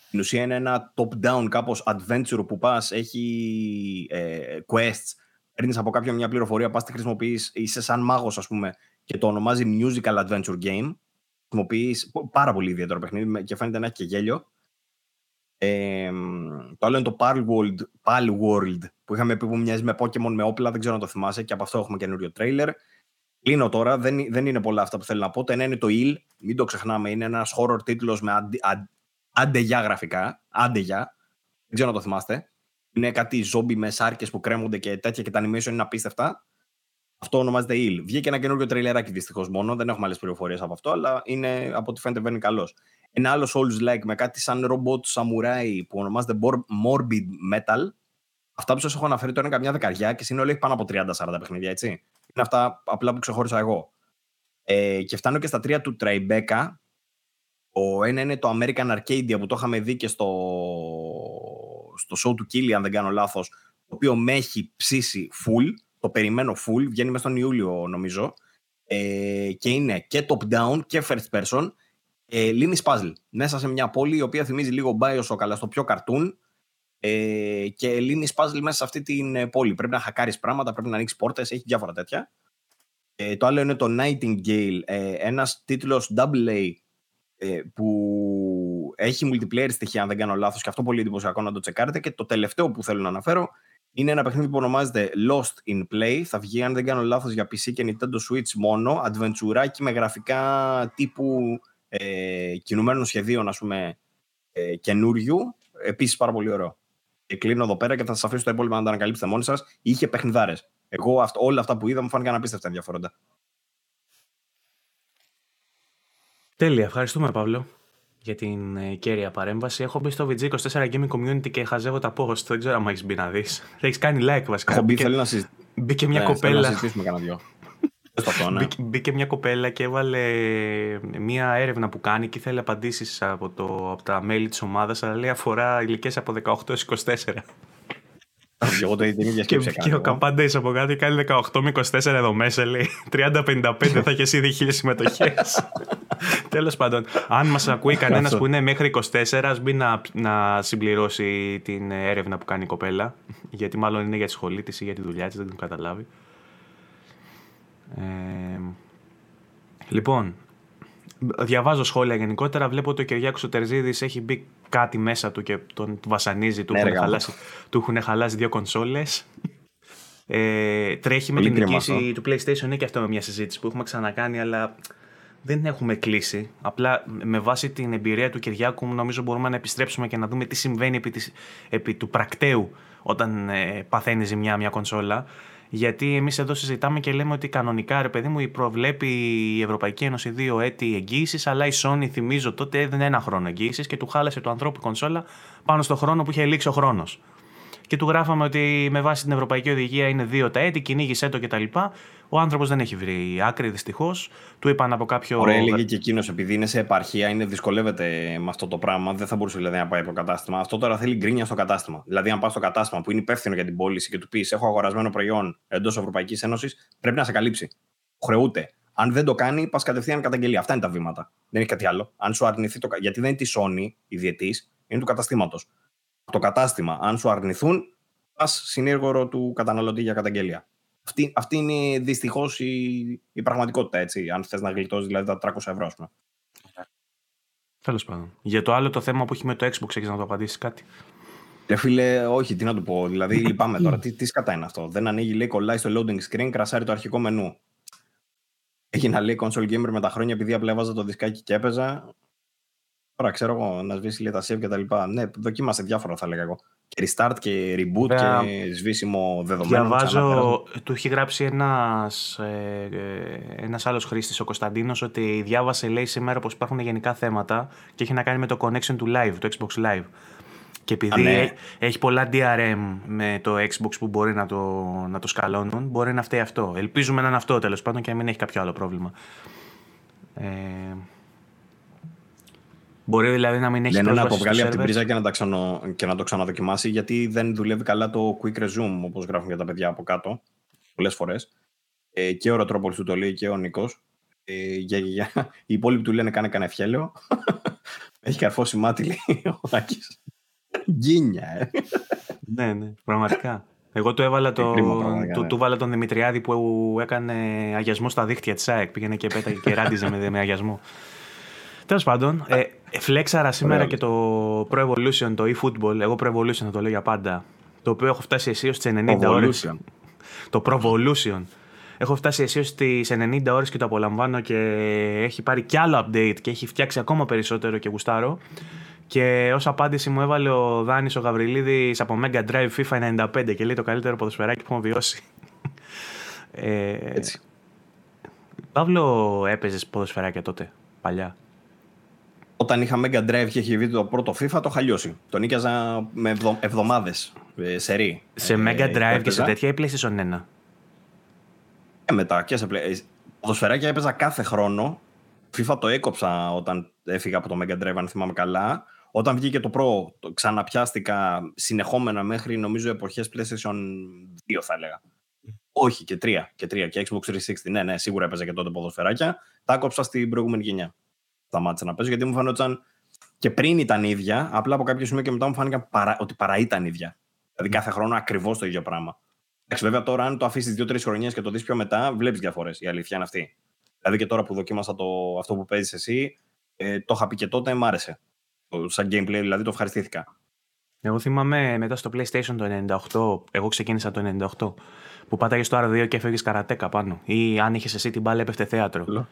Στην ουσία είναι ένα top-down κάπως adventure που πας, έχει ε, quests παίρνεις από κάποιον μια πληροφορία, πας τη χρησιμοποιείς, είσαι σαν μάγος, ας πούμε, και το ονομάζει Musical Adventure Game. Χρησιμοποιείς πάρα πολύ ιδιαίτερο παιχνίδι και φαίνεται να έχει και γέλιο. Ε, το άλλο είναι το Pal World, Pal World που είχαμε πει που μοιάζει με Pokemon με όπλα, δεν ξέρω αν το θυμάσαι και από αυτό έχουμε καινούριο τρέιλερ. Κλείνω τώρα, δεν, δεν είναι πολλά αυτά που θέλω να πω. Το ένα είναι το Il, μην το ξεχνάμε, είναι ένας horror τίτλος με αντεγιά γραφικά. Αντεγιά, δεν ξέρω αν το θυμάστε είναι κάτι ζόμπι με σάρκες που κρέμονται και τέτοια και τα animation είναι απίστευτα. Αυτό ονομάζεται Il. Βγήκε ένα καινούριο τρελεράκι δυστυχώς μόνο. Δεν έχουμε άλλες πληροφορίες από αυτό, αλλά είναι, από ό,τι φαίνεται βαίνει καλός. Ένα άλλο Souls like με κάτι σαν ρομπότ samurai που ονομάζεται Morbid Metal. Αυτά που σας έχω αναφέρει τώρα είναι καμιά δεκαριά και είναι όλοι πάνω από 30-40 παιχνίδια, έτσι. Είναι αυτά απλά που ξεχώρισα εγώ. Ε, και φτάνω και στα τρία του Tribeca. Ο ένα είναι το American Arcadia που το είχαμε δει και στο στο show του Κίλι, αν δεν κάνω λάθος, το οποίο με έχει ψήσει full, το περιμένω full, βγαίνει μέσα τον Ιούλιο νομίζω, ε, και είναι και top-down και first person, ε, λύνεις puzzle. Μέσα σε μια πόλη η οποία θυμίζει λίγο Bioshock, αλλά στο πιο cartoon, ε, και λύνεις puzzle μέσα σε αυτή την ε, πόλη. Πρέπει να χακάρεις πράγματα, πρέπει να ανοίξεις πόρτες, έχει διάφορα τέτοια. Ε, το άλλο είναι το Nightingale, ε, ένας τίτλος AA ε, που έχει multiplayer στοιχεία, αν δεν κάνω λάθος, και αυτό πολύ εντυπωσιακό να το τσεκάρετε. Και το τελευταίο που θέλω να αναφέρω είναι ένα παιχνίδι που ονομάζεται Lost in Play. Θα βγει, αν δεν κάνω λάθος, για PC και Nintendo Switch μόνο. Adventure με γραφικά τύπου ε, κινουμένων σχεδίων, ας πούμε, ε, καινούριου. Επίσης πάρα πολύ ωραίο. Και κλείνω εδώ πέρα και θα σας αφήσω τα υπόλοιπα να τα ανακαλύψετε μόνοι σας. Είχε παιχνιδάρες. Εγώ αυτό, όλα αυτά που είδα μου φάνηκαν απίστευτα ενδιαφέροντα. Τέλεια, ευχαριστούμε Παύλο για την ε, κέρια παρέμβαση. Έχω μπει στο VG24 Gaming Community και χαζεύω τα post. Δεν ξέρω αν έχεις μπει να δεις. Θα έχεις κάνει like βασικά. Έχω μπει, θέλω να συζητήσω. Μπήκε μια ναι, κοπέλα. να συζητήσουμε κανένα δυο. ναι. Μπήκε μια κοπέλα και έβαλε μια έρευνα που κάνει και ήθελε απαντήσεις από, από τα μέλη της ομάδας, αλλά λέει αφορά ηλικίες από 18 έω 24. Εγώ το ίδιο και, και ο Καπάντε από κάτω κάνει 18 με 24 εδώ μέσα. Λέει 30-55 θα έχεις ήδη χίλιες συμμετοχές. Τέλος πάντων, αν μας ακούει κανένας που είναι μέχρι 24, ας μπει να, να συμπληρώσει την έρευνα που κάνει η κοπέλα. Γιατί μάλλον είναι για τη σχολή της ή για τη δουλειά της, δεν την καταλάβει. Ε, λοιπόν, διαβάζω σχόλια γενικότερα. Βλέπω ότι ο Κυριάκος Τερζίδης έχει μπει κάτι μέσα του και τον βασανίζει. Του, ναι, έχουν, χαλάσει, του έχουν χαλάσει δύο κονσόλες. Ε, τρέχει με την νικήση του PlayStation. Είναι και αυτό μια συζήτηση που έχουμε ξανακάνει, αλλά δεν έχουμε κλείσει. Απλά με βάση την εμπειρία του Κυριάκου, νομίζω μπορούμε να επιστρέψουμε και να δούμε τι συμβαίνει επί, της, επί του πρακτέου όταν ε, παθαίνει ζημιά μια κονσόλα. Γιατί εμείς εδώ συζητάμε και λέμε ότι κανονικά, ρε παιδί μου, προβλέπει η Ευρωπαϊκή Ένωση δύο έτη εγγύησης, αλλά η Sony, θυμίζω, τότε έδινε ένα χρόνο εγγύησης και του χάλασε του ανθρώπου κονσόλα πάνω στο χρόνο που είχε λήξει ο χρόνος και του γράφαμε ότι με βάση την Ευρωπαϊκή Οδηγία είναι δύο τα έτη, κυνήγησέ το κτλ. Ο άνθρωπος δεν έχει βρει άκρη δυστυχώς. Του είπαν από κάποιο. Ωραία, έλεγε και εκείνος, επειδή είναι σε επαρχία, είναι, δυσκολεύεται με αυτό το πράγμα. Δεν θα μπορούσε δηλαδή, να πάει από κατάστημα. Αυτό τώρα θέλει γκρίνια στο κατάστημα. Δηλαδή, αν πας στο κατάστημα που είναι υπεύθυνο για την πώληση και του πεις: Έχω αγορασμένο προϊόν εντός Ευρωπαϊκής Ένωσης, πρέπει να σε καλύψει. Χρεούται. Αν δεν το κάνει, πας κατευθείαν καταγγελία. Αυτά είναι τα βήματα. Δεν έχει κάτι άλλο. Αν σου αρνηθεί το. Γιατί δεν είναι τη Sony, η διετή, είναι του καταστήματος το κατάστημα. Αν σου αρνηθούν, πας συνήγορο του καταναλωτή για καταγγελία. Αυτή, αυτή είναι δυστυχώς η, η πραγματικότητα, έτσι. Αν θες να γλιτώσεις δηλαδή τα 300 ευρώ, ας πούμε. Τέλος πάντων. Για το άλλο το θέμα που έχει με το Xbox, έχεις να το απαντήσεις κάτι; Ε, φίλε, όχι, τι να του πω. Δηλαδή, λυπάμαι τώρα. τι, τι σκατά είναι αυτό. Δεν ανοίγει, λέει, κολλάει στο loading screen, κρασάρει το αρχικό μενού. Έγινα, λέει, console gamer με τα χρόνια επειδή απλά έβαζα το δισκάκι και έπαιζα. Τώρα ξέρω εγώ να σβήσει λέει, τα save και τα λοιπά. Ναι, δοκίμασε διάφορα θα λέγα εγώ. Και restart και reboot Βέα, και σβήσιμο δεδομένων. Διαβάζω, του έχει γράψει ένας, ε, ε, ένας άλλος χρήστης, ο Κωνσταντίνος, ότι διάβασε λέει σήμερα πως υπάρχουν γενικά θέματα και έχει να κάνει με το connection του live, το Xbox Live. Και επειδή ναι. έχει πολλά DRM με το Xbox που μπορεί να το, να το σκαλώνουν, μπορεί να φταίει αυτό. Ελπίζουμε να είναι αυτό τέλος πάντων και να μην έχει κάποιο άλλο πρόβλημα. Ε, Μπορεί δηλαδή να μην έχει Λένε να αποβγάλει από την πρίζα και να, τα ξανο... και να το ξαναδοκιμάσει γιατί δεν δουλεύει καλά το quick resume όπως γράφουν για τα παιδιά από κάτω πολλές φορές. Ε, και ο Ροτρόπολης του το λέει και ο Νικό. Ε, για, για, οι υπόλοιποι του λένε κάνε κανένα ευχέλαιο. έχει καρφώσει μάτι λέει ο Άκη. Γκίνια, ε. ναι, ναι, πραγματικά. Εγώ του έβαλα το, του, ναι. του βάλα τον Δημητριάδη που έκανε αγιασμό στα δίχτυα της ΑΕΚ. Πήγαινε και πέταγε και ράντιζε με, με αγιασμό. Τέλος πάντων, ε, φλέξαρα σήμερα και το Pro Evolution, το eFootball. Εγώ Pro Evolution θα το λέω για πάντα. Το οποίο έχω φτάσει αισίω στι 90 ώρες. Το Pro Evolution. Έχω φτάσει αισίω στι 90 ώρες και το απολαμβάνω και έχει πάρει κι άλλο update και έχει φτιάξει ακόμα περισσότερο και γουστάρω. Και ως απάντηση μου έβαλε ο Δάνης ο Γαβριλίδης από Mega Drive FIFA 95 και λέει το καλύτερο ποδοσφαιράκι που έχω βιώσει. ε, Έτσι. Παύλο, έπαιζες ποδοσφαιράκια τότε, παλιά; Όταν είχα Mega Drive και είχε βγει το πρώτο FIFA, το χαλιώσει. Τον νίκιαζα με εβδομάδες ε, σε ρί. Σε ε, Mega Drive και σε τέτοια ή PlayStation 1. Ε, μετά και σε PlayStation. Ποδοσφαιράκια έπαιζα κάθε χρόνο. FIFA το έκοψα όταν έφυγα από το Mega Drive, αν θυμάμαι καλά. Όταν βγήκε το Pro, το ξαναπιάστηκα συνεχόμενα μέχρι νομίζω εποχές PlayStation 2 θα έλεγα. Όχι, και 3, και 3 και Xbox 360. Ναι, ναι, σίγουρα έπαιζα και τότε ποδοσφαιράκια. Τα έκοψα στην προηγούμενη γενιά σταμάτησα να παίζω γιατί μου φαίνονταν και πριν ήταν ίδια, απλά από κάποιο σημείο και μετά μου φάνηκαν παρα... ότι παρά ήταν ίδια. Δηλαδή κάθε χρόνο ακριβώς το ίδιο πράγμα. Εντάξει, βέβαια τώρα, αν το αφήσεις δύο-τρεις χρονιές και το δεις πιο μετά, βλέπεις διαφορές. Η αλήθεια είναι αυτή. Δηλαδή και τώρα που δοκίμασα το, αυτό που παίζεις εσύ, ε, το είχα πει και τότε, μ' άρεσε. Σαν gameplay, δηλαδή το ευχαριστήθηκα. Εγώ θυμάμαι μετά στο PlayStation το 98, εγώ ξεκίνησα το 98, που πάταγες στο R2 και έφευγε καρατέκα πάνω. Ή αν είχες εσύ την μπάλα, έπεφτε θέατρο.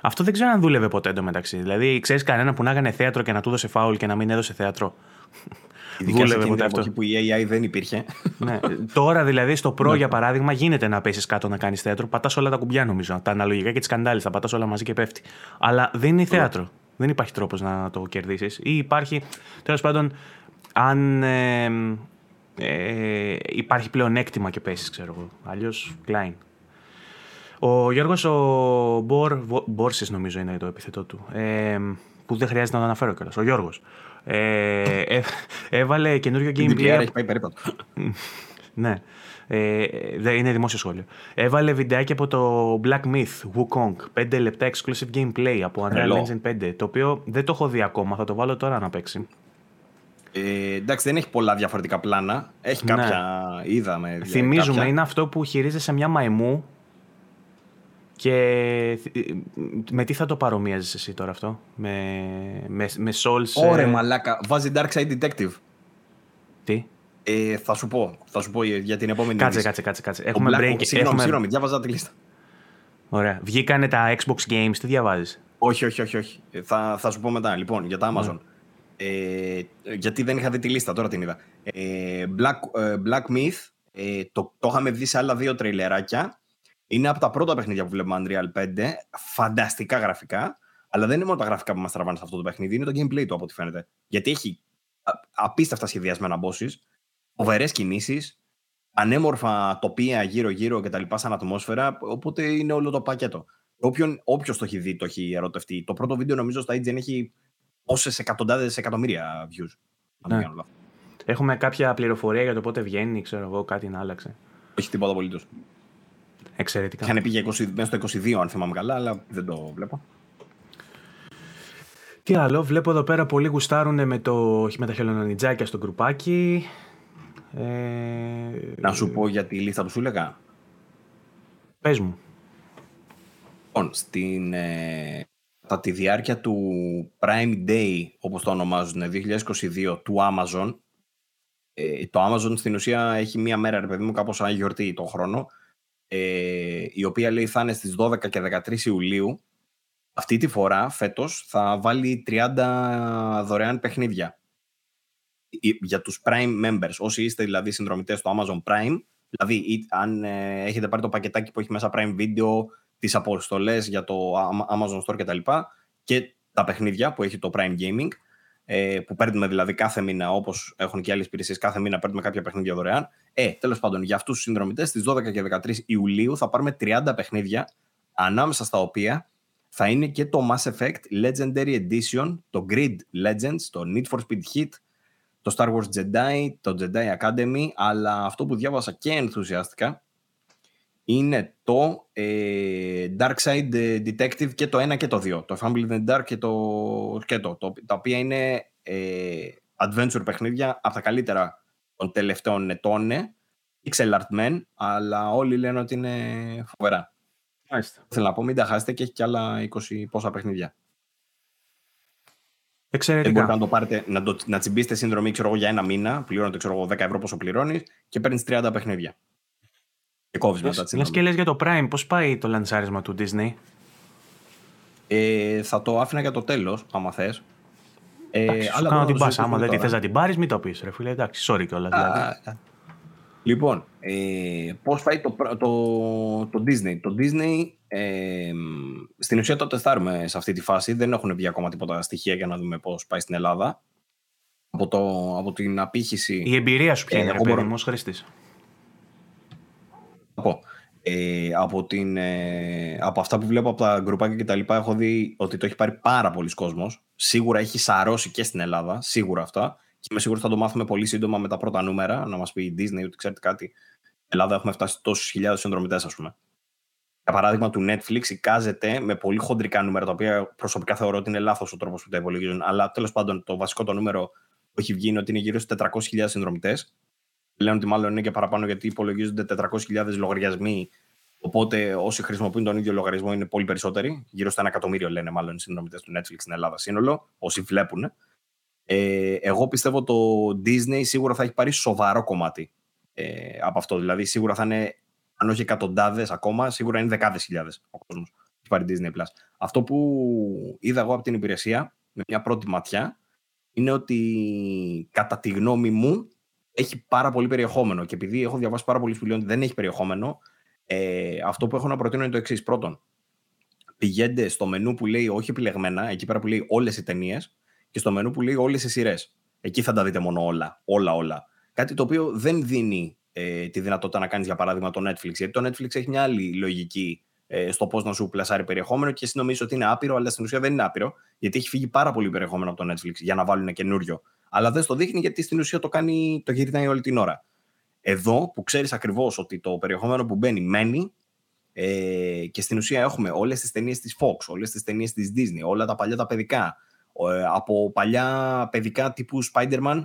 Αυτό δεν ξέρω αν δούλευε ποτέ εντωμεταξύ. Δηλαδή, ξέρεις κανένα που να έκανε θέατρο και να του έδωσε φάουλ και να μην έδωσε θέατρο. Δούλευε ποτέ αυτό. που η AI δεν υπήρχε. ναι. Τώρα δηλαδή στο Pro για παράδειγμα γίνεται να πέσεις κάτω να κάνεις θέατρο. Πατάς όλα τα κουμπιά νομίζω. Τα αναλογικά και τις καντάλε. Τα πατάς όλα μαζί και πέφτει. Αλλά δεν είναι θέατρο. Δεν υπάρχει τρόπος να το κερδίσεις. Ή υπάρχει τέλος πάντων αν ε, ε, υπάρχει πλεονέκτημα και πέσεις, ξέρω εγώ. Αλλιώς Klein. Ο Γιώργος ο Μπορ, Μπόρσης νομίζω είναι το επιθετό του, ε, που δεν χρειάζεται να το αναφέρω κιόλας, ο Γιώργος. Ε, ε, έβαλε καινούριο gameplay. έχει πάει περίπατο. ναι. Ε, είναι δημόσιο σχόλιο. Έβαλε βιντεάκι από το Black Myth, Wukong. 5 λεπτά exclusive gameplay από Unreal Engine 5. Το οποίο δεν το έχω δει ακόμα. Θα το βάλω τώρα να παίξει. Ε, εντάξει, δεν έχει πολλά διαφορετικά πλάνα. Έχει ναι. κάποια. Ναι. Είδαμε. Θυμίζουμε, κάποια... είναι αυτό που χειρίζεσαι μια μαϊμού. Και με τι θα το παρομοίαζες εσύ τώρα αυτό, με, με, με Souls... Ωρε ε... μαλάκα, βάζει Dark Side Detective. Τι; Ε, θα σου πω, θα σου πω για την επόμενη Κάτσε, κάτσε, κάτσε, κάτσε. Έχουμε Black... break. Συγγνώμη, έχουμε... συγγνώμη, διάβαζα τη λίστα. Ωραία. Βγήκανε τα Xbox Games, τι διαβάζεις; Όχι, όχι, όχι. όχι. Ε, θα, θα σου πω μετά. Λοιπόν, για τα Amazon. Ε, γιατί δεν είχα δει τη λίστα, τώρα την είδα. Ε, Black, ε, Black Myth, ε, το, το είχαμε δει σε άλλα δύο τρέιλεράκια. Είναι από τα πρώτα παιχνίδια που βλέπουμε Unreal 5. Φανταστικά γραφικά. Αλλά δεν είναι μόνο τα γραφικά που μας τραβάνε σε αυτό το παιχνίδι, είναι το gameplay του από ό,τι φαίνεται. Γιατί έχει απίστευτα σχεδιασμένα bosses, φοβερές κινήσεις, ανέμορφα τοπία γύρω-γύρω κτλ. σαν ατμόσφαιρα. Οπότε είναι όλο το πακέτο. Όποιος το έχει δει, το έχει ερωτευτεί. Το πρώτο βίντεο νομίζω στα IGN έχει όσε εκατοντάδες εκατομμύρια views. Ναι. Έχουμε κάποια πληροφορία για το πότε βγαίνει, ξέρω εγώ, κάτι να άλλαξε. Όχι τίποτα απολύτως. Εξαιρετικά. Είχαν πει για 20, μέσα στο 22, αν θυμάμαι καλά, αλλά δεν το βλέπω. Τι άλλο, βλέπω εδώ πέρα πολλοί γουστάρουν με, το, με τα χελονονιτζάκια στο γκρουπάκι. Ε... Να σου πω για τη λίστα που σου έλεγα. Πες μου. Λοιπόν, στην, ε, κατά τη διάρκεια του Prime Day, όπως το ονομάζουν, 2022, του Amazon, ε, το Amazon στην ουσία έχει μία μέρα, ρε παιδί μου, κάπως σαν γιορτή το χρόνο, ε, η οποία λέει θα είναι στις 12 και 13 Ιουλίου. Αυτή τη φορά, φέτος, θα βάλει 30 δωρεάν παιχνίδια για τους Prime members, όσοι είστε δηλαδή συνδρομητές στο Amazon Prime, δηλαδή αν ε, έχετε πάρει το πακετάκι που έχει μέσα Prime Video, τις αποστολές για το Amazon Store κτλ. Και, και τα παιχνίδια που έχει το Prime Gaming, ε, που παίρνουμε δηλαδή κάθε μήνα, όπως έχουν και άλλες υπηρεσίες, κάθε μήνα παίρνουμε κάποια παιχνίδια δωρεάν. Ε, τέλος πάντων, για αυτούς τους συνδρομητές, στις 12 και 13 Ιουλίου θα πάρουμε 30 παιχνίδια, ανάμεσα στα οποία θα είναι και το Mass Effect Legendary Edition, το Grid Legends, το Need for Speed Heat, το Star Wars Jedi, το Jedi Academy, αλλά αυτό που διάβασα και ενθουσιάστηκα είναι το ε, Dark Side Detective και το 1 και το 2. Το Family in the Dark και το σκέτο, το, τα οποία είναι ε, adventure παιχνίδια από τα καλύτερα των τελευταίων ετών. Pixel art men, αλλά όλοι λένε ότι είναι φοβερά. Μάλιστα. Θέλω να πω, μην τα χάσετε και έχει κι άλλα 20 πόσα παιχνίδια. Εξαιρετικά. μπορείτε να το πάρετε, να, το, να τσιμπήσετε σύνδρομη ξέρω, για ένα μήνα, πληρώνετε ξέρω, 10 ευρώ πόσο πληρώνεις και παίρνεις 30 παιχνίδια. Και κόβεις μετά τη και λες για το Prime, πώς πάει το λανσάρισμα του Disney; Ε, θα το άφηνα για το τέλος, άμα θες. Ε, αλλά κάνω την πάσα. Άμα δεν τη θες να την πάρεις, μην το πεις, ρε φίλε. Εντάξει, sorry κιόλας. Δηλαδή. Λοιπόν, ε, πώς πάει το, το, το, Disney; Το Disney, ε, στην ουσία το τεστάρουμε σε αυτή τη φάση. Δεν έχουν βγει ακόμα τίποτα στοιχεία για να δούμε πώς πάει στην Ελλάδα. Από, το, από την απήχηση... Η εμπειρία σου ποια ε, είναι, ρε παιδί μου, ως χρήστης. Από, ε, από, την, ε, από αυτά που βλέπω από τα γκρουπάκια και τα λοιπά έχω δει ότι το έχει πάρει πάρα πολλοί κόσμος. Σίγουρα έχει σαρώσει και στην Ελλάδα, σίγουρα αυτά. Και είμαι σίγουρος θα το μάθουμε πολύ σύντομα με τα πρώτα νούμερα, να μας πει η Disney ότι ξέρετε κάτι. Στην Ελλάδα έχουμε φτάσει τόσου χιλιάδες συνδρομητές, ας πούμε. Για παράδειγμα, του Netflix εικάζεται με πολύ χοντρικά νούμερα, τα οποία προσωπικά θεωρώ ότι είναι λάθος ο τρόπος που τα υπολογίζουν. Αλλά τέλος πάντων, το βασικό το νούμερο που έχει βγει είναι ότι είναι γύρω στου 400.000 συνδρομητές. Λένε ότι μάλλον είναι και παραπάνω γιατί υπολογίζονται 400.000 λογαριασμοί. Οπότε όσοι χρησιμοποιούν τον ίδιο λογαριασμό είναι πολύ περισσότεροι. Γύρω στα ένα εκατομμύριο λένε μάλλον οι συνδρομητέ του Netflix στην Ελλάδα σύνολο. Όσοι βλέπουν. Ε, εγώ πιστεύω το Disney σίγουρα θα έχει πάρει σοβαρό κομμάτι ε, από αυτό. Δηλαδή, σίγουρα θα είναι, αν όχι εκατοντάδες ακόμα, σίγουρα είναι δεκάδες χιλιάδες ο κόσμος που έχει πάρει Disney Plus. Αυτό που είδα εγώ από την υπηρεσία, με μια πρώτη ματιά, είναι ότι κατά τη γνώμη μου έχει πάρα πολύ περιεχόμενο. Και επειδή έχω διαβάσει πάρα πολλοί που λένε ότι δεν έχει περιεχόμενο, ε, αυτό που έχω να προτείνω είναι το εξής. Πρώτον, πηγαίνετε στο μενού που λέει όχι επιλεγμένα, εκεί πέρα που λέει όλες οι ταινίες, και στο μενού που λέει όλες οι σειρές. Εκεί θα τα δείτε μόνο όλα. Όλα, όλα. Κάτι το οποίο δεν δίνει ε, τη δυνατότητα να κάνεις, για παράδειγμα, το Netflix. Γιατί το Netflix έχει μια άλλη λογική ε, στο πώς να σου πλασάρει περιεχόμενο και εσύ νομίζεις ότι είναι άπειρο, αλλά στην ουσία δεν είναι άπειρο, γιατί έχει φύγει πάρα πολύ περιεχόμενο από το Netflix για να βάλουν καινούριο. Αλλά δεν στο δείχνει γιατί στην ουσία το, κάνει, το γυρνάει όλη την ώρα. Εδώ που ξέρεις ακριβώς ότι το περιεχόμενο που μπαίνει μένει ε, και στην ουσία έχουμε όλες τις ταινίες της Fox, όλες τις ταινίες της Disney, όλα τα παλιά τα παιδικά. Ε, από παλιά παιδικά τύπου Spider-Man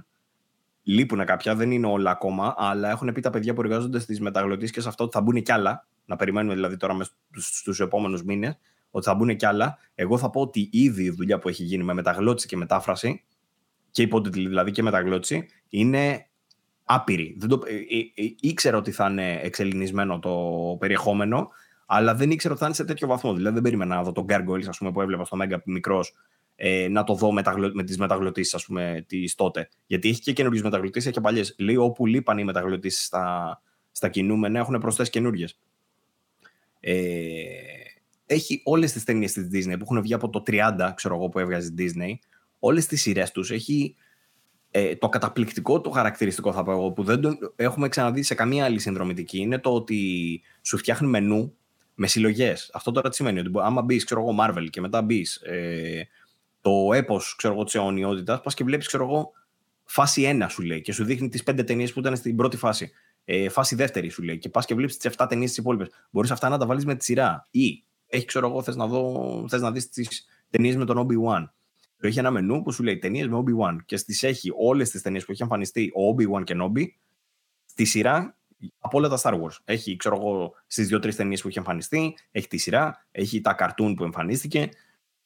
Λείπουν κάποια, δεν είναι όλα ακόμα, αλλά έχουν πει τα παιδιά που εργάζονται στις μεταγλωτήσεις και σε αυτό ότι θα μπουν κι άλλα. Να περιμένουμε δηλαδή τώρα στους επόμενους μήνες ότι θα μπουν κι άλλα. Εγώ θα πω ότι ήδη η δουλειά που έχει γίνει με μεταγλώτηση και μετάφραση και υπότιτλοι δηλαδή και μεταγλώτηση είναι άπειρη. Δεν το, ε, ε, ε, ήξερα ότι θα είναι εξελινισμένο το περιεχόμενο, αλλά δεν ήξερα ότι θα είναι σε τέτοιο βαθμό. Δηλαδή δεν περίμενα να δω τον Gargoyles ας πούμε, που έβλεπα στο Μέγκα μικρός ε, να το δω με, με τις μεταγλωτήσεις, ας πούμε, της τότε. Γιατί έχει και καινούριε μεταγλωτήσεις, έχει και παλιές. Λέει όπου λείπαν οι μεταγλωτήσεις στα, στα κινούμενα, έχουν προσθέσει καινούριε. Ε, έχει όλες τις ταινίες της Disney που έχουν βγει από το 30, ξέρω εγώ, που έβγαζε Disney. Όλες τις σειρές τους. Έχει ε, το καταπληκτικό, το χαρακτηριστικό θα πω εγώ, που δεν το έχουμε ξαναδεί σε καμία άλλη συνδρομητική, είναι το ότι σου φτιάχνει μενού με συλλογές. Αυτό τώρα τι σημαίνει, ότι άμα μπεις, ξέρω εγώ, Marvel και μετά μπεις ε, το έπος της αιωνιότητας, πας και βλέπεις, ξέρω εγώ, φάση 1 σου λέει και σου δείχνει τις πέντε ταινίες που ήταν στην πρώτη φάση. Ε, φάση δεύτερη σου λέει και πας και βλέπεις τις 7 ταινίες τι υπόλοιπε. Μπορείς αυτά να τα βάλεις με τη σειρά. Ή έχει, ξέρω εγώ, θες να, δω, θες να δεις τις ταινίες με τον Obi-Wan. Το έχει ένα μενού που σου λέει ταινίες με Obi-Wan και στις έχει όλες τις ταινίες που έχει εμφανιστεί ο Obi-Wan και Nobby στη σειρά από όλα τα Star Wars. Έχει, ξέρω εγώ, στις δύο-τρεις ταινίες που έχει εμφανιστεί, έχει τη σειρά, έχει τα καρτούν που εμφανίστηκε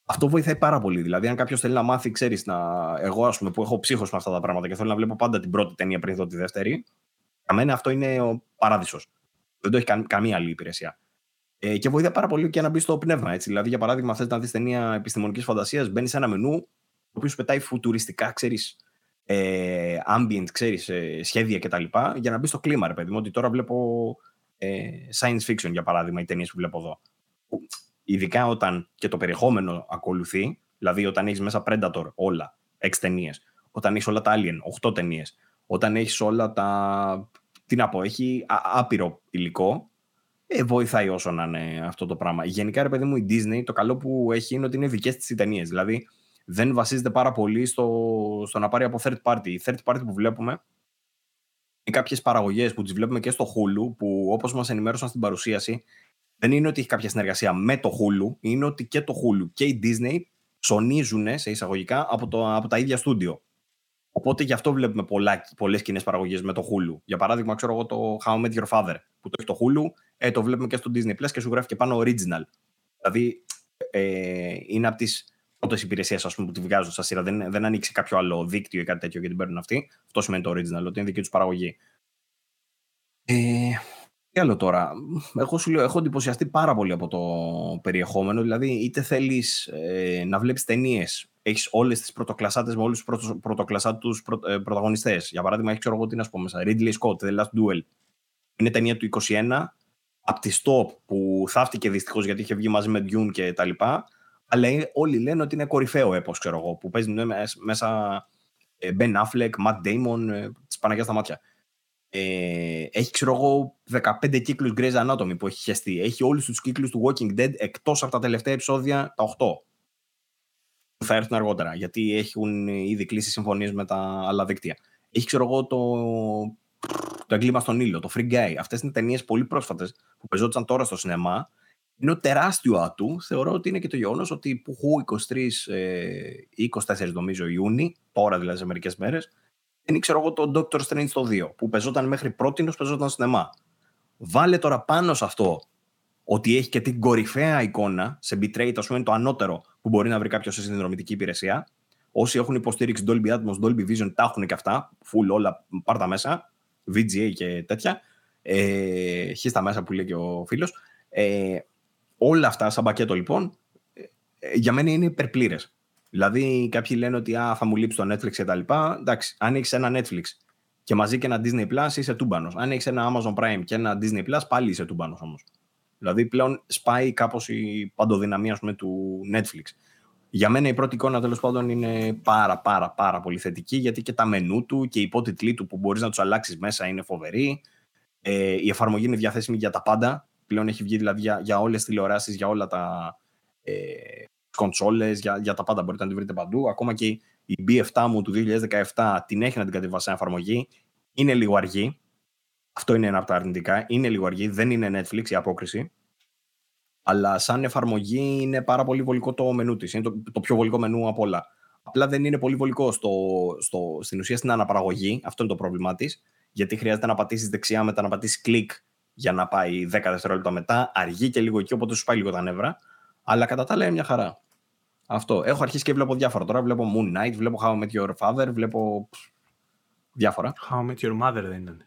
αυτό βοηθάει πάρα πολύ. Δηλαδή, αν κάποιος θέλει να μάθει, ξέρεις, να... εγώ ας πούμε, που έχω ψύχος με αυτά τα πράγματα και θέλω να βλέπω πάντα την πρώτη ταινία πριν δω τη δεύτερη, για μένα αυτό είναι ο παράδεισος. Δεν το έχει καμία άλλη υπηρεσία. Ε, και βοηθάει πάρα πολύ και να μπει στο πνεύμα. Έτσι. Δηλαδή, για παράδειγμα, θες να δεις ταινία επιστημονικής φαντασίας, μπαίνεις σε ένα μενού το οποίο σου πετάει φουτουριστικά, ξέρεις, ε, ambient, ξέρεις, ε, σχέδια κτλ. Για να μπεις στο κλίμα, ρε παιδί μου. Ότι τώρα βλέπω ε, science fiction, για παράδειγμα, οι ταινίες που βλέπω εδώ ειδικά όταν και το περιεχόμενο ακολουθεί, δηλαδή όταν έχεις μέσα Predator όλα, 6 ταινίες, όταν έχεις όλα τα Alien, 8 ταινίες, όταν έχεις όλα τα. Τι να πω, έχει άπειρο υλικό, ε, βοηθάει όσο να είναι αυτό το πράγμα. Γενικά, ρε παιδί μου, η Disney το καλό που έχει είναι ότι είναι δικές της ταινίες. Δηλαδή, δεν βασίζεται πάρα πολύ στο, στο να πάρει από third party. Η third party που βλέπουμε είναι κάποιες παραγωγές που τις βλέπουμε και στο Hulu, που όπως μας ενημέρωσαν στην παρουσίαση, δεν είναι ότι έχει κάποια συνεργασία με το Hulu, είναι ότι και το Hulu και η Disney ψωνίζουν σε εισαγωγικά από, το, από τα ίδια στούντιο. Οπότε γι' αυτό βλέπουμε πολλές κοινές παραγωγές με το Hulu. Για παράδειγμα, ξέρω εγώ το How I Met Your Father που το έχει το Hulu, ε, το βλέπουμε και στο Disney Plus και σου γράφει και πάνω original. Δηλαδή ε, είναι από τις πρώτες υπηρεσίες που τη βγάζουν στα σειρά. Δεν, δεν ανοίξει κάποιο άλλο δίκτυο ή κάτι τέτοιο και την παίρνουν αυτοί. Αυτό σημαίνει το original, ότι είναι δική τους παραγωγή. Ε, τι άλλο τώρα. Εγώ σου λέω, έχω εντυπωσιαστεί πάρα πολύ από το περιεχόμενο. Δηλαδή, είτε θέλεις ε, να βλέπεις ταινίες, έχεις όλες τις πρωτοκλασάτες με όλους τους πρωτο, πρωτοκλασάτους προ, ε, πρωταγωνιστές. Για παράδειγμα, έχεις ξέρω εγώ τι να σου πω μέσα. Ridley Scott, The Last Duel. Είναι ταινία του 21, από τη Stop που θαύτηκε δυστυχώς γιατί είχε βγει μαζί με Dune και τα λοιπά. Αλλά όλοι λένε ότι είναι κορυφαίο έπος, ξέρω εγώ, που παίζει μέσα ε, Ben Affleck, Matt Damon, ε, της Παναγία στα μάτια. Ε, έχει, ξέρω εγώ, 15 κύκλους Grey's Anatomy που έχει χεστεί. Έχει όλους τους κύκλους του Walking Dead εκτός από τα τελευταία επεισόδια, τα 8. Που θα έρθουν αργότερα, γιατί έχουν ήδη κλείσει συμφωνίες με τα άλλα δίκτυα. Έχει, ξέρω εγώ, το, το εγκλήμα στον ήλιο, το Free Guy. Αυτές είναι ταινίες πολύ πρόσφατες που πεζόντουσαν τώρα στο σινεμά. Είναι ο τεράστιο άτου. Θεωρώ ότι είναι και το γεγονός ότι που 23 ε, 24 νομίζω Ιούνιου, τώρα δηλαδή σε μερικές μέρες, είναι ξέρω εγώ το Doctor Strange το 2 που πεζόταν μέχρι πρώτη πεζόταν σινεμά. Βάλε τώρα πάνω σε αυτό ότι έχει και την κορυφαία εικόνα σε bitrate, ας πούμε, το ανώτερο που μπορεί να βρει κάποιος σε συνδρομητική υπηρεσία. Όσοι έχουν υποστήριξη Dolby Atmos, Dolby Vision, τα έχουν και αυτά. Full όλα, πάρτα μέσα. VGA και τέτοια. Ε, χίστα μέσα που λέει και ο φίλος. Ε, όλα αυτά σαν πακέτο λοιπόν, ε, για μένα είναι υπερπλήρες. Δηλαδή, κάποιοι λένε ότι α, θα μου λείψει το Netflix και τα λοιπά. Εντάξει, αν έχεις ένα Netflix και μαζί και ένα Disney Plus, είσαι τούμπανος. Αν έχεις ένα Amazon Prime και ένα Disney Plus, πάλι είσαι τούμπανος όμως. Δηλαδή, πλέον σπάει κάπως η παντοδυναμία πούμε, του Netflix. Για μένα η πρώτη εικόνα τέλος πάντων είναι πάρα πάρα πάρα πολύ θετική γιατί και τα μενού του και οι υπότιτλοι του που μπορείς να τους αλλάξεις μέσα είναι φοβεροί. Ε, η εφαρμογή είναι διαθέσιμη για τα πάντα. πλέον έχει βγει δηλαδή για, για όλες τις τηλεοράσεις, για όλα τα ε, κονσόλες, για, για τα πάντα μπορείτε να τη βρείτε παντού. Ακόμα και η B7 μου του 2017 την έχει να την κατεβάσει σε εφαρμογή. Είναι λίγο αργή. Αυτό είναι ένα από τα αρνητικά. Είναι λίγο αργή. Δεν είναι Netflix η απόκριση. Αλλά σαν εφαρμογή είναι πάρα πολύ βολικό το μενού της. Είναι το, το πιο βολικό μενού από όλα. Απλά δεν είναι πολύ βολικό στο, στο, στην ουσία στην αναπαραγωγή. Αυτό είναι το πρόβλημά της. Γιατί χρειάζεται να πατήσεις δεξιά, μετά να πατήσεις κλικ για να πάει 10 δευτερόλεπτα μετά. Αργεί και λίγο εκεί, οπότε σου πάει λίγο τα νεύρα. Αλλά κατά τα άλλα είναι μια χαρά. Αυτό. Έχω αρχίσει και βλέπω διάφορα. Τώρα βλέπω Moon Knight, βλέπω How I Met Your Father, βλέπω διάφορα. How I Met Your Mother δεν ήταν.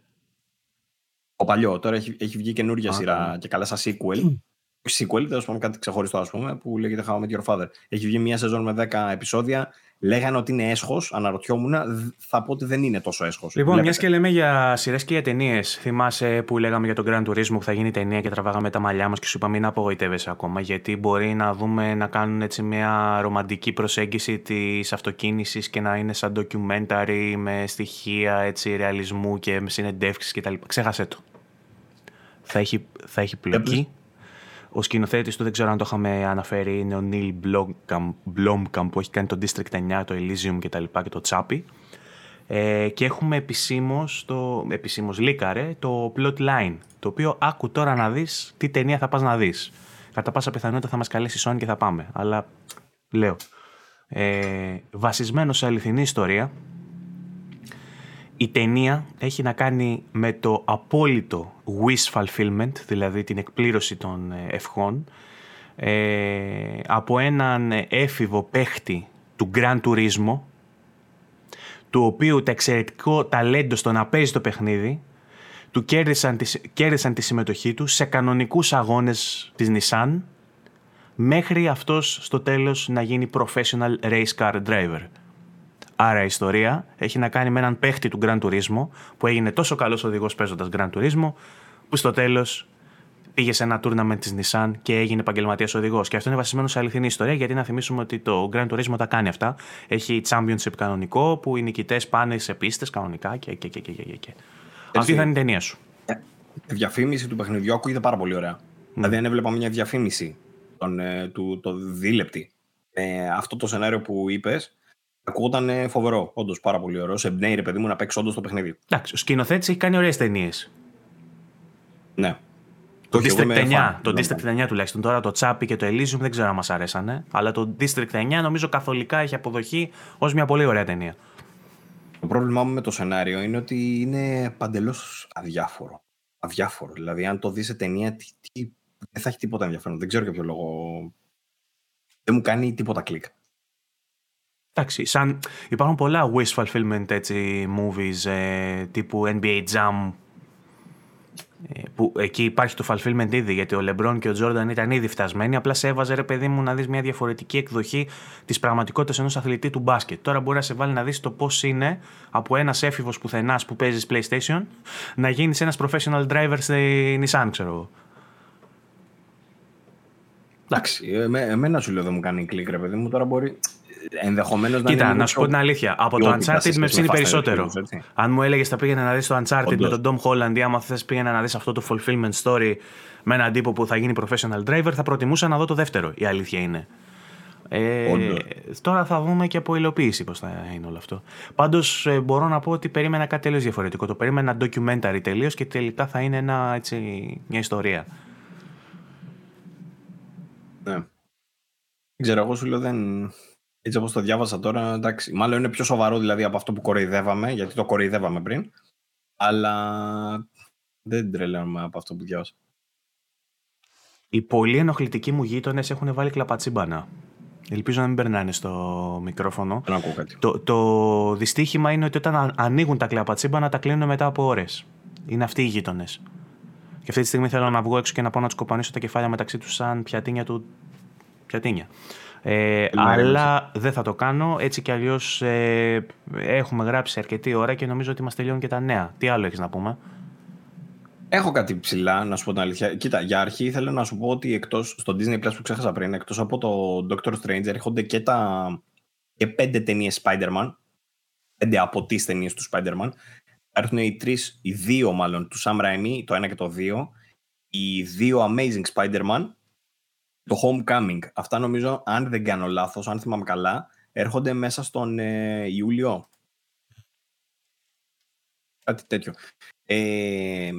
Ο παλιό. Τώρα έχει, έχει βγει καινούργια σειρά και καλά σαν sequel. sequel, τέλος πάντων κάτι ξεχωριστό, ας πούμε, που λέγεται How I Met Your Father. Έχει βγει μια σεζόν με 10 επεισόδια. Λέγανε ότι είναι έσχος, αναρωτιόμουν. Θα πω ότι δεν είναι τόσο έσχος. Λοιπόν, μιας και λέμε για σειρές και για ταινίες. Θυμάσαι που λέγαμε για τον Grand Turismo που θα γίνει ταινία και τραβάγαμε τα μαλλιά μας και σου είπα μην απογοητεύεσαι ακόμα. Γιατί μπορεί να δούμε να κάνουν έτσι μια ρομαντική προσέγγιση της αυτοκίνησης και να είναι σαν documentary με στοιχεία έτσι, ρεαλισμού και με συνεντεύξεις κτλ. Ξέχασε το. Θα έχει, θα έχει πλοκή. Ο σκηνοθέτης του, δεν ξέρω αν το είχαμε αναφέρει, είναι ο Νίλ Blomkamp που έχει κάνει το District 9, το Elysium και τα λοιπά και το Chappie. Ε, και έχουμε επισήμως, το, επισήμως λίκαρε, το Plotline, το οποίο άκου τώρα να δεις τι ταινία θα πας να δεις. Κατά πάσα πιθανότητα θα μας καλέσει η Sony και θα πάμε, αλλά λέω. Ε, βασισμένο σε αληθινή ιστορία, η ταινία έχει να κάνει με το απόλυτο wish fulfillment, δηλαδή την εκπλήρωση των ε, ευχών, ε, από έναν έφηβο παίχτη του Grand Turismo, του οποίου τα εξαιρετικό ταλέντο στο να παίζει το παιχνίδι, του κέρδισαν τη, κέρδισαν τη συμμετοχή του σε κανονικούς αγώνες της Nissan, μέχρι αυτός στο τέλος να γίνει professional race car driver. Άρα η ιστορία έχει να κάνει με έναν παίχτη του Grand Turismo που έγινε τόσο καλός οδηγός παίζοντας Grand Turismo, που στο τέλος πήγε σε ένα tournament της Nissan και έγινε επαγγελματίας οδηγός. Και αυτό είναι βασισμένο σε αληθινή ιστορία, γιατί να θυμίσουμε ότι το Grand Turismo τα κάνει αυτά. Έχει championship κανονικό, που οι νικητές πάνε σε πίστες κανονικά και. και, και, και, και, και. Αυτή θα είναι η ταινία σου. Η ε, διαφήμιση του παιχνιδιού ακούγεται πάρα πολύ ωραία. Mm. Δηλαδή, αν έβλεπα μια διαφήμιση τον, ε, του, το δίλεπτη, ε, αυτό το σενάριο που είπες, Ακούγονταν φοβερό, όντως πάρα πολύ ωραίο. Σε εμπνέει ρε παιδί μου να παίξεις όντως το παιχνίδι. Εντάξει, ο σκηνοθέτης έχει κάνει ωραίες ταινίες. Ναι. Το District 9, το District 9 τουλάχιστον. Τώρα το Τσάπι και το Elysium δεν ξέρω αν μας αρέσανε. Αλλά το District 9 νομίζω καθολικά έχει αποδοχή ως μια πολύ ωραία ταινία. Το πρόβλημά μου με το σενάριο είναι ότι είναι παντελώς αδιάφορο. Αδιάφορο. Δηλαδή, αν το δεις σε ταινία, τι, τι, δεν θα έχει τίποτα ενδιαφέρον. Δεν ξέρω για ποιο λόγο. Δεν μου κάνει τίποτα κλικ. Εντάξει, σαν υπάρχουν πολλά wish fulfillment έτσι, movies ε, τύπου NBA Jam ε, που εκεί υπάρχει το fulfillment ήδη γιατί ο Λεμπρόν και ο Τζόρνταν ήταν ήδη φτασμένοι απλά σε έβαζε ρε παιδί μου να δεις μια διαφορετική εκδοχή της πραγματικότητας ενός αθλητή του μπάσκετ. Τώρα μπορεί να σε βάλει να δεις το πώς είναι από ένας έφηβος πουθενάς που παίζεις PlayStation να γίνεις ένας professional driver στη Nissan ξέρω εγώ. Εντάξει, εμένα σου λέω δεν μου κάνει κλικ ρε παιδί μου. Τώρα μπορεί ενδεχομένως να Κοίτα, να σου πω την αλήθεια. Από το Uncharted με ψήνει περισσότερο. Αν μου έλεγες θα πήγαινε να δεις το Uncharted με τον Tom Holland ή άμα θες πήγαινε να δεις αυτό το fulfillment story με έναν τύπο που θα γίνει professional driver, θα προτιμούσα να δω το δεύτερο. Η αλήθεια είναι. Ε, τώρα θα δούμε και από υλοποίηση πώς θα είναι όλο αυτό. Πάντως ε, μπορώ να πω ότι περίμενα κάτι τελείως διαφορετικό. Το περίμενα documentary τελείως και τελικά θα είναι ένα, έτσι, μια ιστορία. Ναι. Δεν ξέρω, εγώ σου λέω δεν, έτσι όπως το διάβασα τώρα, εντάξει, μάλλον είναι πιο σοβαρό δηλαδή από αυτό που κοροϊδεύαμε, γιατί το κοροϊδεύαμε πριν, αλλά δεν τρελαίνομαι από αυτό που διάβασα. Οι πολύ ενοχλητικοί μου γείτονες έχουν βάλει κλαπατσίμπανα. Ελπίζω να μην περνάνε στο μικρόφωνο. Δεν ακούω κάτι. Το, το δυστύχημα είναι ότι όταν ανοίγουν τα κλαπατσίμπανα τα κλείνουν μετά από ώρες. Είναι αυτοί οι γείτονες. Και αυτή τη στιγμή θέλω να βγω έξω και να πάω να τους κοπανίσω τα κεφάλια μεταξύ τους σαν πιατίνια του. Πιατίνια. Ε, αλλά δεν θα το κάνω. Έτσι κι αλλιώς ε, έχουμε γράψει αρκετή ώρα και νομίζω ότι μας τελειώνουν και τα νέα. Τι άλλο έχεις να πούμε; Έχω κάτι ψηλά, να σου πω την αλήθεια. Κοίτα, για αρχή ήθελα να σου πω ότι εκτός στο Disney Plus που ξέχασα πριν, εκτός από το Doctor Strange, έρχονται και, τα, και πέντε ταινίες Spider-Man. Πέντε από τις ταινίες του Spider-Man. Υπάρχουν οι τρεις, οι δύο μάλλον, του Sam Raimi, το ένα και το δύο. οι δύο Amazing Spider-Man, το Homecoming. Αυτά νομίζω, αν δεν κάνω λάθος, αν θυμάμαι καλά, έρχονται μέσα στον ε, Ιούλιο. Κάτι τέτοιο. Ε,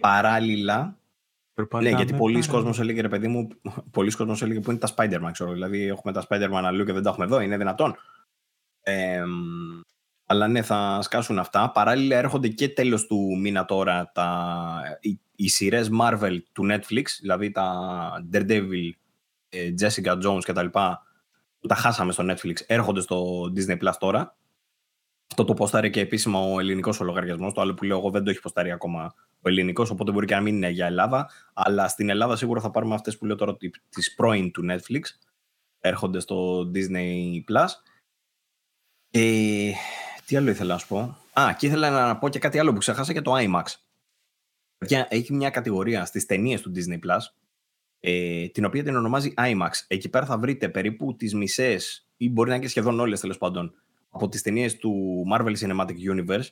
παράλληλα, ναι, γιατί πολλοί κόσμος έλεγε, ρε παιδί μου, πολλοί κόσμος έλεγε που είναι τα Spider-Man, ξέρω. Δηλαδή, έχουμε τα Spider-Man αλλού και δεν τα έχουμε εδώ, είναι δυνατόν. Ε, αλλά ναι, θα σκάσουν αυτά. Παράλληλα έρχονται και τέλος του μήνα τώρα τα, οι, οι σειρές Marvel του Netflix, δηλαδή τα Daredevil, ε, Jessica Jones κτλ. Που τα χάσαμε στο Netflix, έρχονται στο Disney Plus τώρα. Αυτό το ποστάρει και επίσημα ο ελληνικός ο λογαριασμό. Το άλλο που λέω εγώ δεν το έχει ποστάρει ακόμα ο ελληνικός, οπότε μπορεί και να μην είναι για Ελλάδα. Αλλά στην Ελλάδα σίγουρα θα πάρουμε αυτές που λέω τώρα τις πρώην του Netflix. Έρχονται στο Disney Plus. Ε, τι άλλο ήθελα να σου πω; Α, και ήθελα να πω και κάτι άλλο που ξεχάσα και το IMAX. Έχει μια κατηγορία στις ταινίες του Disney Plus, ε, την οποία την ονομάζει IMAX. Εκεί πέρα θα βρείτε περίπου τις μισές, ή μπορεί να είναι και σχεδόν όλες τέλος πάντων, από τις ταινίες του Marvel Cinematic Universe,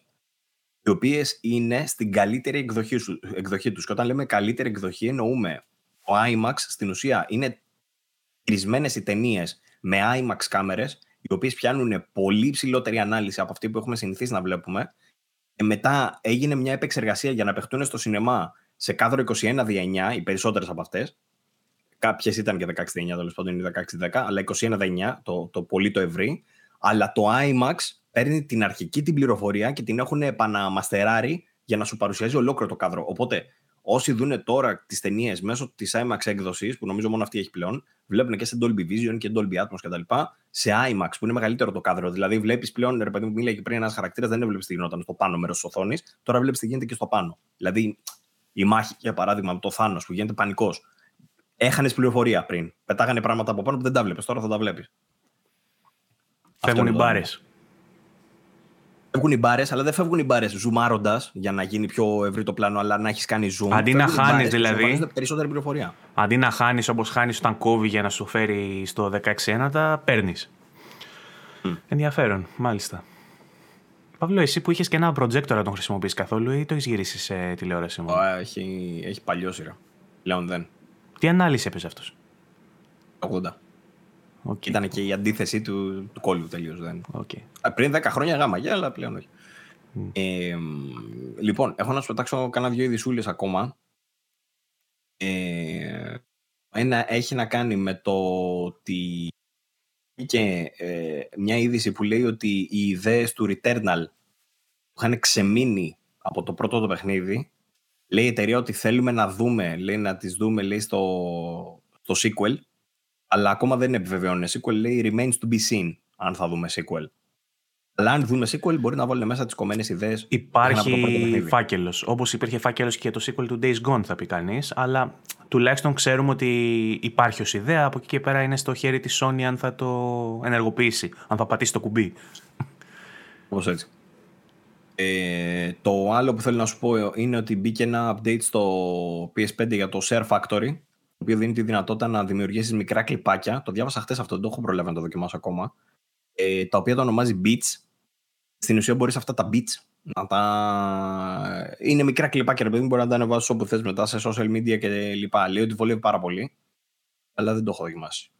οι οποίες είναι στην καλύτερη εκδοχή, σου, εκδοχή τους. Και όταν λέμε καλύτερη εκδοχή, εννοούμε ο IMAX στην ουσία είναι χειρισμένε οι ταινίες με IMAX κάμερες οι οποίες πιάνουν πολύ ψηλότερη ανάλυση από αυτή που έχουμε συνηθίσει να βλέπουμε. Και μετά έγινε μια επεξεργασία για να παιχτούν στο σινεμά σε κάδρο 21 δια 9, οι περισσότερες από αυτές. Κάποιες ήταν και 16 δια 9, τέλος πάντων είναι 16 10, αλλά 21 δια 9, το, το πολύ το ευρύ. Αλλά το IMAX παίρνει την αρχική την πληροφορία και την έχουν επαναμαστεράρει για να σου παρουσιάζει ολόκληρο το κάδρο. Οπότε όσοι δουν τώρα τις ταινίες μέσω της IMAX έκδοσης, που νομίζω μόνο αυτή έχει πλέον, βλέπουν και σε Dolby Vision και Dolby Atmos κτλ. σε IMAX που είναι μεγαλύτερο το κάδρο. Δηλαδή βλέπεις πλέον, ρε παιδί μου, μίλαγε πριν ένας χαρακτήρας, δεν έβλεπες τι γινόταν στο πάνω μέρος της οθόνης, τώρα βλέπεις τι γίνεται και στο πάνω. Δηλαδή η μάχη, για παράδειγμα, με το Θάνο που γίνεται πανικός. Έχανες πληροφορία πριν. Πετάγανε πράγματα από πάνω που δεν τα βλέπεις. Τώρα θα τα βλέπεις. Φεύγουν οι μπάρες. Φεύγουν οι μπάρες, αλλά δεν φεύγουν οι μπάρες ζουμάροντας για να γίνει πιο ευρύ το πλάνο, αλλά να έχεις κάνει zoom. Αντί να χάνεις δηλαδή. Περισσότερη πληροφορία. Αντί να χάνεις όπως χάνεις όταν κόβει για να σου φέρει στο 16 τα παίρνεις. Mm. Ενδιαφέρον, μάλιστα. Παύλο, εσύ που είχες και ένα projector να τον χρησιμοποιείς καθόλου ή το έχεις γυρίσει σε τηλεόραση μου. έχει, έχει παλιό σειρά. Πλέον δεν. Τι ανάλυση έπαιζε αυτός; 80. Okay. Ήταν και η αντίθεση του, του κόλλου τελείως. Okay. Πριν 10 χρόνια γάμα, αλλά πλέον όχι. Mm. Ε, λοιπόν, έχω να σου πετάξω κάνα δυο ειδισούλε ακόμα. Ε, ένα έχει να κάνει με το ότι και ε, μια είδηση που λέει ότι οι ιδέες του Returnal που είχαν ξεμείνει από το πρώτο το παιχνίδι λέει η εταιρεία ότι θέλουμε να δούμε, λέει να τις δούμε λέει στο, στο sequel αλλά ακόμα δεν επιβεβαιώνουν sequel, λέει remains to be seen αν θα δούμε sequel. Αλλά αν δούμε sequel, μπορεί να βάλουν μέσα τις κομμένες ιδέες. Υπάρχει φάκελος. Όπως υπήρχε φάκελος και το sequel του Days Gone, θα πει κανείς. Αλλά τουλάχιστον ξέρουμε ότι υπάρχει ως ιδέα. Από εκεί και πέρα είναι στο χέρι της Sony αν θα το ενεργοποιήσει, αν θα πατήσει το κουμπί. Όπως έτσι. Ε, το άλλο που θέλω να σου πω είναι ότι μπήκε ένα update στο PS5 για το Share Factory το οποίο δίνει τη δυνατότητα να δημιουργήσεις μικρά κλιπάκια. Το διάβασα χθες αυτό, δεν το έχω προλάβει να το δοκιμάσω ακόμα. Ε, τα οποία το ονομάζει beats. Στην ουσία μπορείς αυτά τα beats να τα. Είναι μικρά κλιπάκια, ρε παιδί μπορεί να τα ανεβάσεις όπου θες μετά σε social media και λοιπά. Λέει ότι βολεύει πάρα πολύ. Αλλά δεν το έχω δοκιμάσει.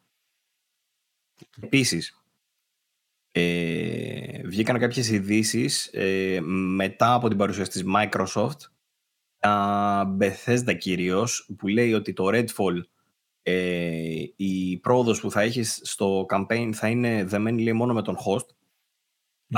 Επίσης, ε, βγήκαν κάποιες ειδήσεις ε, μετά από την παρουσίαση της Microsoft τα Bethesda κυρίως, που λέει ότι το Redfall ε, η πρόοδος που θα έχεις στο campaign θα είναι δεμένη λέει, μόνο με τον host.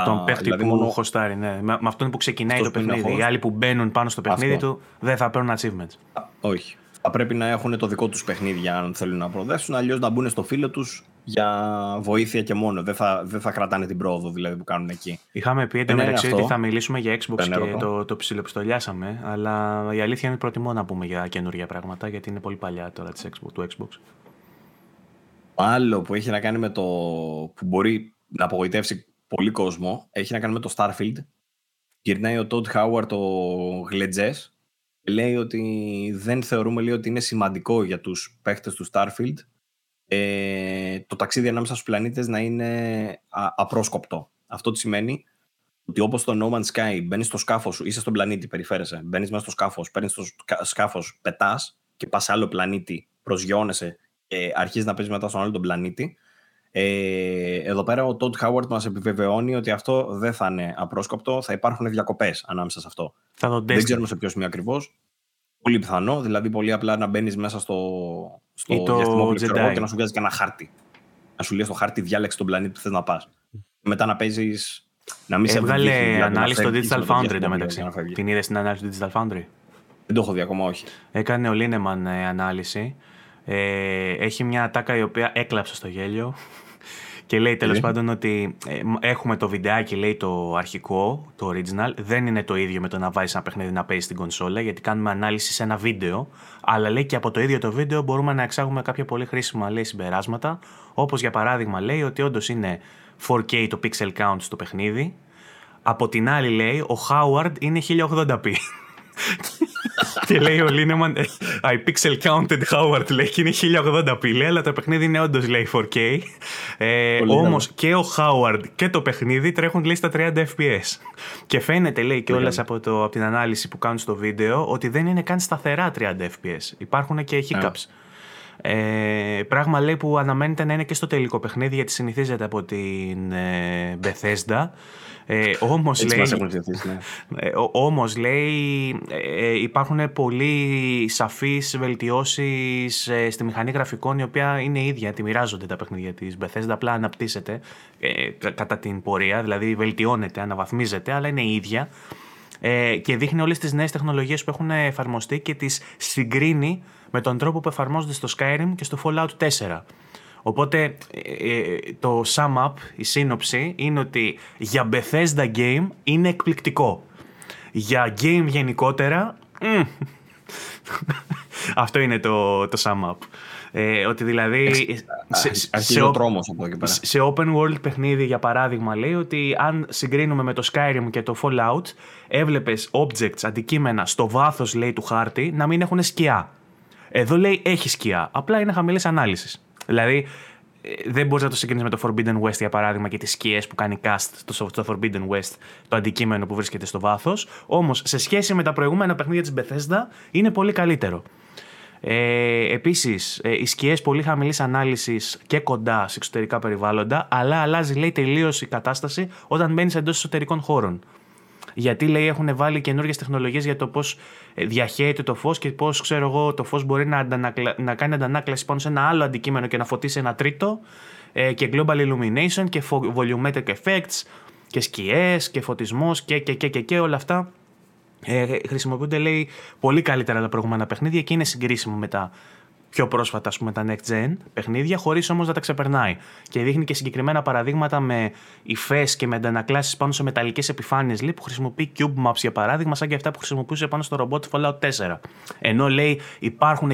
Τον παίχτη δηλαδή που μόνο... χωστάρει, ναι. Με, με αυτόν που ξεκινάει το παιχνίδι. Οι άλλοι που μπαίνουν πάνω στο παιχνίδι του δεν θα παίρνουν achievements. όχι θα πρέπει να έχουν το δικό τους παιχνίδι αν θέλουν να προοδεύσουν, αλλιώς να μπουν στο φίλο τους για βοήθεια και μόνο. Δεν θα, δεν θα κρατάνε την πρόοδο δηλαδή που κάνουν εκεί. Είχαμε πει εντωμεταξύ ότι θα μιλήσουμε για Xbox και το, το ψιλοπιστολιάσαμε, αλλά η αλήθεια είναι ότι προτιμώ να πούμε για καινούργια πράγματα γιατί είναι πολύ παλιά τώρα της Xbox, του Xbox. Άλλο που έχει να κάνει με το. που μπορεί να απογοητεύσει πολύ κόσμο έχει να κάνει με το Starfield. Γυρνάει ο Todd Howard το γλετζές λέει ότι δεν θεωρούμε λέει, ότι είναι σημαντικό για τους παίχτες του Starfield ε, το ταξίδι ανάμεσα στους πλανήτες να είναι α, απρόσκοπτο. Αυτό τι σημαίνει. Το ότι όπως το No Man's Sky μπαίνεις στο σκάφος σου, είσαι στον πλανήτη, περιφέρεσαι, μπαίνεις μέσα στο σκάφος, παίρνεις το σκάφος, πετάς και πας σε άλλο πλανήτη, προσγειώνεσαι και αρχίζεις να παίζεις μετά στον άλλο τον πλανήτη. Ε, εδώ πέρα ο Todd Howard μας επιβεβαιώνει ότι αυτό δεν θα είναι απρόσκοπτο, θα υπάρχουν διακοπές ανάμεσα σε αυτό. δεν ξέρουμε σε ποιο σημείο ακριβώς. Πολύ πιθανό, δηλαδή πολύ απλά να μπαίνεις μέσα στο, στο διαστημόπλαιο και να σου βγάζει και ένα χάρτη. Να σου λέει στο χάρτη διάλεξη τον πλανήτη που θες να πας. Μετά να παίζεις. Να μην Έβγαλε σε δηλαδή, ανάλυση στο Digital Foundry εντωμεταξύ. Την είδες στην ανάλυση του Digital Foundry; Δεν το έχω δει ακόμα, όχι. Έκανε ο Λίνεμαν ε, ανάλυση. Ε, έχει μια ατάκα η οποία έκλαψε στο γέλιο. Και λέει τέλος πάντων ότι ε, έχουμε το βιντεάκι, λέει το αρχικό, το original. Δεν είναι το ίδιο με το να βάζεις ένα παιχνίδι να παίζεις στην κονσόλα, γιατί κάνουμε ανάλυση σε ένα βίντεο. Αλλά λέει και από το ίδιο το βίντεο μπορούμε να εξάγουμε κάποια πολύ χρήσιμα λέει, συμπεράσματα. Όπως για παράδειγμα λέει ότι όντως είναι 4K το pixel count στο παιχνίδι. Από την άλλη λέει ο Howard είναι 1080p και λέει ο Λίνεμαν, I pixel counted Howard, λέει και είναι 1080p, λέει, αλλά το παιχνίδι είναι όντως λέει 4K. Ε, Όμως και ο Howard και το παιχνίδι τρέχουν λέει στα 30 FPS. Και φαίνεται, λέει και όλα από, από την ανάλυση που κάνουν στο βίντεο, ότι δεν είναι καν σταθερά 30 FPS. Υπάρχουν και hiccups. Ε, πράγμα λέει που αναμένεται να είναι και στο τελικό παιχνίδι γιατί συνηθίζεται από την ε, Bethesda ε, όμως, λέει, ναι. ε, όμως λέει ε, υπάρχουν πολύ σαφείς βελτιώσεις ε, στη μηχανή γραφικών η οποία είναι ίδια, τη μοιράζονται τα παιχνίδια της Bethesda, απλά αναπτύσσεται ε, κατά την πορεία, δηλαδή βελτιώνεται, αναβαθμίζεται, αλλά είναι ίδια ε, και δείχνει όλες τις νέες τεχνολογίες που έχουν εφαρμοστεί και τις συγκρίνει με τον τρόπο που εφαρμόζονται στο Skyrim και στο Fallout 4. Οπότε ε, ε, το sum up, η σύνοψη είναι ότι για Bethesda game είναι εκπληκτικό. Για game γενικότερα, αυτό είναι το, το sum up. Ε, ότι δηλαδή σε, σε, από εκεί πέρα. σε open world παιχνίδι για παράδειγμα λέει ότι αν συγκρίνουμε με το Skyrim και το Fallout έβλεπες objects, αντικείμενα στο βάθος λέει του χάρτη να μην έχουν σκιά. Εδώ λέει έχει σκιά, απλά είναι χαμηλής ανάλυσης. Δηλαδή, ε, δεν μπορείς να το συγκρίνεις με το Forbidden West για παράδειγμα και τις σκιές που κάνει cast στο, Forbidden West, το αντικείμενο που βρίσκεται στο βάθος. Όμως σε σχέση με τα προηγούμενα παιχνίδια της Bethesda είναι πολύ καλύτερο. Ε, Επίσης, ε, οι σκιές πολύ χαμηλής ανάλυσης και κοντά σε εξωτερικά περιβάλλοντα, αλλά αλλάζει λέει τελείως η κατάσταση όταν μπαίνεις εντός εσωτερικών χώρων γιατί λέει έχουν βάλει καινούργιες τεχνολογίες για το πώς ε, διαχέεται το φως και πώς ξέρω εγώ το φως μπορεί να, να κάνει αντανάκλαση πάνω σε ένα άλλο αντικείμενο και να φωτίσει ένα τρίτο ε, και global illumination και volumetric effects και σκιές και φωτισμός και, και, και, και, και όλα αυτά ε, χρησιμοποιούνται λέει πολύ καλύτερα τα προηγούμενα παιχνίδια και είναι συγκρίσιμο με τα πιο πρόσφατα ας πούμε, τα next gen παιχνίδια, χωρίς όμως να τα ξεπερνάει. Και δείχνει και συγκεκριμένα παραδείγματα με υφές και με αντανακλάσεις πάνω σε μεταλλικές επιφάνειες που χρησιμοποιεί Cube Maps για παράδειγμα, σαν και αυτά που χρησιμοποιούσε πάνω στο ρομπότ Fallout 4. Ενώ λέει υπάρχουν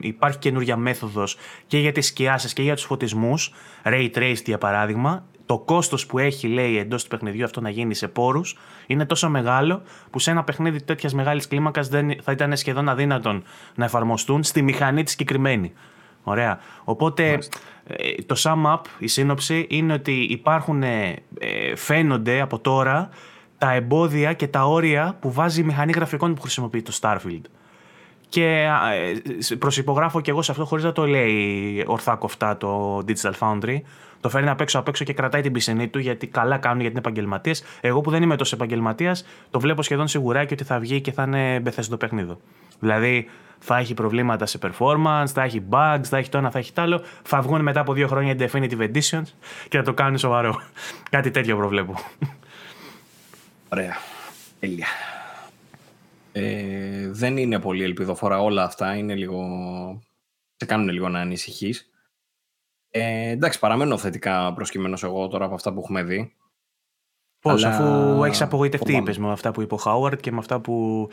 υπάρχει καινούργια μέθοδος και για τις σκιάσεις και για τους φωτισμούς, Ray Traced για παράδειγμα, το κόστος που έχει, λέει, εντός του παιχνιδιού αυτό να γίνει σε πόρους είναι τόσο μεγάλο που σε ένα παιχνίδι τέτοιας μεγάλης κλίμακας θα ήταν σχεδόν αδύνατον να εφαρμοστούν στη μηχανή τη συγκεκριμένη. Ωραία. Οπότε ε, το sum up, η σύνοψη είναι ότι υπάρχουν, ε, φαίνονται από τώρα τα εμπόδια και τα όρια που βάζει η μηχανή γραφικών που χρησιμοποιεί το Starfield. Και ε, προσυπογράφω και εγώ σε αυτό χωρίς να το λέει ορθά κοφτά το Digital Foundry το φέρνει απ' έξω απ' έξω και κρατάει την πισινή του γιατί καλά κάνουν γιατί είναι επαγγελματίες. Εγώ που δεν είμαι τόσο επαγγελματίας, το βλέπω σχεδόν σιγουρά και ότι θα βγει και θα είναι μπεθέσιο το παιχνίδι. Δηλαδή θα έχει προβλήματα σε performance, θα έχει bugs, θα έχει το ένα, θα έχει το άλλο. Θα βγουν μετά από δύο χρόνια Definitive Editions και θα το κάνουν σοβαρό. Κάτι τέτοιο προβλέπω. Ωραία. Τέλεια. Ε, δεν είναι πολύ ελπιδοφόρα όλα αυτά. Είναι λίγο... Σε κάνουν λίγο να ανησυχείς. Ε, εντάξει, παραμένω θετικά προσκυμένο εγώ τώρα από αυτά που έχουμε δει. Πώς, αλλά... αφού έχεις απογοητευτεί, είπες με αυτά που είπε ο Χάουαρτ και με αυτά που,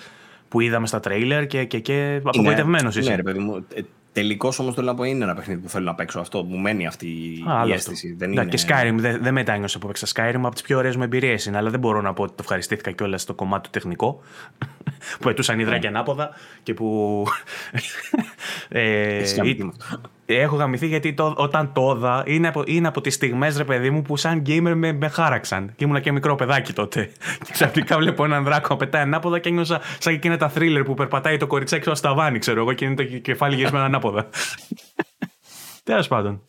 που είδαμε στα τρέιλερ και, και, και απογοητευμένος είσαι. Ναι, ρε παιδί μου. Ε, Τελικώς όμως θέλω να πω είναι ένα παιχνίδι που θέλω να παίξω αυτό. Μου μένει αυτή η αίσθηση. Δεν είναι... Και Skyrim, δεν δε μετάνιωσα που έπαιξα Skyrim από τις πιο ωραίες μου εμπειρίες είναι, αλλά δεν μπορώ να πω ότι το ευχαριστήθηκα κιόλας στο κομμάτι του τεχνικό. που πετούσαν υδράκια ανάποδα και που. ε, έχω γαμηθεί γιατί το, όταν το είδα είναι από, είναι από τις στιγμές, ρε παιδί μου, που σαν gamer με, με χάραξαν. Και ήμουν και μικρό παιδάκι τότε. Και ξαφνικά βλέπω έναν δράκο να πετάει ανάποδα και ένιωσα σαν εκείνα τα thriller που περπατάει το κοριτσάκι στο σταβάνι, ξέρω εγώ, και είναι το κεφάλι γυρισμένο ανάποδα. Τέλος πάντων.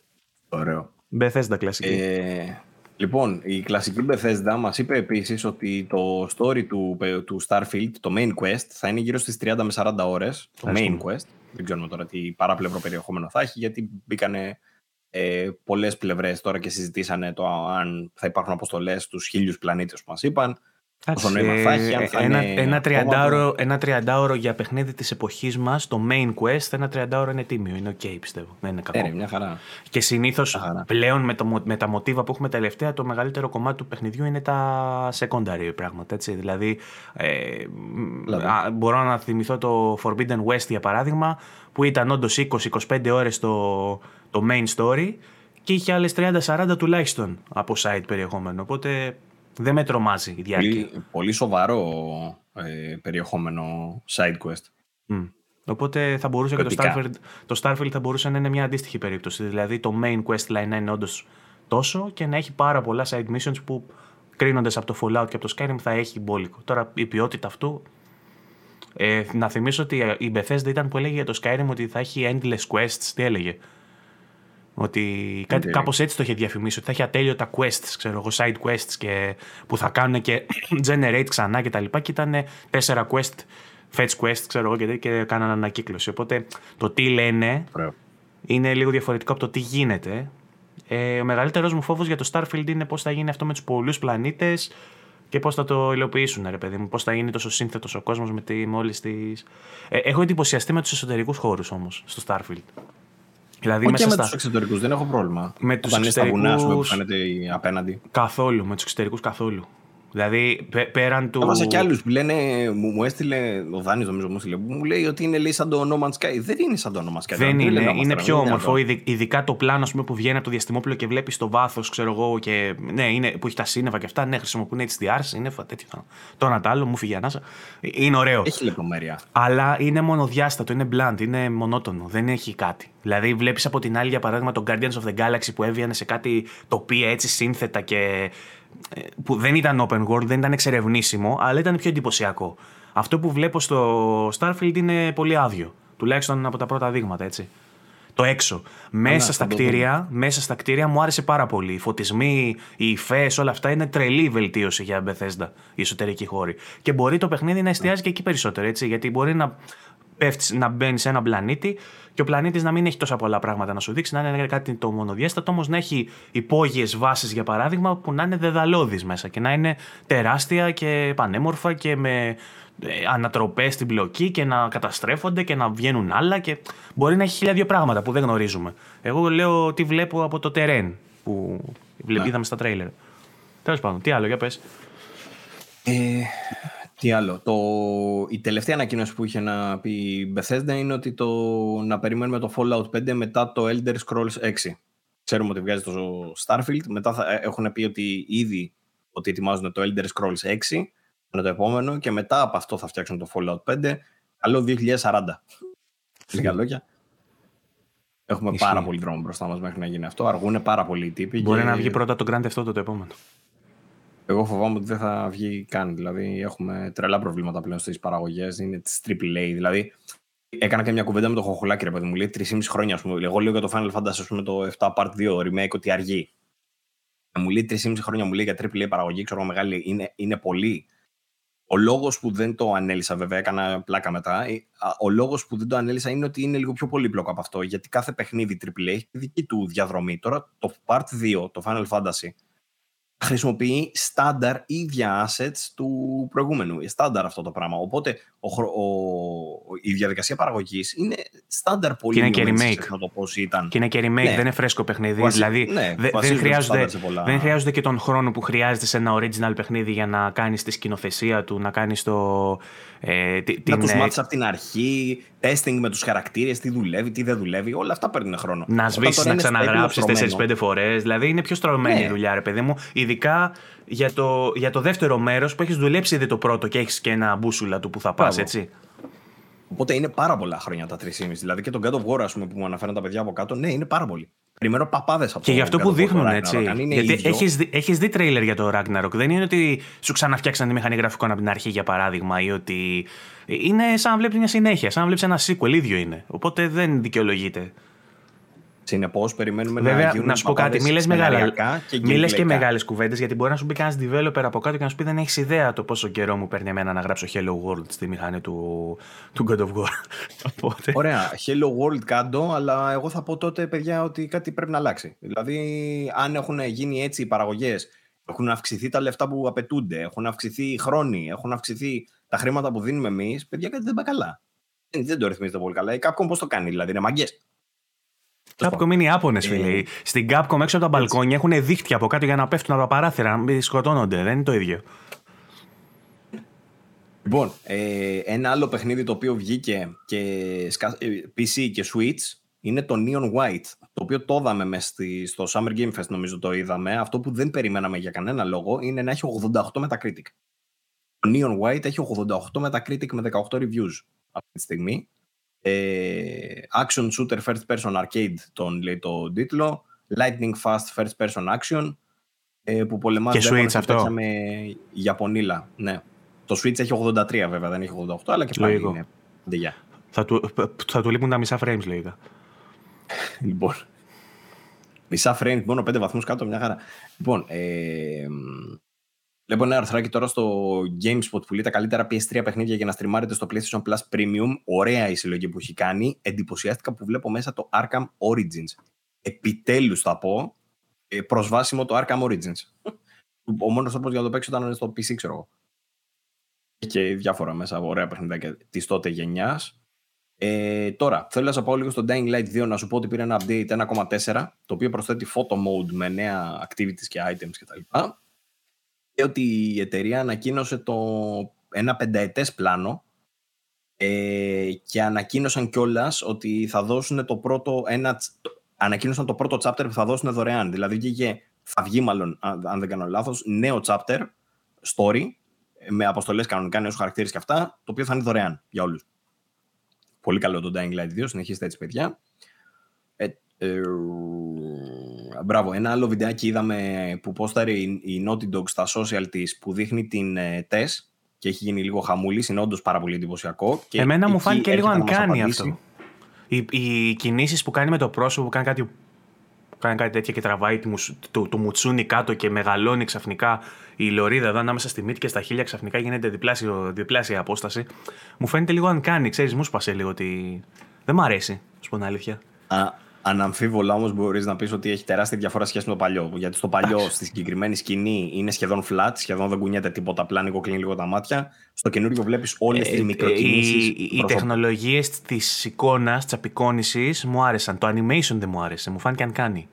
Ωραίο. Bethesda κλασική. Ε, λοιπόν, η κλασική Bethesda μας είπε επίσης ότι το story του, του Starfield, το main quest, θα είναι γύρω στις 30 με 40 ώρες. Το main quest. Δεν ξέρουμε τώρα τι παράπλευρο περιεχόμενο θα έχει, γιατί μπήκανε ε, πολλές πλευρές τώρα και συζητήσανε το αν θα υπάρχουν αποστολές στους χίλιους πλανήτες που μας είπαν. Πόσο νόημα θα έχει, αν θα ένα, είναι ένα, 30 ένα 30 για παιχνίδι της εποχής μας, το main quest, ένα 30 ώρο είναι τίμιο. Είναι ok, πιστεύω. Δεν είναι κακό. Ε, μια χαρά. Και συνήθως πλέον με, το, με τα μοτίβα που έχουμε τελευταία, το μεγαλύτερο κομμάτι του παιχνιδιού είναι τα secondary πράγματα. Έτσι. Δηλαδή, ε, α, μπορώ να θυμηθώ το Forbidden West για παράδειγμα, που ήταν όντως 20-25 ώρες το, το main story και είχε άλλες 30-40 τουλάχιστον από site περιεχόμενο. Οπότε δεν με τρομάζει η διάρκεια. Πολύ, πολύ σοβαρό ε, περιεχόμενο side quest. Mm. Οπότε θα μπορούσε και το Starfield, το Starfield θα μπορούσε να είναι μια αντίστοιχη περίπτωση. Δηλαδή το main quest line να είναι όντως τόσο και να έχει πάρα πολλά side missions που κρίνοντας από το Fallout και από το Skyrim θα έχει μπόλικο. Τώρα η ποιότητα αυτού. Ε, να θυμίσω ότι η Bethesda ήταν που έλεγε για το Skyrim ότι θα έχει endless quests. Τι έλεγε; Ότι κάτι, okay. κάπως έτσι το είχε διαφημίσει, ότι θα έχει ατέλειωτα quests, ξέρω εγώ, side quests και, που θα κάνουν και generate ξανά και τα λοιπά και ήταν τέσσερα quest, fetch quest, ξέρω εγώ, και, και κάνανε ανακύκλωση. Οπότε το τι λένε είναι λίγο διαφορετικό από το τι γίνεται. Ε, ο μεγαλύτερος μου φόβος για το Starfield είναι πώς θα γίνει αυτό με τους πολλούς πλανήτες και πώς θα το υλοποιήσουν, ρε παιδί μου. Πώς θα γίνει τόσο σύνθετος ο κόσμος με, τη, με όλες τι. Ε, έχω εντυπωσιαστεί με τους εσωτερικούς χώρους όμως στο Starfield. Δηλαδή μέσα με στα... τους εξωτερικούς δεν έχω πρόβλημα. Με τους εξωτερικού. που φαίνεται απέναντι. Καθόλου, με τους εξωτερικούς καθόλου. Δηλαδή πέραν του. Έβασα κι άλλους που λένε, μου, μου έστειλε, ο Δάνης νομίζω μου έστειλε, μου λέει ότι είναι λέει, σαν το No Man's Sky. Δεν είναι σαν το No Man's Sky. Δεν είναι, είναι, είναι πιο όμορφο. Ειδικά το πλάνο πούμε, που βγαίνει από το διαστημόπλαιο και βλέπεις το βάθος, ξέρω εγώ, και, ναι, είναι, που έχει τα σύννεφα και αυτά. Ναι, χρησιμοποιούν HDR, σύννεφα, τέτοιο. Το ένα το άλλο, μου φύγει ανάσα. Είναι ωραίο. Έχει λεπτομέρεια. Αλλά είναι μονοδιάστατο, είναι blunt, είναι μονότονο. Δεν έχει κάτι. Δηλαδή, βλέπεις από την άλλη, για παράδειγμα, το Guardians of the Galaxy που έβγαινε σε κάτι τοπία έτσι σύνθετα και ε, που δεν ήταν open world, δεν ήταν εξερευνήσιμο, αλλά ήταν πιο εντυπωσιακό. Αυτό που βλέπω στο Starfield είναι πολύ άδειο. Τουλάχιστον από τα πρώτα δείγματα, έτσι. Το έξω. Μέσα, στα κτίρια, μέσα στα κτίρια μου άρεσε πάρα πολύ. Οι φωτισμοί, οι υφές, όλα αυτά είναι τρελή βελτίωση για Bethesda, η εσωτερική χώρη. Και μπορεί το παιχνίδι να εστιάζει και εκεί περισσότερο, έτσι. Γιατί μπορεί να, πέφτεις, να μπαίνεις σε ένα πλανήτη και ο πλανήτης να μην έχει τόσα πολλά πράγματα να σου δείξει, να είναι κάτι το μονοδιάστατο, όμως να έχει υπόγειες βάσεις για παράδειγμα που να είναι δεδαλώδεις μέσα και να είναι τεράστια και πανέμορφα και με ε, ανατροπές στην πλοκή και να καταστρέφονται και να βγαίνουν άλλα και μπορεί να έχει χίλια δύο πράγματα που δεν γνωρίζουμε. Εγώ λέω τι βλέπω από το τερέν που ναι. είδαμε στα τρέιλερ. Τέλος πάντων, τι άλλο, για πες. Ε, τι άλλο. Το... Η τελευταία ανακοίνωση που είχε να πει η Bethesda είναι ότι το... να περιμένουμε το Fallout 5 μετά το Elder Scrolls 6. Ξέρουμε ότι βγάζει το Starfield. Μετά θα ε, έχουν πει ότι ήδη ότι ετοιμάζουν το Elder Scrolls 6 είναι το επόμενο και μετά από αυτό θα φτιάξουν το Fallout 5. Καλό 2040. Λίγα λόγια. Έχουμε πάρα πολύ δρόμο μπροστά μας μέχρι να γίνει αυτό. Αργούν πάρα πολύ οι τύποι. Μπορεί και... να βγει πρώτα το Grand Theft Auto το επόμενο. Εγώ φοβάμαι ότι δεν θα βγει καν. Δηλαδή, έχουμε τρελά προβλήματα πλέον στις παραγωγές. Είναι της AAA. Δηλαδή, έκανα και μια κουβέντα με το Χοχολάκη, ρε παιδί μου. Λέει 3,5 χρόνια, ας πούμε. Εγώ λέω για το Final Fantasy, πούμε, το 7 Part 2 remake ότι αργεί. Μου λέει 3,5 χρόνια μου λέει για AAA παραγωγή, ξέρω μεγάλη. Είναι, είναι πολύ. Ο λόγος που δεν το ανέλησα, βέβαια, έκανα πλάκα μετά. Ε, ο λόγος που δεν το ανέλησα είναι ότι είναι λίγο πιο πολύπλοκο από αυτό. Γιατί κάθε παιχνίδι AAA έχει τη δική του διαδρομή. Τώρα το Part 2, το Final Fantasy, χρησιμοποιεί στάνταρ ίδια assets του προηγούμενου. Στάνταρ αυτό το πράγμα. Οπότε ο, ο, η διαδικασία παραγωγής είναι στάνταρ πολύ και είναι και remake. Να το πώς ήταν. Και είναι και remake, ναι. δεν είναι φρέσκο παιχνίδι. Βασι... Δηλαδή ναι, δε, δεν, χρειάζονται, δεν χρειάζονται και τον χρόνο που χρειάζεται σε ένα original παιχνίδι για να κάνεις τη σκηνοθεσία του, να κάνεις το. Ε, την, να τους ε, μάθεις από την αρχή, testing με τους χαρακτήρες, τι δουλεύει, τι δεν δουλεύει. Όλα αυτά παίρνουν χρόνο. Να σβήσεις, να ξαναγράψεις 4-5 φορές. Δηλαδή είναι πιο στρωμένη ναι. η δουλειά, ρε παιδί μου. Ειδικά για το, για το δεύτερο μέρος που έχεις δουλέψει ήδη το πρώτο και έχεις και ένα μπούσουλα του που θα πα, έτσι. Οπότε είναι πάρα πολλά χρόνια τα 3,5. Δηλαδή και τον God of War, ας πούμε, που μου αναφέρουν τα παιδιά από κάτω, ναι, είναι πάρα πολύ. Περιμένω παπάδες από Και γι' αυτό που δείχνουν έτσι. Γιατί έχεις δει, έχεις δει τρέιλερ για το Ragnarok. Δεν είναι ότι σου ξαναφτιάξαν τη μηχανή γραφικών από την αρχή, για παράδειγμα, ή ότι. Είναι σαν να βλέπεις μια συνέχεια, σαν να βλέπεις ένα sequel, ίδιο είναι. Οπότε δεν δικαιολογείται. Συνεπώς, περιμένουμε Βέβαια, να γίνουν να σου πω κάτι, μίλε και, και μεγάλες κουβέντες, γιατί μπορεί να σου πει κανένας developer από κάτω και να σου πει δεν έχεις ιδέα το πόσο καιρό μου παίρνει εμένα να γράψω Hello World στη μηχανή του, του God of War. Ωραία. Hello World κάτω, αλλά εγώ θα πω τότε, παιδιά, ότι κάτι πρέπει να αλλάξει. Δηλαδή, αν έχουν γίνει έτσι οι παραγωγές, έχουν αυξηθεί τα λεφτά που απαιτούνται, έχουν αυξηθεί οι χρόνοι, έχουν αυξηθεί τα χρήματα που δίνουμε εμείς, παιδιά, κάτι δεν πάει καλά. Δεν, το ρυθμίζεται πολύ καλά. Η Capcom πώς το κάνει, δηλαδή, είναι μαγκές. Capcom είναι οι Άπωνες, φίλε. Ε, Στην Capcom έξω από τα μπαλκόνια έχουν δίχτυα από κάτω για να πέφτουν από τα παράθυρα, να μην σκοτώνονται. Δεν είναι το ίδιο. Λοιπόν, ε, ένα άλλο παιχνίδι το οποίο βγήκε και ε, PC και Switch είναι το Neon White, το οποίο το είδαμε μέσα στο Summer Game Fest νομίζω το είδαμε. Αυτό που δεν περιμέναμε για κανένα λόγο είναι να έχει 88 Metacritic. Το Neon White έχει 88 Metacritic με 18 reviews αυτή τη στιγμή ε, action shooter first person arcade τον λέει το τίτλο. Lightning fast first person action ε, που πολεμάς και Switch αυτό. με Ιαπωνίλα. Ναι. το Switch έχει 83 βέβαια δεν έχει 88 αλλά και πάλι είναι θα του, θα του λείπουν τα μισά frames λέγεται. Λοιπόν. Μισά frames μόνο 5 βαθμούς κάτω μια χαρά. Λοιπόν ε, Βλέπω ένα αρθράκι τώρα στο GameSpot που λέει τα καλύτερα PS3 παιχνίδια για να στριμάρετε στο PlayStation Plus Premium. Ωραία η συλλογή που έχει κάνει. Εντυπωσιάστηκα που βλέπω μέσα το Arkham Origins. Επιτέλους θα πω, ε, προσβάσιμο το Arkham Origins. Ο μόνος τρόπος για να το παίξω ήταν στο PC, ξέρω εγώ. Και διάφορα μέσα, ωραία παιχνίδια της τότε γενιάς. Ε, τώρα, θέλω να σα πω λίγο στο Dying Light 2 να σου πω ότι πήρε ένα update 1.4 το οποίο προσθέτει photo mode με νέα activities και items κτλ ότι η εταιρεία ανακοίνωσε το, ένα πενταετές πλάνο ε, και ανακοίνωσαν κιόλας ότι θα δώσουν το πρώτο, ένα, ανακοίνωσαν το πρώτο chapter που θα δώσουν δωρεάν. Δηλαδή βγήκε, θα βγει μάλλον, αν δεν κάνω λάθος, νέο chapter, story, με αποστολές κανονικά, νέους χαρακτήρες και αυτά, το οποίο θα είναι δωρεάν για όλους. Πολύ καλό το Dying Light 2, συνεχίστε έτσι παιδιά. Ε, μπράβο, ένα άλλο βιντεάκι είδαμε που πόσταρε η, Naughty Dog στα social της που δείχνει την ε, τεστ και έχει γίνει λίγο χαμούλη, είναι όντως πάρα πολύ εντυπωσιακό. Και Εμένα μου φάνηκε λίγο αν κάνει αυτό. Οι, οι κινήσεις που κάνει με το πρόσωπο, που κάνει κάτι, που κάνει κάτι τέτοιο και τραβάει το, το, το μουτσούνι κάτω και μεγαλώνει ξαφνικά η λωρίδα εδώ ανάμεσα στη μύτη και στα χίλια ξαφνικά γίνεται διπλάσιο, διπλάσια απόσταση. Μου φαίνεται λίγο αν κάνει, ξέρεις, μου σπασε λίγο ότι δεν μ' αρέσει, σου πω την αλήθεια. Αναμφίβολα όμως μπορείς να πεις ότι έχει τεράστια διαφορά σχέση με το παλιό. Γιατί στο παλιό, στη συγκεκριμένη σκηνή, είναι σχεδόν flat, σχεδόν δεν κουνιέται τίποτα, απλά κλείνει λίγο τα μάτια. Στο καινούριο βλέπεις όλες τις ε, μικροκινήσεις. Οι, οι τεχνολογίες της εικόνας, της απεικόνησης μου άρεσαν. Το animation δεν μου άρεσε. Μου φάνηκε αν κάνει.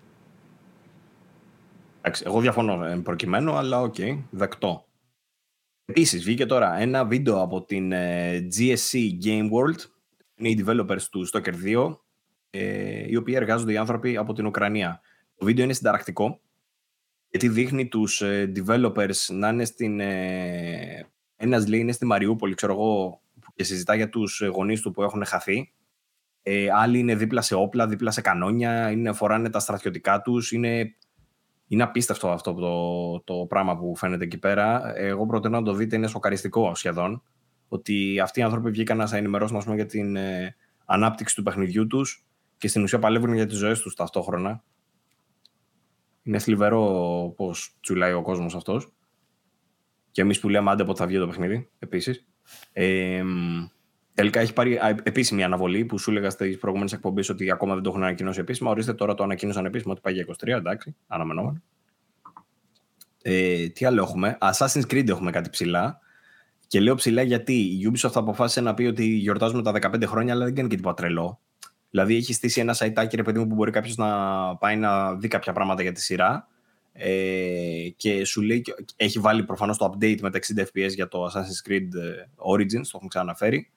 Εντάξει, εγώ διαφωνώ ε, προκειμένου, αλλά ok, okay, δεκτό. Επίσης, βγήκε τώρα ένα βίντεο από την ε, GSC Game World. Είναι οι developers του Stalker 2 ε, οι οποίοι εργάζονται οι άνθρωποι από την Ουκρανία. Το βίντεο είναι συνταρακτικό, γιατί δείχνει τους ε, developers να είναι στην... Ε, ένας λέει είναι στη Μαριούπολη, ξέρω εγώ, και συζητά για τους γονείς του που έχουν χαθεί. Ε, άλλοι είναι δίπλα σε όπλα, δίπλα σε κανόνια, είναι, φοράνε τα στρατιωτικά τους. Είναι, είναι απίστευτο αυτό το, το πράγμα που φαίνεται εκεί πέρα. Εγώ προτείνω να το δείτε, είναι σοκαριστικό σχεδόν. Ότι αυτοί οι άνθρωποι βγήκαν να σας ενημερώσουν για την ε, ανάπτυξη του παιχνιδιού τους και στην ουσία παλεύουν για τις ζωές τους ταυτόχρονα. Είναι θλιβερό πώς τσουλάει ο κόσμος αυτός. Και εμείς που λέμε άντε πότε θα βγει το παιχνίδι, επίσης. Ε, τελικά έχει πάρει επίσημη αναβολή που σου έλεγα στις προηγούμενες εκπομπές ότι ακόμα δεν το έχουν ανακοινώσει επίσημα. Ορίστε τώρα το ανακοίνωσαν επίσημα ότι πάει για 23, εντάξει, αναμενόμενο. Ε, τι άλλο έχουμε; Assassin's Creed έχουμε κάτι ψηλά. Και λέω ψηλά γιατί η Ubisoft αποφάσισε να πει ότι γιορτάζουμε τα 15 χρόνια, αλλά δεν κάνει και τίποτα τρελό. Δηλαδή έχει στήσει ένα site ρε παιδί μου που μπορεί κάποιος να πάει να δει κάποια πράγματα για τη σειρά ε, και σου λέει, έχει βάλει προφανώς το update με τα 60 fps για το Assassin's Creed ε, Origins, το έχουν ξαναφέρει.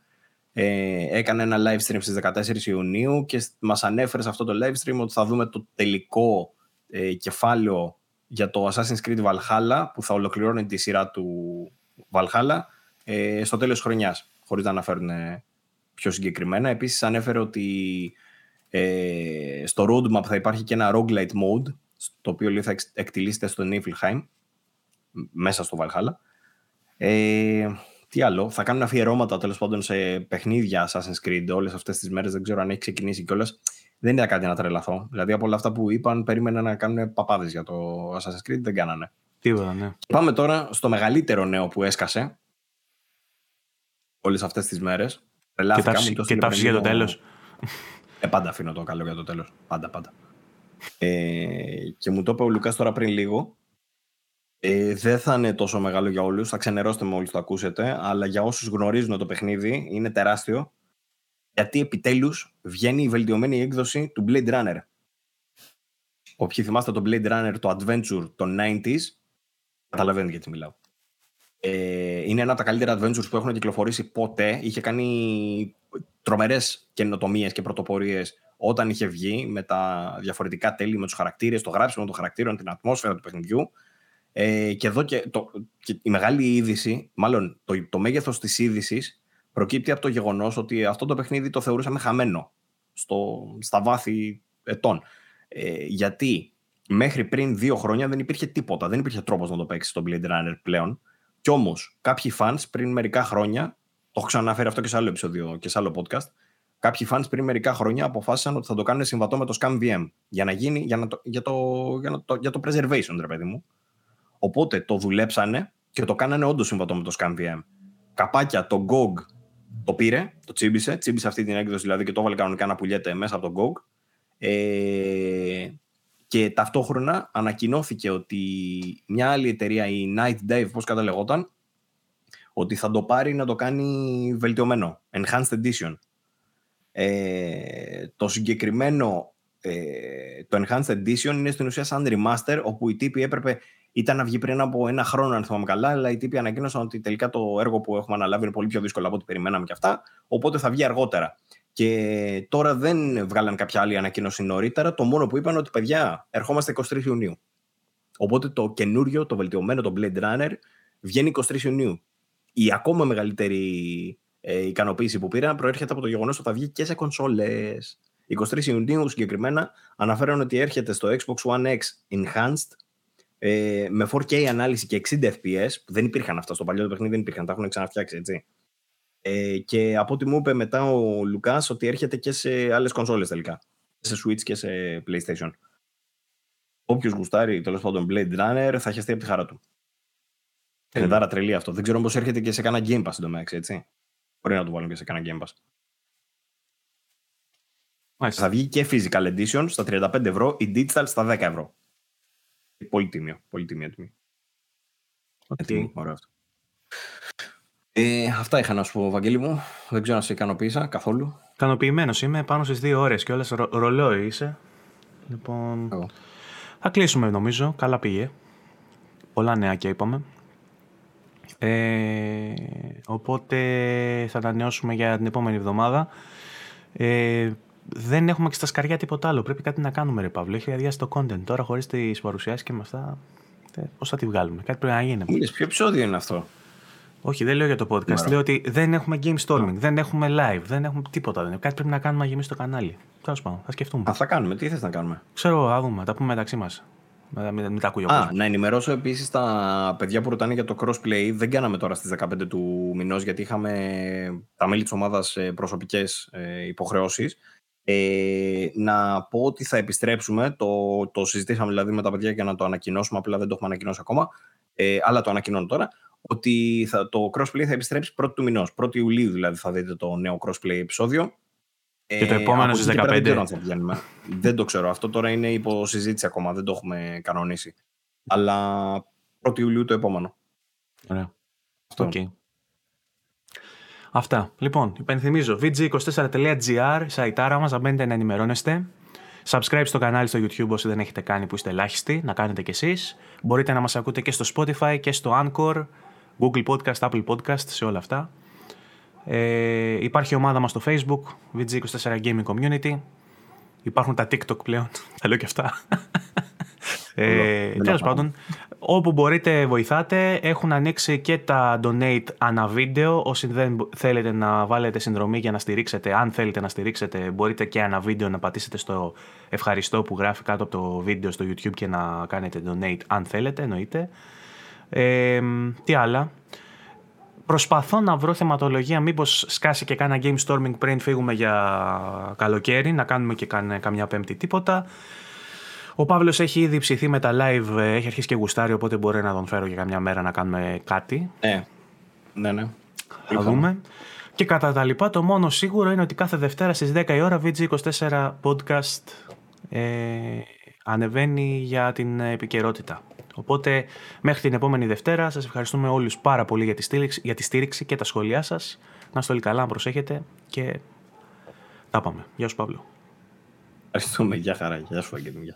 Ε, έκανε ένα live stream στις 14 Ιουνίου και μας ανέφερε σε αυτό το live stream ότι θα δούμε το τελικό ε, κεφάλαιο για το Assassin's Creed Valhalla που θα ολοκληρώνει τη σειρά του Valhalla ε, στο τέλος της χρονιάς, χωρίς να αναφέρουν πιο συγκεκριμένα. Επίσης ανέφερε ότι ε, στο roadmap θα υπάρχει και ένα roguelite mode, το οποίο θα εκτιλήσεται στο Niflheim, μέσα στο Valhalla. Ε, τι άλλο, θα κάνουν αφιερώματα τέλος πάντων σε παιχνίδια Assassin's Creed όλες αυτές τις μέρες. Δεν ξέρω αν έχει ξεκινήσει κιόλας. Δεν είδα κάτι να τρελαθώ. Δηλαδή από όλα αυτά που είπαν, περίμενα να κάνουν παπάδες για το Assassin's Creed, δεν κάνανε. Τίποτα, ναι. Πάμε τώρα στο μεγαλύτερο νέο που έσκασε όλες αυτές τις μέρες. Και τα για το τέλος. Ε, πάντα αφήνω το καλό για το τέλος. Πάντα, πάντα. Ε, και μου το είπε ο Λουκάς τώρα πριν λίγο. Ε, δεν θα είναι τόσο μεγάλο για όλους. Θα ξενερώσετε μόλι το ακούσετε. Αλλά για όσους γνωρίζουν το παιχνίδι, είναι τεράστιο. Γιατί επιτέλους βγαίνει η βελτιωμένη έκδοση του Blade Runner. Όποιοι θυμάστε το Blade Runner, το Adventure των 90s, καταλαβαίνετε γιατί μιλάω. Ε, είναι ένα από τα καλύτερα adventures που έχουν κυκλοφορήσει ποτέ. Είχε κάνει τρομερές καινοτομίες και πρωτοπορίες όταν είχε βγει με τα διαφορετικά τέλη, με τους χαρακτήρες, το γράψιμο των χαρακτήρων, την ατμόσφαιρα του παιχνιδιού. Ε, και εδώ και, το, και η μεγάλη είδηση, μάλλον το, το μέγεθος της είδησης, προκύπτει από το γεγονός ότι αυτό το παιχνίδι το θεωρούσαμε χαμένο στο, στα βάθη ετών. Ε, γιατί μέχρι πριν δύο χρόνια δεν υπήρχε τίποτα, δεν υπήρχε τρόπος να το παίξεις στο Blade Runner πλέον. Κι όμως, κάποιοι fans πριν μερικά χρόνια, το έχω ξαναφέρει αυτό και σε άλλο επεισόδιο και σε άλλο podcast, κάποιοι fans πριν μερικά χρόνια αποφάσισαν ότι θα το κάνουν συμβατό με το ScamVM για, να γίνει, για, να το, για, το, για, το, για το preservation, ρε παιδί μου. Οπότε το δουλέψανε και το κάνανε όντως συμβατό με το ScamVM. Καπάκια, το GOG το πήρε, το τσίμπησε, τσίμπησε αυτή την έκδοση δηλαδή και το έβαλε κανονικά να πουλιέται μέσα από το GOG. Ε, και ταυτόχρονα ανακοινώθηκε ότι μια άλλη εταιρεία, η Night Dive, πώς καταλεγόταν, ότι θα το πάρει να το κάνει βελτιωμένο, Enhanced Edition. Ε, το συγκεκριμένο, ε, το Enhanced Edition είναι στην ουσία σαν remaster, όπου οι τύποι έπρεπε, ήταν να βγει πριν από ένα χρόνο αν θυμάμαι καλά, αλλά οι τύποι ανακοίνωσαν ότι τελικά το έργο που έχουμε αναλάβει είναι πολύ πιο δύσκολο από ό,τι περιμέναμε και αυτά, οπότε θα βγει αργότερα. Και τώρα δεν βγάλαν κάποια άλλη ανακοίνωση νωρίτερα. Το μόνο που είπαν ότι παιδιά, ερχόμαστε 23 Ιουνίου. Οπότε το καινούριο, το βελτιωμένο, το Blade Runner βγαίνει 23 Ιουνίου. Η ακόμα μεγαλύτερη ε, ικανοποίηση που πήρα προέρχεται από το γεγονός ότι θα βγει και σε κονσόλες. 23 Ιουνίου συγκεκριμένα αναφέρουν ότι έρχεται στο Xbox One X Enhanced ε, με 4K ανάλυση και 60 FPS. δεν υπήρχαν αυτά στο παλιό το παιχνίδι, δεν υπήρχαν, τα έχουν ξαναφτιάξει έτσι. Ε, και από ό,τι μου είπε μετά ο Λουκάς ότι έρχεται και σε άλλες κονσόλες τελικά. Σε Switch και σε PlayStation. Όποιος γουστάρει τέλος πάντων Blade Runner θα χαιστεί από τη χαρά του. Είναι δάρα τρελή αυτό. Δεν ξέρω πώς έρχεται και σε κανένα Game Pass εντωμεταξύ, έτσι. Μπορεί να το βάλουν και σε κανένα Game Pass. Μάλιστα. Θα βγει και physical edition στα 35 ευρώ, η digital στα 10 ευρώ. Πολύ τίμιο. Πολύ τίμιο τιμή. Okay. Ωραίο αυτό. Ε, αυτά είχα να σου πω, Βαγγέλη μου. Δεν ξέρω αν σε ικανοποίησα καθόλου. Ικανοποιημένος είμαι πάνω στις δύο ώρες και όλες ρο, ρολόι είσαι. Λοιπόν. Θα κλείσουμε νομίζω. Καλά πήγε. Πολλά νεάκια είπαμε. Ε, οπότε θα ανανεώσουμε για την επόμενη εβδομάδα. Ε, δεν έχουμε και στα σκαριά τίποτα άλλο. Πρέπει κάτι να κάνουμε, ρε Παύλο. Έχει αδειάσει το content. Τώρα χωρίς τις παρουσιάσεις και με αυτά. Ε, Πώς θα τη βγάλουμε; Κάτι πρέπει να γίνει. ποιο επεισόδιο είναι αυτό; Όχι, δεν λέω για το podcast. Λέω ότι δεν έχουμε game storming, δεν έχουμε live, δεν έχουμε τίποτα. Δεν Κάτι πρέπει να κάνουμε να γεμίσει το κανάλι. Τέλος πάντων, θα σκεφτούμε. Α, θα κάνουμε. Τι θες να κάνουμε; Ξέρω, α δούμε. Τα πούμε μεταξύ μας. Μην τα ακούει ο Α, να ενημερώσω επίσης τα παιδιά που ρωτάνε για το crossplay. Δεν κάναμε τώρα στις 15 του μηνός γιατί είχαμε τα μέλη της ομάδας προσωπικές ε, υποχρεώσεις. Ε, να πω ότι θα επιστρέψουμε. Το, το συζητήσαμε δηλαδή με τα παιδιά για να το ανακοινώσουμε. Απλά δεν το έχουμε ανακοινώσει ακόμα. Ε, αλλά το ανακοινώνω τώρα ότι θα, το crossplay θα επιστρέψει 1η του μηνός. 1η Ιουλίου δηλαδή θα δείτε το νέο crossplay επεισόδιο. Και το ε, επόμενο στις 15. Δεν, θα δεν το ξέρω. Αυτό τώρα είναι υπό συζήτηση ακόμα. Δεν το έχουμε κανονίσει. Αλλά 1η Ιουλίου το επόμενο. Ωραία. Αυτό. Okay. Αυτά. Λοιπόν, υπενθυμίζω vg24.gr, σαϊτάρα μας, να μπαίνετε να ενημερώνεστε. Subscribe στο κανάλι στο YouTube όσοι δεν έχετε κάνει που είστε ελάχιστοι, να κάνετε κι εσείς. Μπορείτε να μας ακούτε και στο Spotify και στο Anchor, Google Podcast, Apple Podcast, σε όλα αυτά. Ε, υπάρχει ομάδα μας στο facebook, VG24 Gaming Community. Υπάρχουν τα TikTok πλέον, τα λέω και αυτά. ε, Τέλος πάντων, όπου μπορείτε βοηθάτε. Έχουν ανοίξει και τα donate ανά βίντεο. Όσοι δεν θέλετε να βάλετε συνδρομή για να στηρίξετε, αν θέλετε να στηρίξετε, μπορείτε και ανά βίντεο να πατήσετε στο ευχαριστώ που γράφει κάτω από το βίντεο στο YouTube και να κάνετε donate αν θέλετε, εννοείται. Ε, τι άλλα; Προσπαθώ να βρω θεματολογία, μήπως σκάσει και κάνα game storming πριν φύγουμε για καλοκαίρι, να κάνουμε και καμιά πέμπτη τίποτα. Ο Παύλος έχει ήδη ψηθεί με τα live, έχει αρχίσει και γουστάρει, οπότε μπορεί να τον φέρω για καμιά μέρα να κάνουμε κάτι. Ναι, ναι, ναι. Θα δούμε. Και κατά τα λοιπά, το μόνο σίγουρο είναι ότι κάθε Δευτέρα στις 10 η ώρα VG24 podcast ε, ανεβαίνει για την επικαιρότητα. Οπότε μέχρι την επόμενη Δευτέρα σας ευχαριστούμε όλους πάρα πολύ για τη στήριξη, για τη στήριξη και τα σχόλιά σας. Να είστε όλοι καλά, να προσέχετε και τα πάμε. Γεια σου Παύλο. Ευχαριστούμε. Γεια χαρά. Γεια σου Αγγέλη.